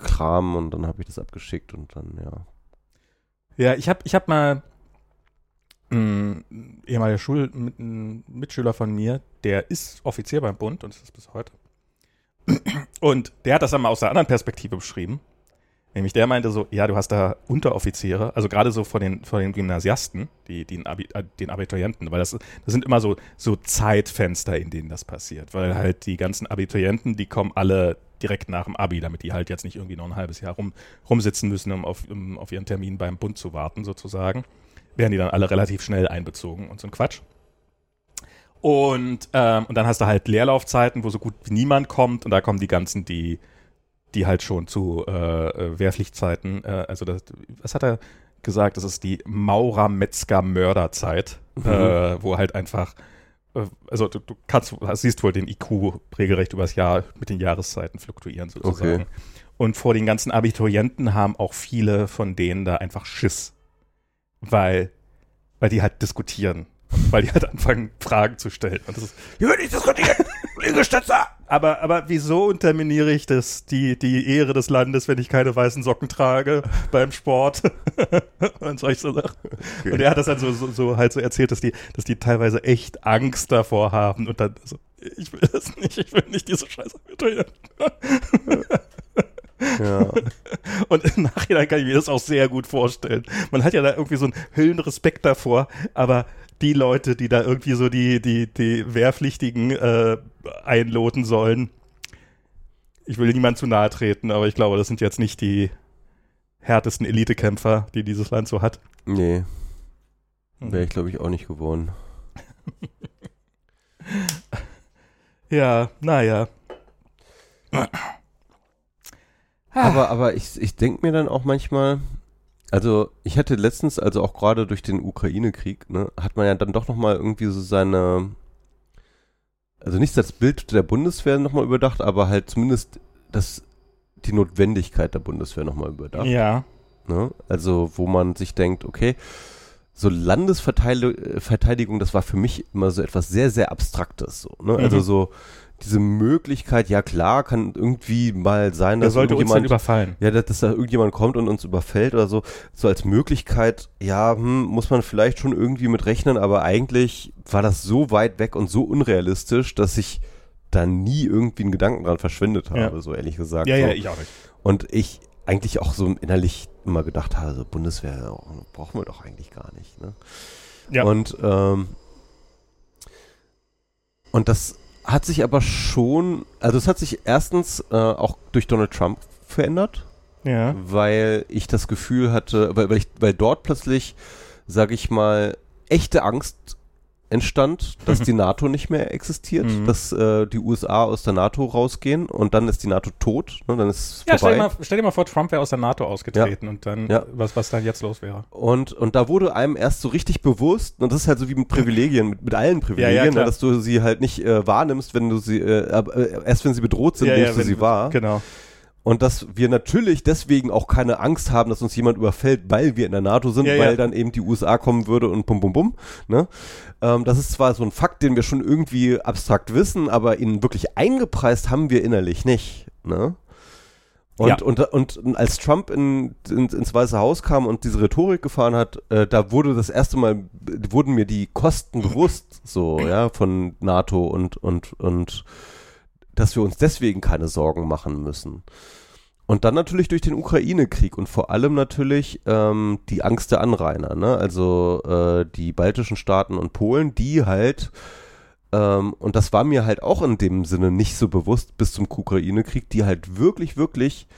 rauskramen und dann habe ich das abgeschickt und dann, ja. Ja, ich habe ich hab mal ein ehemaliger Schul mit, ein Mitschüler von mir, der ist Offizier beim Bund und ist es bis heute. Und der hat das dann mal aus der anderen Perspektive beschrieben. Nämlich der meinte so, ja, du hast da Unteroffiziere, also gerade so von den, von den Gymnasiasten, die, die Abi, äh, den Abiturienten, weil das, das sind immer so, so Zeitfenster, in denen das passiert. Weil halt die ganzen Abiturienten, die kommen alle direkt nach dem Abi, damit die halt jetzt nicht irgendwie noch ein halbes Jahr rum, rumsitzen müssen, um auf, um auf ihren Termin beim Bund zu warten, sozusagen. Werden die dann alle relativ schnell einbezogen und so ein Quatsch. Und, ähm, und dann hast du halt Leerlaufzeiten, wo so gut wie niemand kommt und da kommen die ganzen, die, die halt schon zu äh, äh, Wehrpflichtzeiten, äh, also das, was hat er gesagt, das ist die Maurer-Metzger-Mörderzeit, Mhm. äh, wo halt einfach, also du, du kannst, siehst wohl den IQ regelrecht übers Jahr mit den Jahreszeiten fluktuieren sozusagen. Okay. Und vor den ganzen Abiturienten haben auch viele von denen da einfach Schiss, weil, weil die halt diskutieren. Weil die halt anfangen, Fragen zu stellen. Und das ist, Hier wird nicht diskutiert! Liegestützer! Aber, aber wieso unterminiere ich das, die, die Ehre des Landes, wenn ich keine weißen Socken trage beim Sport? und solche Sachen. Und er hat das dann so, so, so halt so erzählt, dass die, dass die teilweise echt Angst davor haben und dann so, ich will das nicht, ich will nicht diese Scheiße abiturieren. Ja. Und im Nachhinein kann ich mir das auch sehr gut vorstellen. Man hat ja da irgendwie so einen Hüllenrespekt davor, aber die Leute, die da irgendwie so die, die, die Wehrpflichtigen äh, einloten sollen, ich will niemand zu nahe treten, aber ich glaube, das sind jetzt nicht die härtesten Elitekämpfer, die dieses Land so hat. Nee, Hm. wäre ich glaube ich auch nicht geworden. Ja, naja. Aber, aber ich, ich denke mir dann auch manchmal, also ich hatte letztens, also auch gerade durch den Ukraine-Krieg, ne, hat man ja dann doch nochmal irgendwie so seine, also nicht das Bild der Bundeswehr nochmal überdacht, aber halt zumindest das, die Notwendigkeit der Bundeswehr nochmal überdacht. Ja. Ne? Also wo man sich denkt, okay, so Landesverteidigung, das war für mich immer so etwas sehr, sehr Abstraktes. So, ne? Also Mhm. so diese Möglichkeit, ja klar, kann irgendwie mal sein, dass sollte uns irgendjemand, überfallen. ja, dass, dass da irgendjemand kommt und uns überfällt oder so, so als Möglichkeit, ja, hm, muss man vielleicht schon irgendwie mit rechnen, aber eigentlich war das so weit weg und so unrealistisch, dass ich da nie irgendwie einen Gedanken dran verschwendet habe, Ja. so ehrlich gesagt. Ja, so. ja, ich auch nicht. Und ich eigentlich auch so innerlich immer gedacht habe, so Bundeswehr brauchen wir doch eigentlich gar nicht. Ne? Ja. Und, ähm, und das hat sich aber schon, also es hat sich erstens äh, auch durch Donald Trump verändert, Ja. weil ich das Gefühl hatte, weil, weil, ich, weil dort plötzlich, sage ich mal, echte Angst entstand, dass die NATO nicht mehr existiert, Mhm. dass äh, die USA aus der NATO rausgehen und dann ist die NATO tot, ne, dann ist es Ja, stell vorbei. dir, mal, stell dir mal vor, Trump wäre aus der NATO ausgetreten und dann, Ja. was, was dann jetzt los wäre. Und, und da wurde einem erst so richtig bewusst, und das ist halt so wie mit Privilegien, mit, mit allen Privilegien, Ja, ja, ne, dass du sie halt nicht äh, wahrnimmst, wenn du sie, äh, äh, erst wenn sie bedroht sind, nimmst du wenn- sie wahr. Genau. Und dass wir natürlich deswegen auch keine Angst haben, dass uns jemand überfällt, weil wir in der NATO sind, Ja, weil ja. dann eben die USA kommen würde und bum bum bum. Ne? Ähm, das ist zwar so ein Fakt, den wir schon irgendwie abstrakt wissen, aber ihn wirklich eingepreist haben wir innerlich nicht. Ne? Und, Ja. und, und, als Trump in, in, ins Weiße Haus kam und diese Rhetorik gefahren hat, äh, da wurde das erste Mal, wurden mir die Kosten bewusst, so, ja, von NATO und, und, und dass wir uns deswegen keine Sorgen machen müssen. Und dann natürlich durch den Ukraine-Krieg und vor allem natürlich ähm, die Angst der Anrainer, ne? also äh, die baltischen Staaten und Polen, die halt, ähm, und das war mir halt auch in dem Sinne nicht so bewusst bis zum Ukraine-Krieg, die halt wirklich, wirklich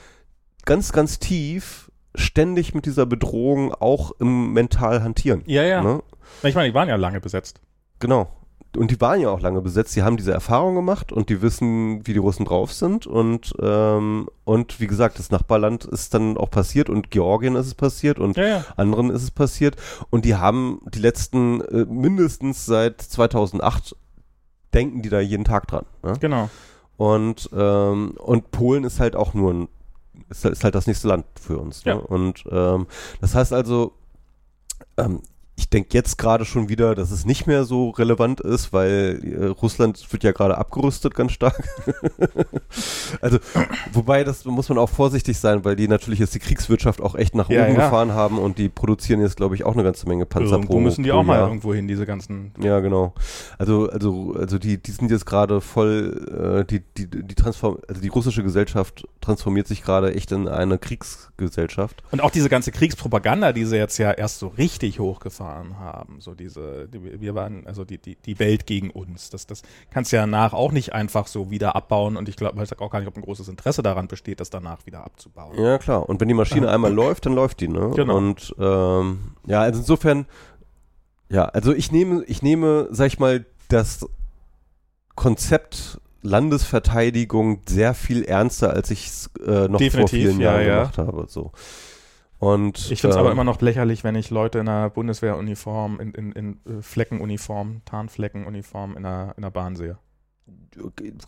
ganz, ganz tief ständig mit dieser Bedrohung auch im Mental hantieren. Ja, ja. Ne? Ich meine, die waren ja lange besetzt. Genau. Und die waren ja auch lange besetzt. Die haben diese Erfahrung gemacht und die wissen, wie die Russen drauf sind. Und, ähm, und wie gesagt, das Nachbarland ist dann auch passiert und Georgien ist es passiert und Ja, ja. anderen ist es passiert. Und die haben die letzten äh, mindestens seit 2008 denken die da jeden Tag dran. Ne? Genau. Und, ähm, und Polen ist halt auch nur ein, ist, ist halt das nächste Land für uns. Ne? Ja. Und ähm, das heißt also, ähm, ich denke jetzt gerade schon wieder, dass es nicht mehr so relevant ist, weil äh, Russland wird ja gerade abgerüstet ganz stark. also, wobei, das muss man auch vorsichtig sein, weil die natürlich jetzt die Kriegswirtschaft auch echt nach Ja, oben ja. gefahren haben und die produzieren jetzt, glaube ich, auch eine ganze Menge Panzer Irgendwo pro müssen die pro auch mal Jahr. irgendwo hin, diese ganzen. Ja, genau. Also, also, also die, die sind jetzt gerade voll, äh, die, die, die transform, also die russische Gesellschaft transformiert sich gerade echt in eine Kriegsgesellschaft. Und auch diese ganze Kriegspropaganda, die sie jetzt ja erst so richtig hochgefahren haben. So diese, die, wir waren, also die, die, die Welt gegen uns. Das, das kannst du ja danach auch nicht einfach so wieder abbauen. Und ich glaube, ich sag auch gar nicht, ob ein großes Interesse daran besteht, das danach wieder abzubauen. Ja, klar. Und wenn die Maschine einmal läuft, dann läuft die, ne? Genau. Und ähm, ja, also insofern, ja, also ich nehme, ich nehme, sag ich mal, das Konzept Landesverteidigung sehr viel ernster, als ich es äh, noch vor Definitiv, vielen ja, Jahren ja. gemacht habe. So. Und, Ich finde es ähm, aber immer noch lächerlich, wenn ich Leute in einer Bundeswehruniform, in, in, in äh, Fleckenuniform, Tarnfleckenuniform in der, in der Bahn sehe.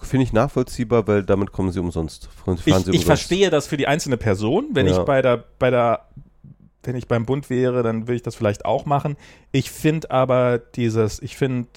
Finde ich nachvollziehbar, weil damit kommen sie umsonst. Fahren sie Ich, umsonst. ich verstehe das für die einzelne Person. Wenn Ja. ich bei der, bei der, wenn ich beim Bund wäre, dann würde ich das vielleicht auch machen. Ich finde aber dieses, ich finde,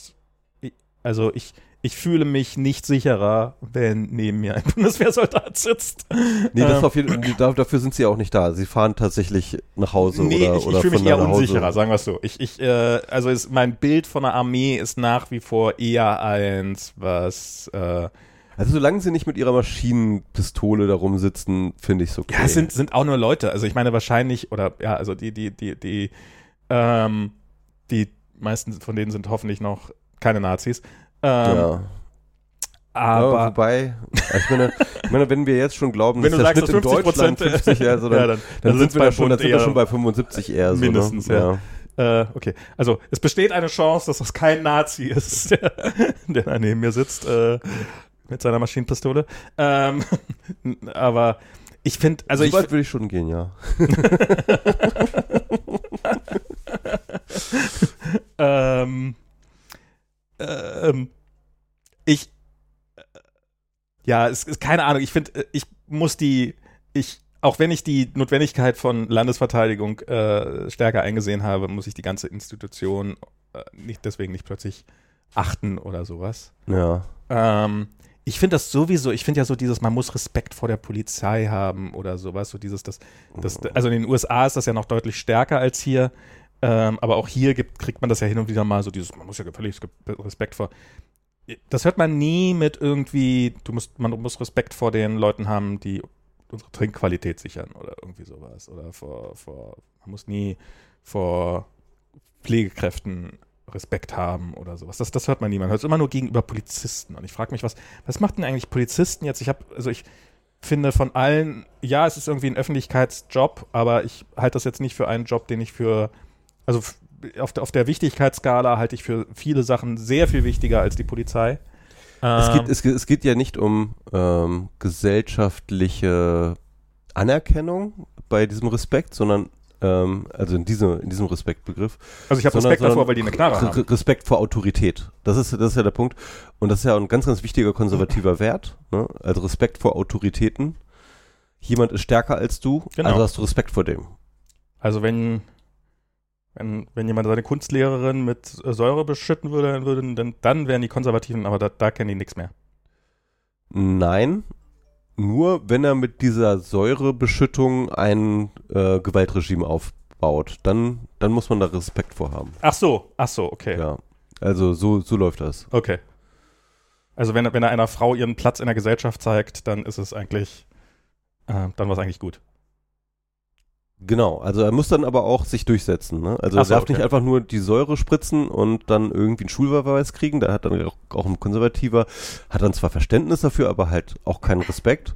ich- also ich, ich fühle mich nicht sicherer, wenn neben mir ein Bundeswehrsoldat sitzt. Nee, das Ähm, auf jeden, dafür sind sie auch nicht da. Sie fahren tatsächlich nach Hause nee, oder, ich, oder ich fühle mich eher unsicherer, sagen wir es so. Ich, ich, äh, also ist, mein Bild von der Armee ist nach wie vor eher eins, was äh, Also solange sie nicht mit ihrer Maschinenpistole da rumsitzen, finde ich es okay. Ja, es sind, sind auch nur Leute. Also ich meine wahrscheinlich, oder ja, also die, die, die, die, ähm, die meisten von denen sind hoffentlich noch keine Nazis. Ähm, ja. Aber ja, wobei, ich meine, ich meine, wenn wir jetzt schon glauben, Wenn dass du der sagst, Schnitt in dass 50% Deutschland 50, ja, so, dann, ja, dann, dann, dann sind wir da schon, dann sind wir eher- schon bei 75 eher. So, Mindestens, ne? ja. Äh, okay, also es besteht eine Chance, dass das kein Nazi ist, der, der da neben mir sitzt äh, mit seiner Maschinenpistole. Ähm, aber ich finde, also so ich, weit würde ich schon gehen, ja. ähm, ähm, ich, äh, ja, es ist keine Ahnung. Ich finde, äh, ich muss die, ich, auch wenn ich die Notwendigkeit von Landesverteidigung äh, stärker eingesehen habe, muss ich die ganze Institution äh, nicht deswegen nicht plötzlich achten oder sowas. Ja. Ähm, ich finde das sowieso, ich finde ja so dieses, man muss Respekt vor der Polizei haben oder sowas, so dieses, das, das, also in den USA ist das ja noch deutlich stärker als hier, ähm, aber auch hier gibt, kriegt man das ja hin und wieder mal so dieses, man muss ja völlig Respekt vor. Das hört man nie mit irgendwie, du musst, man muss Respekt vor den Leuten haben, die unsere Trinkqualität sichern oder irgendwie sowas. Oder vor, vor, man muss nie vor Pflegekräften Respekt haben oder sowas. Das, das hört man nie. Man hört es immer nur gegenüber Polizisten. Und ich frage mich, was, was macht denn eigentlich Polizisten jetzt? Ich habe, also ich finde von allen, ja, es ist irgendwie ein Öffentlichkeitsjob, aber ich halte das jetzt nicht für einen Job, den ich für, also auf der, auf der Wichtigkeitsskala halte ich für viele Sachen sehr viel wichtiger als die Polizei. Es, Ähm, geht, es, geht- es geht ja nicht um ähm, gesellschaftliche Anerkennung bei diesem Respekt, sondern ähm, also in, diese, in diesem Respektbegriff. also ich habe sondern- Respekt davor, weil die eine Knarre Re- haben. Re- Respekt vor Autorität. Das ist, das ist ja der Punkt. Und das ist ja ein ganz, ganz wichtiger konservativer Wert. Ne? Also Respekt vor Autoritäten. jemand ist stärker als du, Genau. also hast du Respekt vor dem. Also wenn, wenn, wenn jemand seine Kunstlehrerin mit äh, Säure beschütten würde, dann, würden, dann, dann wären die Konservativen, aber da, da kennen die nichts mehr. Nein, nur wenn er mit dieser Säurebeschüttung ein äh, Gewaltregime aufbaut, dann, dann muss man da Respekt vor haben. Ach so, ach so, okay. Ja. Also so, so läuft das. Okay. Also wenn, er- wenn er einer Frau ihren Platz in der Gesellschaft zeigt, dann ist es eigentlich, äh, dann war es eigentlich gut. Genau, also er muss dann aber auch sich durchsetzen. Ne? Also Ach er so, darf okay. nicht einfach nur die Säure spritzen und dann irgendwie einen Schulverweis kriegen. Da hat dann auch, auch ein Konservativer, hat dann zwar Verständnis dafür, aber halt auch keinen Respekt.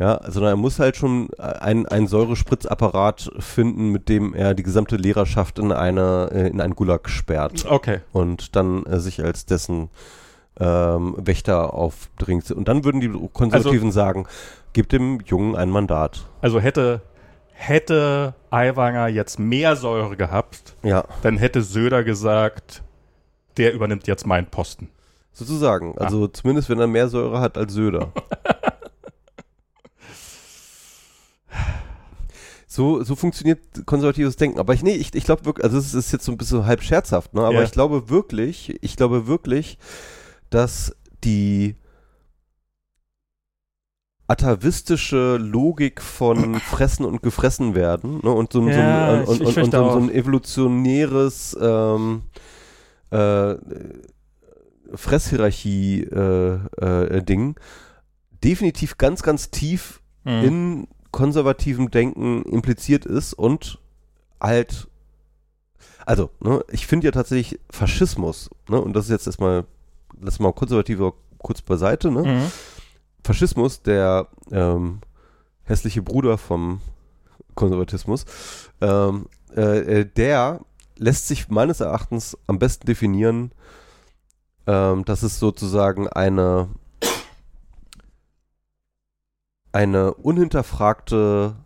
Ja, sondern er muss halt schon ein- einen Säurespritzapparat finden, mit dem er die gesamte Lehrerschaft in eine äh, in einen Gulag sperrt Okay. und dann äh, sich als dessen ähm, Wächter aufdringt. Und dann würden die Konservativen sagen, gib dem Jungen ein Mandat. Also hätte, hätte Aiwanger jetzt mehr Säure gehabt, Ja. dann hätte Söder gesagt, der übernimmt jetzt meinen Posten. Sozusagen. Also zumindest, wenn er mehr Säure hat als Söder. so, so funktioniert konservatives Denken. Aber ich, nee, ich, ich glaube wirklich, also es ist jetzt so ein bisschen halb scherzhaft, ne? aber Ja. ich glaube wirklich, ich glaube wirklich, dass die atavistische Logik von Fressen und gefressen werden ne? und so, ein- so, ein, ich- und, ich und, und fürchte so, ein- evolutionäres ähm, äh, Fresshierarchie-Ding äh, äh, Ding definitiv ganz, ganz tief Mhm. in konservativem Denken impliziert ist und halt, also, ne, ich finde ja tatsächlich Faschismus, ne, und das ist jetzt erstmal, lass mal konservative kurz beiseite, ne, Mhm. Faschismus, der ähm, hässliche Bruder vom Konservatismus, ähm, äh, äh, der lässt sich meines Erachtens am besten definieren, ähm, dass es sozusagen eine eine unhinterfragte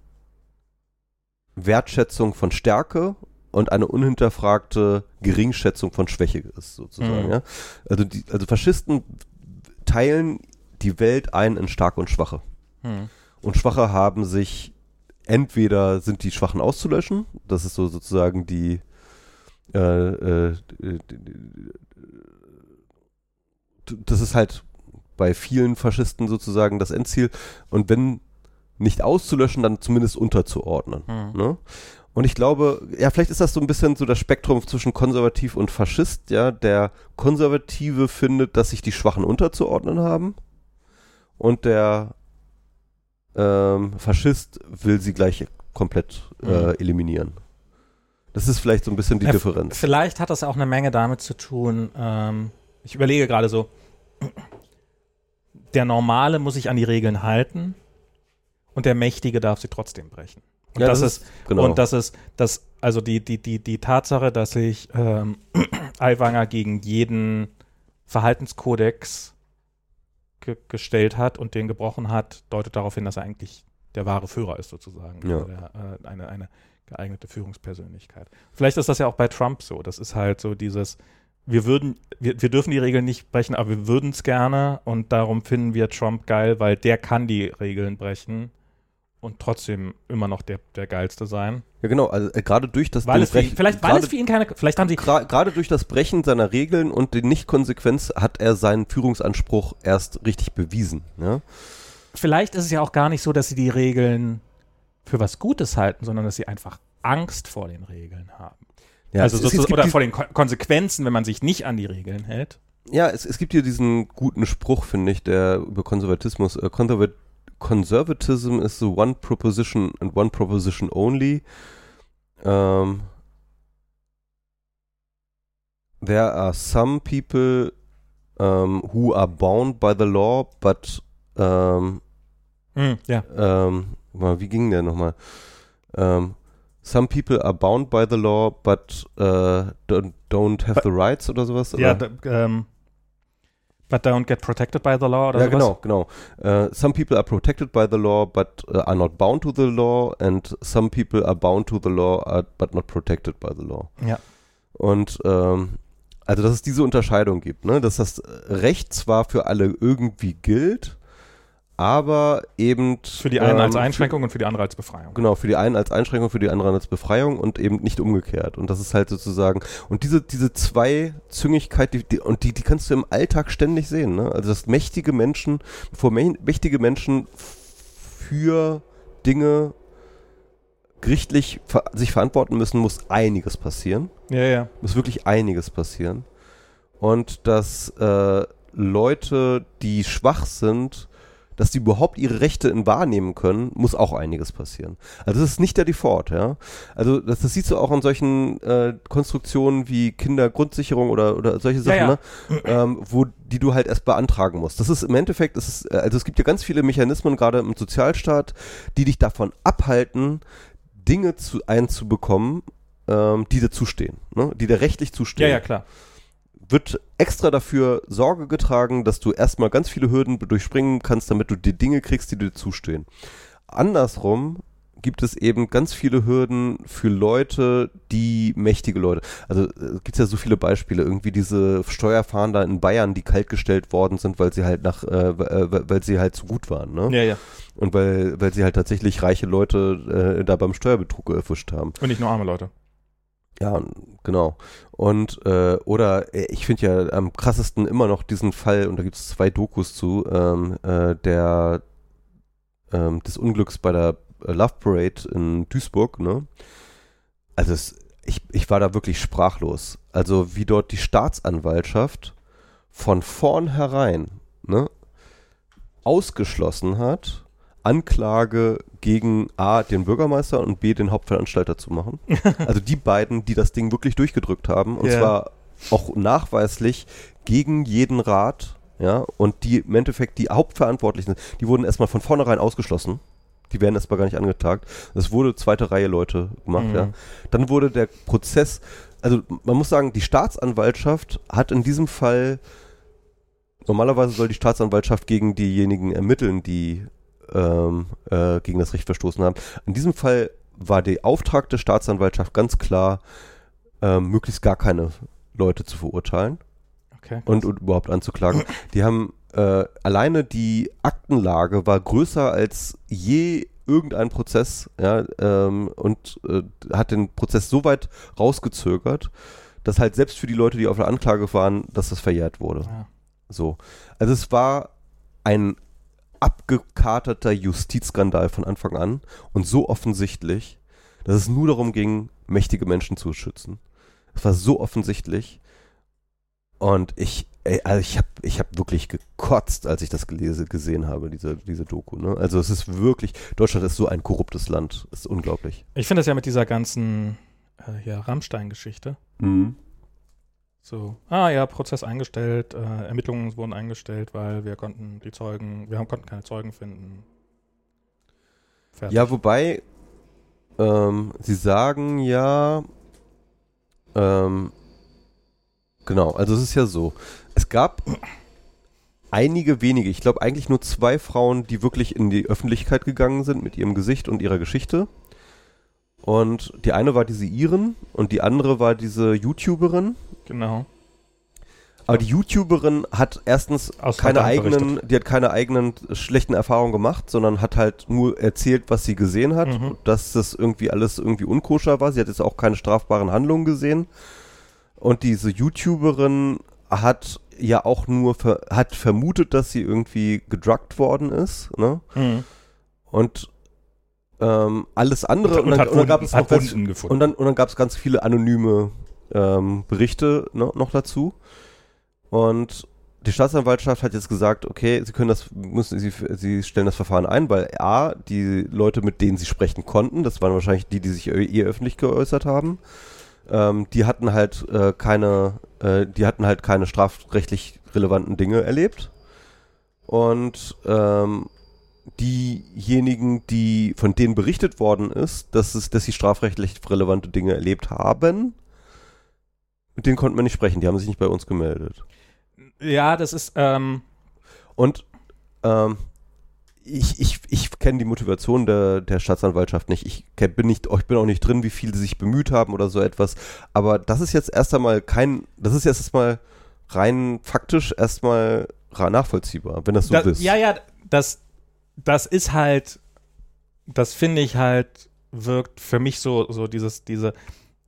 Wertschätzung von Stärke und eine unhinterfragte Geringschätzung von Schwäche ist, sozusagen. Mhm. Ja? Also, die, also Faschisten teilen die Welt ein in Starke und Schwache. Mhm. Und Schwache haben sich, entweder sind die Schwachen auszulöschen, das ist so sozusagen die, äh, äh, das ist halt bei vielen Faschisten sozusagen das Endziel. Und wenn nicht auszulöschen, dann zumindest unterzuordnen. Mhm. Ne? Und ich glaube, ja, vielleicht ist das so ein bisschen so das Spektrum zwischen konservativ und Faschist, ja. Der Konservative findet, dass sich die Schwachen unterzuordnen haben. Und der ähm, Faschist will sie gleich komplett äh, Mhm. eliminieren. Das ist vielleicht so ein bisschen die Ja, Differenz. Vielleicht hat das auch eine Menge damit zu tun, ähm, ich überlege gerade so, der Normale muss sich an die Regeln halten und der Mächtige darf sie trotzdem brechen. Und Ja, das, das ist, Genau. und das ist, das, also die, die, die, die Tatsache, dass sich ähm, Aiwanger gegen jeden Verhaltenskodex ge gestellt hat und den gebrochen hat, deutet darauf hin, dass er eigentlich der wahre Führer ist, sozusagen. Ja. Oder Der, äh, eine, eine geeignete Führungspersönlichkeit. Vielleicht ist das ja auch bei Trump so. Das ist halt so dieses, wir würden, wir, wir dürfen die Regeln nicht brechen, aber wir würden es gerne und darum finden wir Trump geil, weil der kann die Regeln brechen und trotzdem immer noch der, der geilste sein. ja, genau. Also äh, gerade durch das Weil es für ihn, Brechen- vielleicht, weil es für ihn keine, vielleicht haben sie, Gerade durch das Brechen seiner Regeln und die Nichtkonsequenz hat er seinen Führungsanspruch erst richtig bewiesen. Ja? vielleicht ist es ja auch gar nicht so, dass sie die Regeln für was Gutes halten, sondern dass sie einfach Angst vor den Regeln haben. Ja, also es, es, sozusagen, gibt oder vor den Ko Konsequenzen, wenn man sich nicht an die Regeln hält. ja, es, es gibt hier diesen guten Spruch, finde ich, der über Konservatismus, äh, Conservat Conservatism is the one proposition and one proposition only. Ähm, there are some people um, who are bound by the law, but um, mm, ja. ähm, um, mal, wie ging der nochmal? Ähm, some people are bound by the law, but äh, don't, don't have But- the rights oder sowas? Ja, da, ähm, but don't get protected by the law oder ja sowas. genau, genau. Äh, some people are protected by the law, but äh, are not bound to the law, and some people are bound to the law, are, but not protected by the law. Ja. Und ähm, also, dass es diese Unterscheidung gibt, ne? dass das Recht zwar für alle irgendwie gilt, aber eben. Für die einen ähm, als Einschränkung und für die andere als Befreiung. Genau, für die einen als Einschränkung, für die anderen als Befreiung und eben nicht umgekehrt. Und das ist halt sozusagen, und diese, diese Zweizüngigkeit, die, die, und die, die kannst du im Alltag ständig sehen, ne? Also, dass mächtige Menschen, bevor mächtige Menschen für Dinge gerichtlich ver sich verantworten müssen, muss einiges passieren. Ja, ja. Muss wirklich einiges passieren. Und dass äh, Leute, die schwach sind, dass die überhaupt ihre Rechte in wahrnehmen können, muss auch einiges passieren. Also das ist nicht der Default, ja. Also das, das siehst du auch an solchen äh, Konstruktionen wie Kindergrundsicherung oder, oder solche Sachen, Ja, Ne? Ähm, wo die du halt erst beantragen musst. Das ist im Endeffekt, das ist, äh, also es gibt ja ganz viele Mechanismen, gerade im Sozialstaat, die dich davon abhalten, Dinge zu, einzubekommen, ähm, die dir zustehen, ne? die dir rechtlich zustehen Ja, ja, klar. Wird extra dafür Sorge getragen, dass du erstmal ganz viele Hürden durchspringen kannst, damit du die Dinge kriegst, die dir zustehen. Andersrum gibt es eben ganz viele Hürden für Leute, die mächtige Leute. Also äh, gibt es ja so viele Beispiele, irgendwie diese Steuerfahnder in Bayern, die kaltgestellt worden sind, weil sie halt nach, äh, äh, weil sie halt zu gut waren, ne? Ja, ja. Und weil, weil sie halt tatsächlich reiche Leute äh, da beim Steuerbetrug erwischt haben. Und nicht nur arme Leute. Ja, genau. Und äh, oder äh, ich finde ja am krassesten immer noch diesen Fall, und da gibt es zwei Dokus zu, ähm, äh, der ähm, des Unglücks bei der äh, Love Parade in Duisburg, ne? Also es, ich, ich war da wirklich sprachlos. Also wie dort die Staatsanwaltschaft von vornherein ne, ausgeschlossen hat, Anklage gegen A, den Bürgermeister und B, den Hauptveranstalter zu machen. Also die beiden, die das Ding wirklich durchgedrückt haben. Und Ja. zwar auch nachweislich gegen jeden Rat. Ja, und die im Endeffekt die Hauptverantwortlichen, die wurden erstmal von vornherein ausgeschlossen. Die werden erstmal gar nicht angeklagt. Das wurde zweite Reihe Leute gemacht, Mhm. ja. Dann wurde der Prozess, also man muss sagen, die Staatsanwaltschaft hat in diesem Fall, normalerweise soll die Staatsanwaltschaft gegen diejenigen ermitteln, die ähm, äh, gegen das Recht verstoßen haben. In diesem Fall war der Auftrag der Staatsanwaltschaft ganz klar, ähm, möglichst gar keine Leute zu verurteilen Okay. und, und überhaupt anzuklagen. Die haben äh, alleine die Aktenlage war größer als je irgendein Prozess, ja, ähm, und äh, hat den Prozess so weit rausgezögert, dass halt selbst für die Leute, die auf der Anklage waren, dass das verjährt wurde. Ja. So. Also es war ein abgekaterter Justizskandal von Anfang an und so offensichtlich, dass es nur darum ging, mächtige Menschen zu schützen. Es war so offensichtlich. Und ich, ey, also ich habe ich hab wirklich gekotzt, als ich das gelese, gesehen habe, diese, diese Doku. Ne? Also es ist wirklich, Deutschland ist so ein korruptes Land. Es ist unglaublich. Ich finde das ja mit dieser ganzen äh, Rammstein-Geschichte. Mhm. So, ah ja, Prozess eingestellt, äh, Ermittlungen wurden eingestellt, weil wir konnten die Zeugen, wir haben, konnten keine Zeugen finden. Fertig. Ja, wobei, ähm, sie sagen ja, ähm, genau, also es ist ja so, es gab einige wenige, ich glaube eigentlich nur zwei Frauen, die wirklich in die Öffentlichkeit gegangen sind mit ihrem Gesicht und ihrer Geschichte. Und die eine war diese Iren und die andere war diese YouTuberin. Genau. Aber die YouTuberin hat erstens Aus keine eigenen, die hat keine eigenen schlechten Erfahrungen gemacht, sondern hat halt nur erzählt, was sie gesehen hat, Mhm. dass das irgendwie alles irgendwie unkoscher war. Sie hat jetzt auch keine strafbaren Handlungen gesehen. Und diese YouTuberin hat ja auch nur ver hat vermutet, dass sie irgendwie gedruckt worden ist, ne? Mhm. Und ähm, alles andere Und, hat dann, dann gab es noch ganz, gefunden. und dann, und dann gab es ganz viele anonyme ähm, Berichte no, noch dazu. Und die Staatsanwaltschaft hat jetzt gesagt, okay, sie können das, müssen sie, sie stellen das Verfahren ein, weil A, die Leute, mit denen sie sprechen konnten, das waren wahrscheinlich die, die sich eh öffentlich geäußert haben, ähm, die hatten halt äh, keine, äh, die hatten halt keine strafrechtlich relevanten Dinge erlebt. Und ähm, diejenigen, die von denen berichtet worden ist, dass es, dass sie strafrechtlich relevante Dinge erlebt haben, mit denen konnten wir nicht sprechen. Die haben sich nicht bei uns gemeldet. ja, das ist, ähm, Und ähm, ich, ich, ich kenne die Motivation der, der Staatsanwaltschaft nicht. Ich kenn, bin nicht, ich bin auch nicht drin, wie viel sie sich bemüht haben oder so etwas. Aber das ist jetzt erst einmal kein, das ist jetzt erstmal rein faktisch erstmal nachvollziehbar, wenn das so da, ist. ja, ja, das, das ist halt, das finde ich halt, wirkt für mich so, so dieses, diese,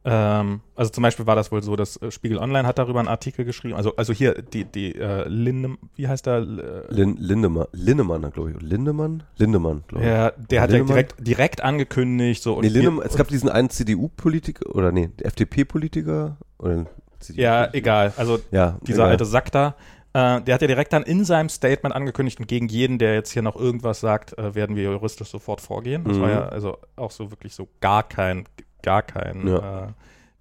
ähm, also zum Beispiel war das wohl so, dass äh, Spiegel Online hat darüber einen Artikel geschrieben. Also, also hier die, die äh, Linde, wie heißt der? Äh, Lin, Lindemann, Lindemann, glaube ich. Lindemann? Lindemann, glaube ich. Ja, der hat ja direkt, direkt angekündigt. So, nee, Lindemann, es gab diesen einen CDU-Politiker, oder nee, FDP-Politiker, Ja, egal. Also ja, dieser egal. alte Sack da. Äh, der hat ja direkt dann in seinem Statement angekündigt und gegen jeden, der jetzt hier noch irgendwas sagt, äh, werden wir juristisch sofort vorgehen. Das mhm. war ja also auch so wirklich so gar kein, gar kein ja. äh,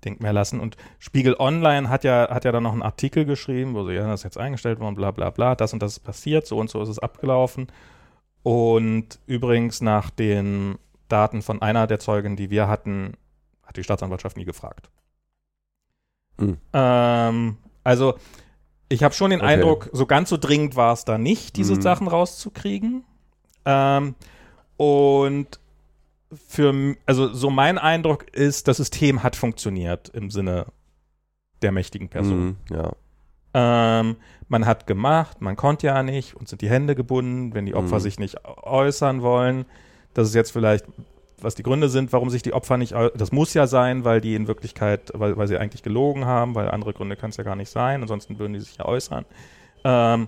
Ding mehr lassen. Und Spiegel Online hat ja, hat ja dann noch einen Artikel geschrieben, wo so, ja, das ist jetzt eingestellt worden, bla bla bla, das und das ist passiert, so und so ist es abgelaufen. Und übrigens nach den Daten von einer der Zeugen, die wir hatten, hat die Staatsanwaltschaft nie gefragt. Mhm. Ähm, also ich habe schon den okay. Eindruck, so ganz so dringend war es da nicht, diese mhm. Sachen rauszukriegen. Ähm, und für, also so mein Eindruck ist, das System hat funktioniert im Sinne der mächtigen Person. Mhm, ja. Ähm, man hat gemacht, man konnte ja nicht und sind die Hände gebunden, wenn die Opfer mhm. sich nicht äußern wollen. Das ist jetzt vielleicht, was die Gründe sind, warum sich die Opfer nicht Das muss ja sein, weil die in Wirklichkeit, weil, weil sie eigentlich gelogen haben, weil andere Gründe kann es ja gar nicht sein, ansonsten würden die sich ja äußern. Ähm,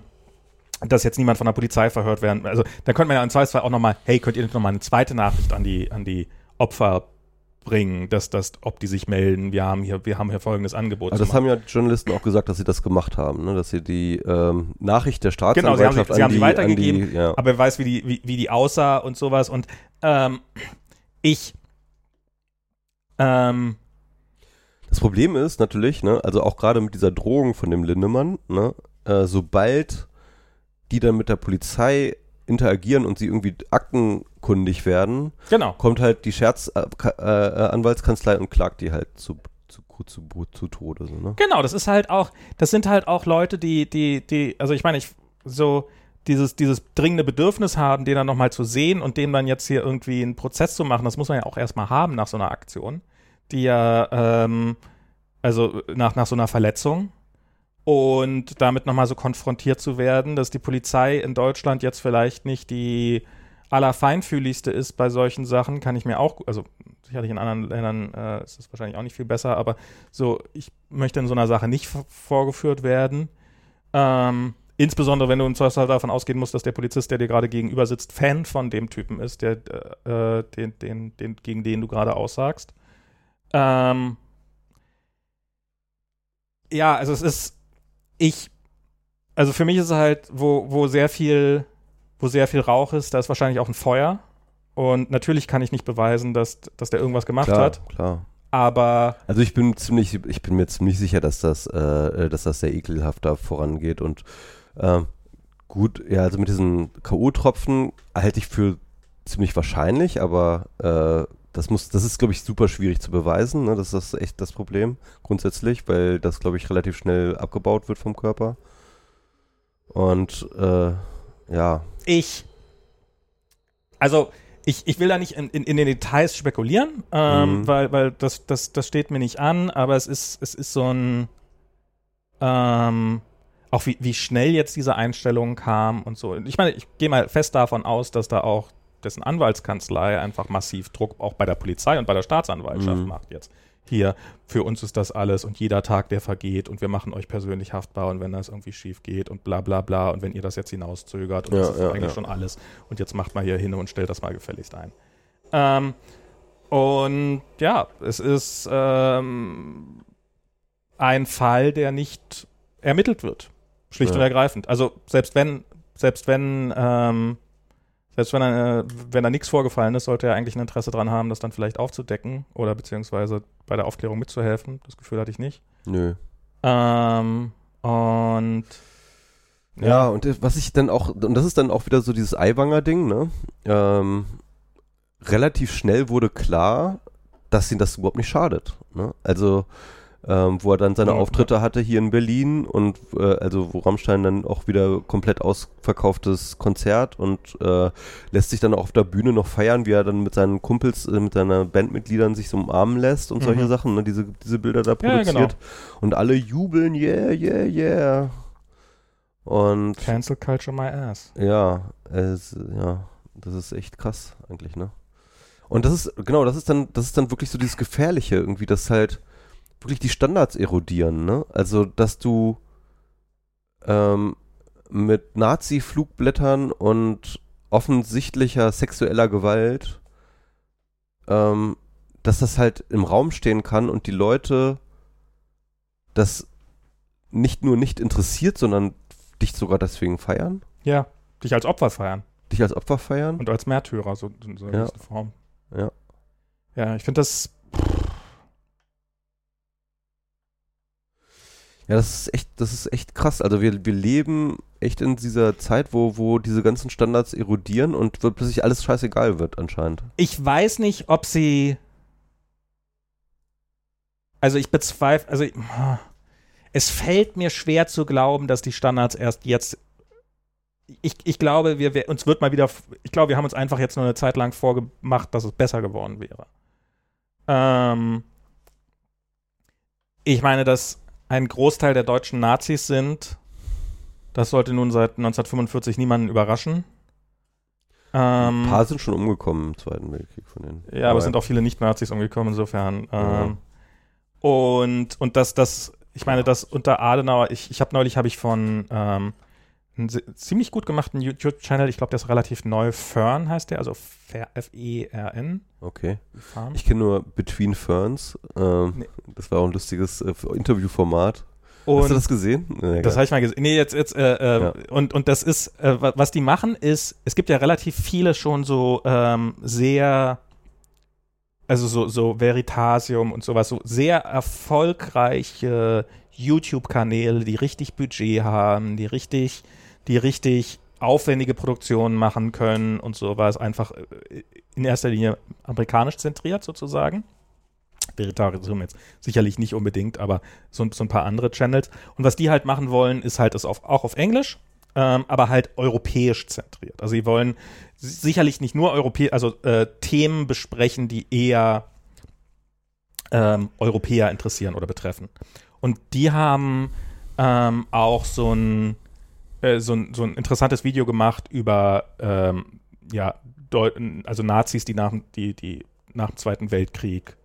dass jetzt niemand von der Polizei verhört werden. Also da könnte man ja im Zweifelsfall auch nochmal, hey, könnt ihr nicht nochmal eine zweite Nachricht an die, an die Opfer bringen, dass das, ob die sich melden, wir haben hier, wir haben hier folgendes Angebot. Also das haben ja Journalisten auch gesagt, dass sie das gemacht haben, ne? dass sie die ähm, Nachricht der Staatsanwaltschaft genau, sie haben sie, sie, haben sie weitergegeben, die, ja. aber wer weiß, wie die, wie, wie die aussah und sowas. Und ähm, ich ähm, das Problem ist natürlich, ne, also auch gerade mit dieser Drohung von dem Lindemann, ne, äh, sobald die dann mit der Polizei interagieren und sie irgendwie aktenkundig werden, genau. kommt halt die Scherzanwaltskanzlei äh, äh, und klagt die halt zu, zu, zu, zu Tode. So, ne? Genau, das ist halt auch, das sind halt auch Leute, die, die, die, also ich meine, ich so dieses, dieses dringende Bedürfnis haben, den dann nochmal zu sehen und dem dann jetzt hier irgendwie einen Prozess zu machen, das muss man ja auch erstmal haben nach so einer Aktion, die ja, ähm, also nach, nach so einer Verletzung und damit nochmal so konfrontiert zu werden, dass die Polizei in Deutschland jetzt vielleicht nicht die allerfeinfühligste ist bei solchen Sachen, kann ich mir auch, also sicherlich in anderen Ländern äh, ist es wahrscheinlich auch nicht viel besser, aber so, ich möchte in so einer Sache nicht vorgeführt werden. Ähm, insbesondere, wenn du im Zweifelsfall davon ausgehen musst, dass der Polizist, der dir gerade gegenüber sitzt, Fan von dem Typen ist, der, äh, den, den, den, gegen den du gerade aussagst. Ähm, ja, also es ist ich, also für mich ist es halt, wo, wo sehr viel, wo sehr viel Rauch ist, da ist wahrscheinlich auch ein Feuer. Und natürlich kann ich nicht beweisen, dass, dass der irgendwas gemacht klar, hat. Klar. Aber. Also ich bin ziemlich, ich bin mir ziemlich sicher, dass das, äh, dass das sehr ekelhaft da vorangeht. Und äh, gut, ja, also mit diesen K.O.-Tropfen halte ich für ziemlich wahrscheinlich, aber äh, das muss, das ist, glaube ich, super schwierig zu beweisen. Ne? Das ist echt das Problem grundsätzlich, weil das, glaube ich, relativ schnell abgebaut wird vom Körper. Und äh, ja. Ich. Also, ich, ich will da nicht in, in, in den Details spekulieren, ähm, mhm. weil, weil das, das, das steht mir nicht an, aber es ist, es ist so ein. Ähm, auch wie, wie schnell jetzt diese Einstellung kam und so. Ich meine, ich gehe mal fest davon aus, dass da auch dessen Anwaltskanzlei einfach massiv Druck auch bei der Polizei und bei der Staatsanwaltschaft mhm. macht jetzt. Hier, für uns ist das alles und jeder Tag, der vergeht und wir machen euch persönlich haftbar und wenn das irgendwie schief geht und bla bla bla und wenn ihr das jetzt hinauszögert und ja, das ist ja, eigentlich ja. schon alles und jetzt macht mal hier hin und stellt das mal gefälligst ein. Ähm, und ja, es ist ähm, ein Fall, der nicht ermittelt wird. Schlicht und ergreifend. Also selbst wenn, selbst wenn ähm, selbst wenn er, wenn da nichts vorgefallen ist, sollte er eigentlich ein Interesse daran haben, das dann vielleicht aufzudecken oder beziehungsweise bei der Aufklärung mitzuhelfen. Das Gefühl hatte ich nicht. Nö. Ähm, und ja. ja. und was ich dann auch, und das ist dann auch wieder so dieses Eiwanger-Ding, ne? Ähm, relativ schnell wurde klar, dass ihm das überhaupt nicht schadet. Ne? Also ähm, wo er dann seine Auftritte hatte hier in Berlin und äh, also wo Rammstein dann auch wieder komplett ausverkauftes Konzert und äh, lässt sich dann auch auf der Bühne noch feiern, wie er dann mit seinen Kumpels, äh, mit seinen Bandmitgliedern sich so umarmen lässt und mhm. solche Sachen, ne? diese, diese Bilder da produziert ja, genau. und alle jubeln, yeah, yeah, yeah. Und Cancel Culture my ass. Ja, es, ja. Das ist echt krass eigentlich, ne? Und das ist, genau, das ist dann, das ist dann wirklich so dieses Gefährliche irgendwie, dass halt wirklich die Standards erodieren, ne? Also, dass du ähm, mit Nazi-Flugblättern und offensichtlicher sexueller Gewalt, ähm, dass das halt im Raum stehen kann und die Leute das nicht nur nicht interessiert, sondern dich sogar deswegen feiern? Ja, dich als Opfer feiern. Dich als Opfer feiern? Und als Märtyrer, so in so einer Ja. Form. Ja. Ja, ich finde das. Ja, das ist echt, das ist echt krass. Also wir, wir leben echt in dieser Zeit, wo, wo diese ganzen Standards erodieren und plötzlich alles scheißegal wird anscheinend. Ich weiß nicht, ob sie. Also ich bezweifle, also es fällt mir schwer zu glauben, dass die Standards erst jetzt. Ich, ich glaube, wir, wir uns wird mal wieder. Ich glaube, wir haben uns einfach jetzt nur eine Zeit lang vorgemacht, dass es besser geworden wäre. Ähm, ich meine, dass ein Großteil der deutschen Nazis sind. Das sollte nun seit 1945 niemanden überraschen. Ähm, Ein paar sind schon umgekommen im Zweiten Weltkrieg von denen. ja, aber es sind auch viele Nicht-Nazis umgekommen, insofern. Ja. Ähm, und, und das, das, ich meine, das unter Adenauer, ich, ich habe neulich, habe ich von ähm, einem se- ziemlich gut gemachten YouTube-Channel, ich glaube, der ist relativ neu, Fern heißt der, also Fer- F-E-R-N. Okay. Farm. Ich kenne nur Between Ferns. Ähm, Nee. Das war auch ein lustiges äh, Interviewformat. Und Hast du das gesehen? Nee, Das habe ich mal gesehen. Nee, jetzt, jetzt, äh, äh, Ja. und, und das ist, äh, wa- was die machen, ist, es gibt ja relativ viele schon so ähm, sehr, also so, so Veritasium und sowas, so sehr erfolgreiche YouTube-Kanäle, die richtig Budget haben, die richtig, die richtig aufwendige Produktionen machen können und sowas, einfach äh, in erster Linie amerikanisch zentriert sozusagen. Veritasium jetzt sicherlich nicht unbedingt, aber so, so ein paar andere Channels. Und was die halt machen wollen, ist halt das auf, auch auf Englisch, ähm, aber halt europäisch zentriert. Also sie wollen sicherlich nicht nur Europä also äh, Themen besprechen, die eher ähm, Europäer interessieren oder betreffen. Und die haben ähm, auch so ein, äh, so, ein, so ein interessantes Video gemacht über ähm, ja, also Nazis, die nach, die, die nach dem Zweiten Weltkrieg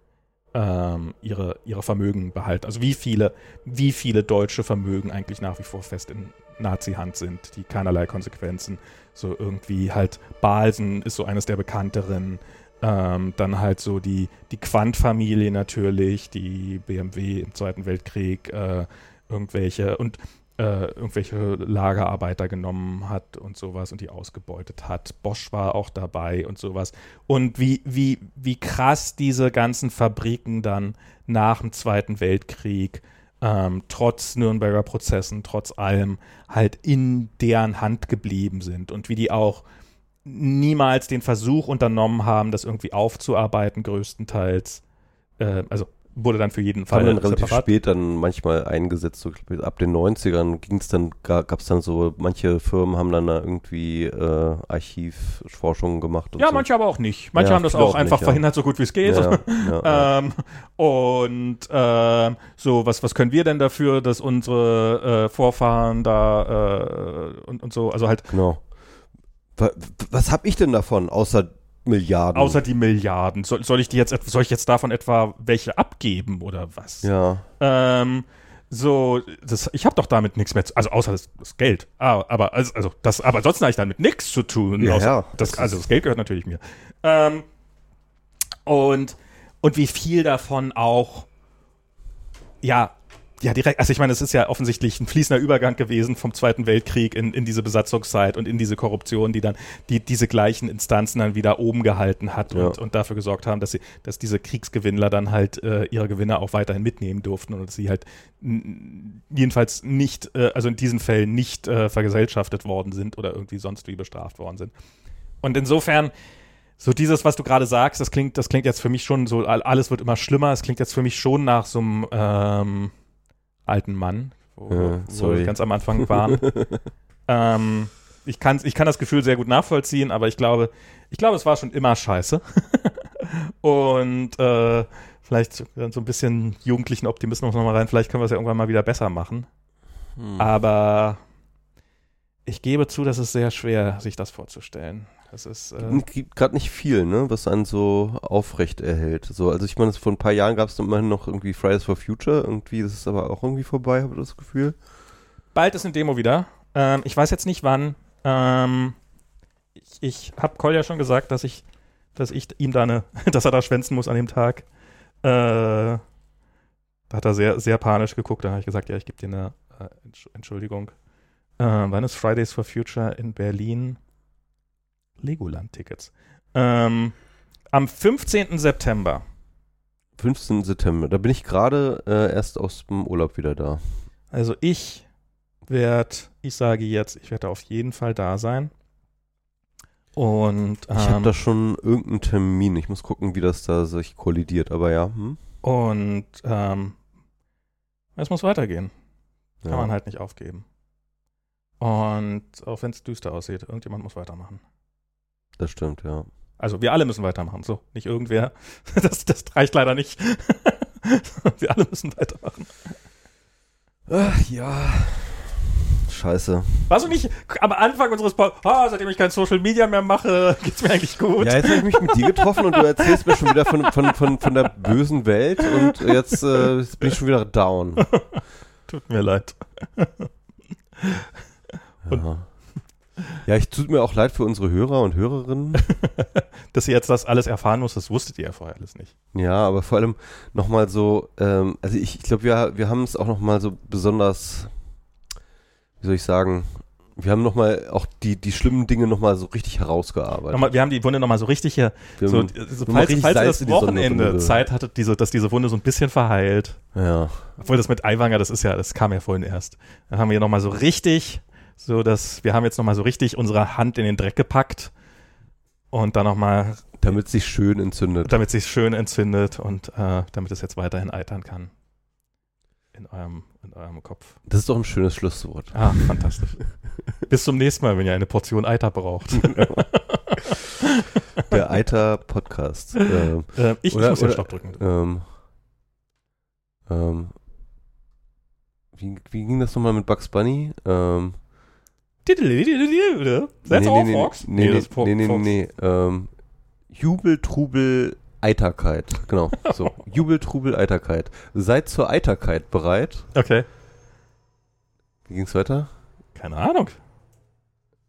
ähm, ihre, ihre Vermögen behalten. Also wie viele, wie viele deutsche Vermögen eigentlich nach wie vor fest in Nazi-Hand sind, die keinerlei Konsequenzen. So irgendwie halt Balsen ist so eines der bekannteren. Ähm, dann halt so die, die Quandt-Familie natürlich, die BMW im Zweiten Weltkrieg, äh, irgendwelche und äh, irgendwelche Lagerarbeiter genommen hat und sowas und die ausgebeutet hat. Bosch war auch dabei und sowas. Und wie, wie, wie krass diese ganzen Fabriken dann nach dem Zweiten Weltkrieg ähm, trotz Nürnberger Prozessen, trotz allem halt in deren Hand geblieben sind und wie die auch niemals den Versuch unternommen haben, das irgendwie aufzuarbeiten, größtenteils. Äh, also wurde dann für jeden Fall dann relativ separat. spät dann manchmal eingesetzt, so ab den 90ern ging es dann, gab es dann so, manche Firmen haben dann da irgendwie äh, Archivforschung gemacht und Ja, so. manche aber auch nicht. Manche Ja, haben das auch auch einfach nicht, ja. verhindert, so gut wie es geht. ja, ja, ja. Ähm, und ähm, so, was, was können wir denn dafür, dass unsere äh, Vorfahren da äh, und, und so, also halt Genau. Wa- Was habe ich denn davon, außer Milliarden? außer die Milliarden. Soll, soll ich die jetzt, et- soll ich jetzt davon etwa welche abgeben oder was? Ja, Ähm, so, das, ich habe doch damit nichts mehr zu, also außer das, das Geld. Ah, aber also, also das, aber ansonsten habe ich damit nichts zu tun. Ja, ja, das, das also das Geld gehört natürlich mir. Ähm, und und wie viel davon auch, ja, ja, direkt, also ich meine, es ist ja offensichtlich ein fließender Übergang gewesen vom Zweiten Weltkrieg in, in diese Besatzungszeit und in diese Korruption, die dann die, diese gleichen Instanzen dann wieder oben gehalten hat Ja. und, und dafür gesorgt haben, dass sie, dass diese Kriegsgewinnler dann halt äh, ihre Gewinne auch weiterhin mitnehmen durften und dass sie halt jedenfalls nicht, äh, also in diesen Fällen nicht äh, vergesellschaftet worden sind oder irgendwie sonst wie bestraft worden sind. Und insofern, so dieses, was du gerade sagst, das klingt, das klingt jetzt für mich schon so, all- alles wird immer schlimmer. Es klingt jetzt für mich schon nach so einem ähm, alten Mann, wo, Ja, wo wir ganz am Anfang waren. ähm, ich, kann, ich kann das Gefühl sehr gut nachvollziehen, aber ich glaube, ich glaube, es war schon immer scheiße. Und äh, vielleicht so ein bisschen jugendlichen Optimismus nochmal rein. Vielleicht können wir es ja irgendwann mal wieder besser machen. Hm. Aber ich gebe zu, das ist sehr schwer, sich das vorzustellen. Es ist, äh, gibt gerade nicht viel, ne, was einen so aufrecht erhält. So, also ich meine, vor ein paar Jahren gab es immerhin noch irgendwie Fridays for Future, irgendwie, das ist aber auch irgendwie vorbei, habe ich das Gefühl. bald ist eine Demo wieder. Ähm, ich weiß jetzt nicht wann. Ähm, ich ich habe Kolja schon gesagt, dass ich, dass ich ihm da eine, dass er da schwänzen muss an dem Tag. Äh, da hat er sehr, sehr panisch geguckt. Da habe ich gesagt, ja, ich gebe dir eine äh, Entsch- Entschuldigung. Äh, wann ist Fridays for Future in Berlin? Legoland-Tickets. Ähm, am 15. September. 15. September, da bin ich gerade äh, erst aus dem Urlaub wieder da. Also ich werde, ich sage jetzt, ich werde auf jeden Fall da sein. Und, Ich habe ähm, da schon irgendeinen Termin. Ich muss gucken, wie das da sich kollidiert. Aber ja, hm? und ähm, es muss weitergehen. Kann ja. man halt nicht aufgeben. Und auch wenn es düster aussieht, irgendjemand muss weitermachen. Das stimmt, ja. Also wir alle müssen weitermachen, so, nicht irgendwer. Das, das reicht leider nicht. wir alle müssen weitermachen. Ach, ja. Scheiße. Warst du nicht am Anfang unseres Podcasts, ah, seitdem ich kein Social Media mehr mache, geht's mir eigentlich gut. Ja, jetzt habe ich mich mit dir getroffen und du erzählst mir schon wieder von, von, von, von der bösen Welt und jetzt, äh, jetzt bin ich schon wieder down. Tut mir leid. Ja. Ja, ich tut mir auch leid für unsere Hörer und Hörerinnen. Dass ihr jetzt das alles erfahren muss, das wusstet ihr ja vorher alles nicht. Ja, aber vor allem nochmal so, ähm, also ich, ich glaube, wir, wir haben es auch nochmal so besonders, wie soll ich sagen, wir haben nochmal auch die, die schlimmen Dinge nochmal so richtig herausgearbeitet. Nochmal, wir haben die Wunde nochmal so richtig hier, Wir so, haben- so, falls, richtig falls ihr das Wochenende. Zeit hattet, diese, dass diese Wunde so ein bisschen verheilt. ja, Obwohl das mit Eiwanger, das ist ja, das kam ja vorhin erst. Dann haben wir nochmal so richtig, so dass, wir haben jetzt nochmal so richtig unsere Hand in den Dreck gepackt und dann nochmal, damit sich schön entzündet. damit es sich schön entzündet und äh, damit es jetzt weiterhin eitern kann. In eurem, in eurem Kopf. Das ist doch ein schönes Schlusswort. Ah, fantastisch. Bis zum nächsten Mal, wenn ihr eine Portion Eiter braucht. Der Eiter Podcast. ähm, äh, ich, Oder- muss den Stopp drücken. ähm, ähm, wie, wie ging das nochmal mit Bugs Bunny? Ähm, That's nee, all, nee, Fox? Nee, nee, das ist Fo- nee, nee, Fox. nee, ähm, Jubel, Trubel, Eiterkeit. Genau, so. Jubel, Trubel, Eiterkeit. Seid zur Eiterkeit bereit. Okay. Wie ging's weiter? Keine Ahnung.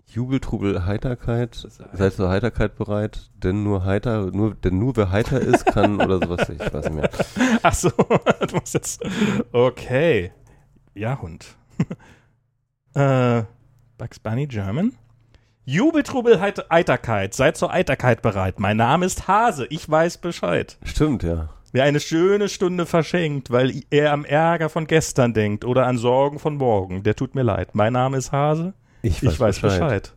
Jubel, Trubel, Heiterkeit. Seid zur Heiterkeit bereit, denn nur heiter, nur, denn nur wer heiter ist, kann oder sowas, ich weiß nicht mehr. Ach so, du musst jetzt. Okay. Ja, Hund. äh, Bugs Bunny German. Jubeltrubel Heit- Eiterkeit. Seid zur Eiterkeit bereit. Mein Name ist Hase. Ich weiß Bescheid. Stimmt, ja. Wer eine schöne Stunde verschenkt, weil er am Ärger von gestern denkt oder an Sorgen von morgen, der tut mir leid. Mein Name ist Hase. Ich weiß Bescheid.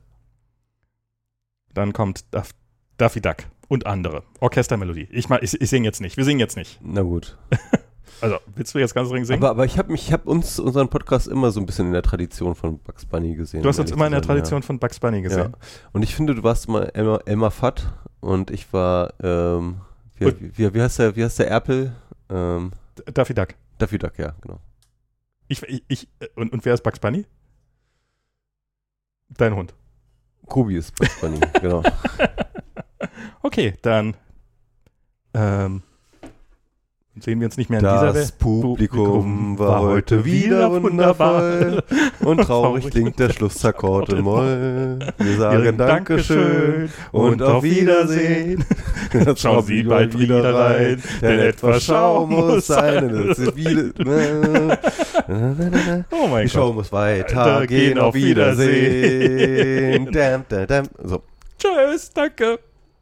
Dann kommt Duff, Duffy Duck und andere. Orchestermelodie. Ich, ich, ich singe jetzt nicht. Wir singen jetzt nicht. Na gut. Also, willst du jetzt ganz dringend singen? Aber, aber ich habe habe uns unseren Podcast immer so ein bisschen in der Tradition von Bugs Bunny gesehen. du hast uns immer in der Tradition von Bugs Bunny Ja. gesehen. ja. Und ich finde, du warst mal Elmar, Elmar Fudd und ich war, ähm, wie, Und- wie, wie heißt der, wie heißt der Erpel? Ähm, Daffy Duck. Daffy Duck, ja, genau. Ich, ich, ich und, und wer ist Bugs Bunny? Dein Hund. Kobi ist Bugs Bunny, genau. Okay, dann ähm, sehen wir uns nicht mehr in dieser Das. Publikum war heute wieder wundervoll und traurig klingt der Schlussakkord in Moll. Wir sagen Dankeschön und auf Wiedersehen. Schauen Sie bald wieder rein, denn etwas Schau muss sein. Es ist viele- Oh mein Die Show Gott. muss weitergehen. Auf Wiedersehen. Dam, dam, dam. So. Tschüss, danke.